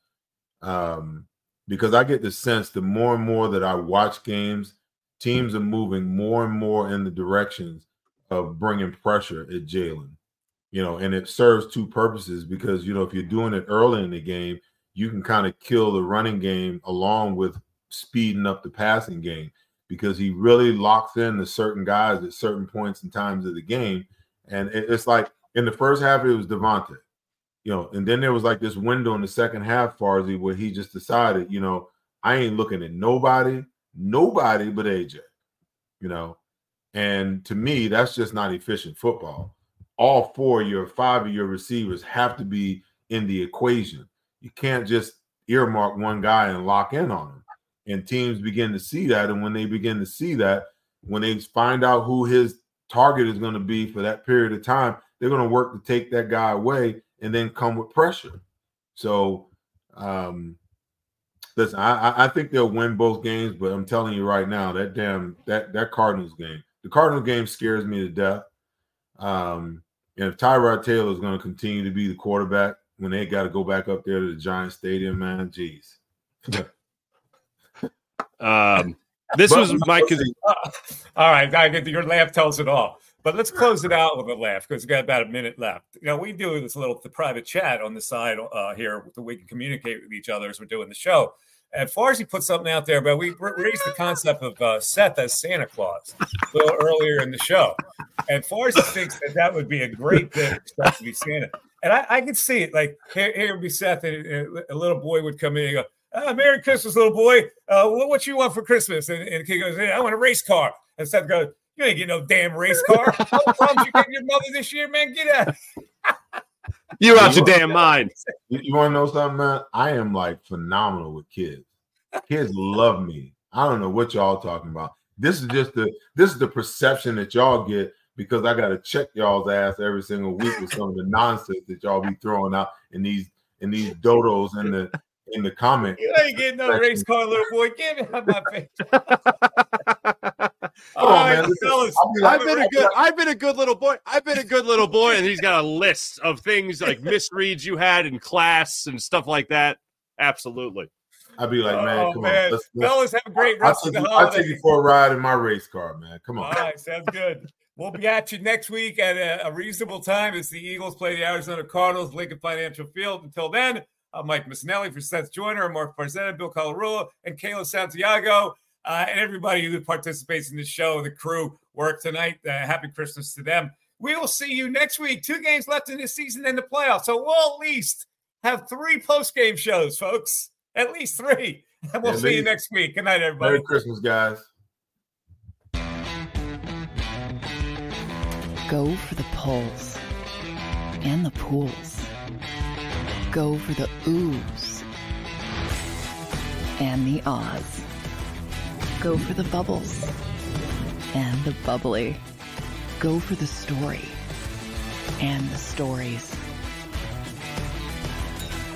Um, because I get the sense the more and more that I watch games, teams are moving more and more in the directions of bringing pressure at Jalen. You know, and it serves two purposes because you know if you're doing it early in the game, you can kind of kill the running game along with speeding up the passing game because he really locks in to certain guys at certain points and times of the game. And it- it's like in the first half, it was DeVonta, you know, and then there was like this window in the second half, Farzi, where he just decided, you know, I ain't looking at nobody, nobody but AJ, you know. And to me, that's just not efficient football. All four of your five of your receivers have to be in the equation. You can't just earmark one guy and lock in on him. And teams begin to see that. And when they begin to see that, when they find out who his target is going to be for that period of time, they're going to work to take that guy away and then come with pressure. So, um, listen, I, I- think they'll win both games, but I'm telling you right now, that damn that that Cardinals game, the Cardinals game scares me to death. Um, if Tyrod Taylor is going to continue to be the quarterback when they got to go back up there to the Giant Stadium, man, geez. Um, this But was we my will con- All right, I get your laugh tells it all. But let's close it out with a laugh because we've got about a minute left. You know, we do this little private chat on the side uh, here that we can communicate with each other as we're doing the show. And Farzi put something out there, but we raised the concept of uh, Seth as Santa Claus a little earlier in the show. And Farzi thinks that that would be a great thing for Seth to be Santa. And I, I could see it. Like, here, here would be Seth, and, and a little boy would come in and go, uh, Merry Christmas, little boy. Uh, what, what you want for Christmas? And, and the kid goes, hey, I want a race car. And Seth goes, You ain't getting no damn race car. What problems you getting your mother this year, man? Get out. you out your damn mind. You, you want to know something, man? I am like phenomenal with kids. Kids love me. I don't know what y'all talking about. This is just the this is the perception that y'all get because I got to check y'all's ass every single week with some of the nonsense that y'all be throwing out in these in these dodos in the in the comment. You ain't getting no race car, little boy. Get me out my face. Come All on, right, man. Fellas. I'll be like- I've been a good I've been a good little boy. I've been a good little boy, and he's got a list of things like misreads you had in class and stuff like that. Absolutely. I'd be like, man, Oh, come man. on. Let's, let's, Fellas, have a great I'll of the you, I'll take you for a ride in my race car, man. Come on. All right, sounds good. We'll be at you next week at a, a reasonable time as the Eagles play the Arizona Cardinals, Lincoln Financial Field. Until then, I'm Mike Missanelli for Seth Joyner, Marc Farzetta, Bill Colarulo, and Kayla Santiago, uh, and everybody who participates in the show, the crew work tonight. Uh, happy Christmas to them. We will see you next week. Two games left in this season and the playoffs. So we'll at least have three post game shows, folks. At least three. And we'll At see you next week. Good night, everybody. Merry Christmas, guys. Go for the pulls and the pools. Go for the oohs and the ahs. Go for the bubbles and the bubbly. Go for the story and the stories.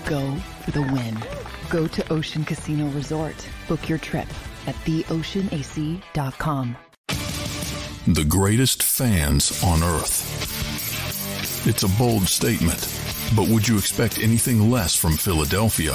Go for the win. Go to Ocean Casino Resort. Book your trip at theoceanac.com. The greatest fans on earth. It's a bold statement, but would you expect anything less from Philadelphia?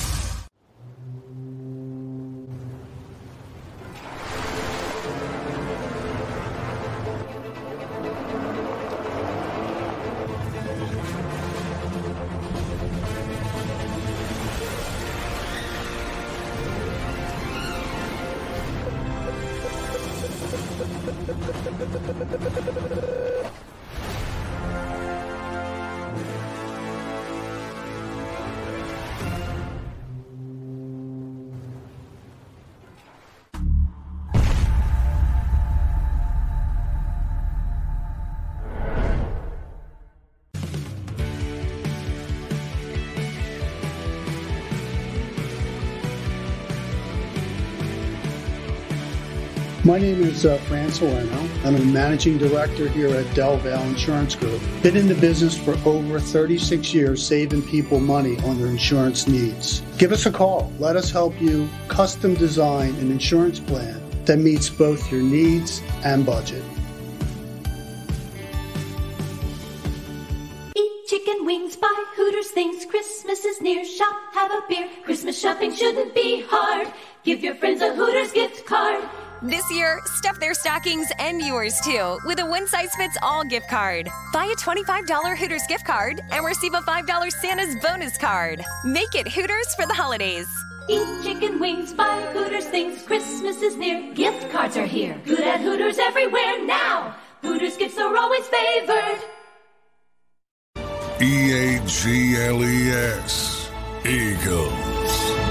My name is uh, Fran Salerno. I'm a managing director here at Del Valle Insurance Group. Been in the business for over 36 years, saving people money on their insurance needs. Give us a call. Let us help you custom design an insurance plan that meets both your needs and budget. Chicken wings, buy Hooters things. Christmas is near. Shop, have a beer. Christmas shopping shouldn't be hard. Give your friends a Hooters gift card. This year, stuff their stockings and yours too with a one size fits all gift card. Buy a $25 Hooters gift card and receive a $5 Santa's bonus card. Make it Hooters for the holidays. Eat chicken wings, buy Hooters things. Christmas is near. Gift cards are here. Good at Hooters everywhere now. Hooters gifts are always favored. E A G L E S. Eagles.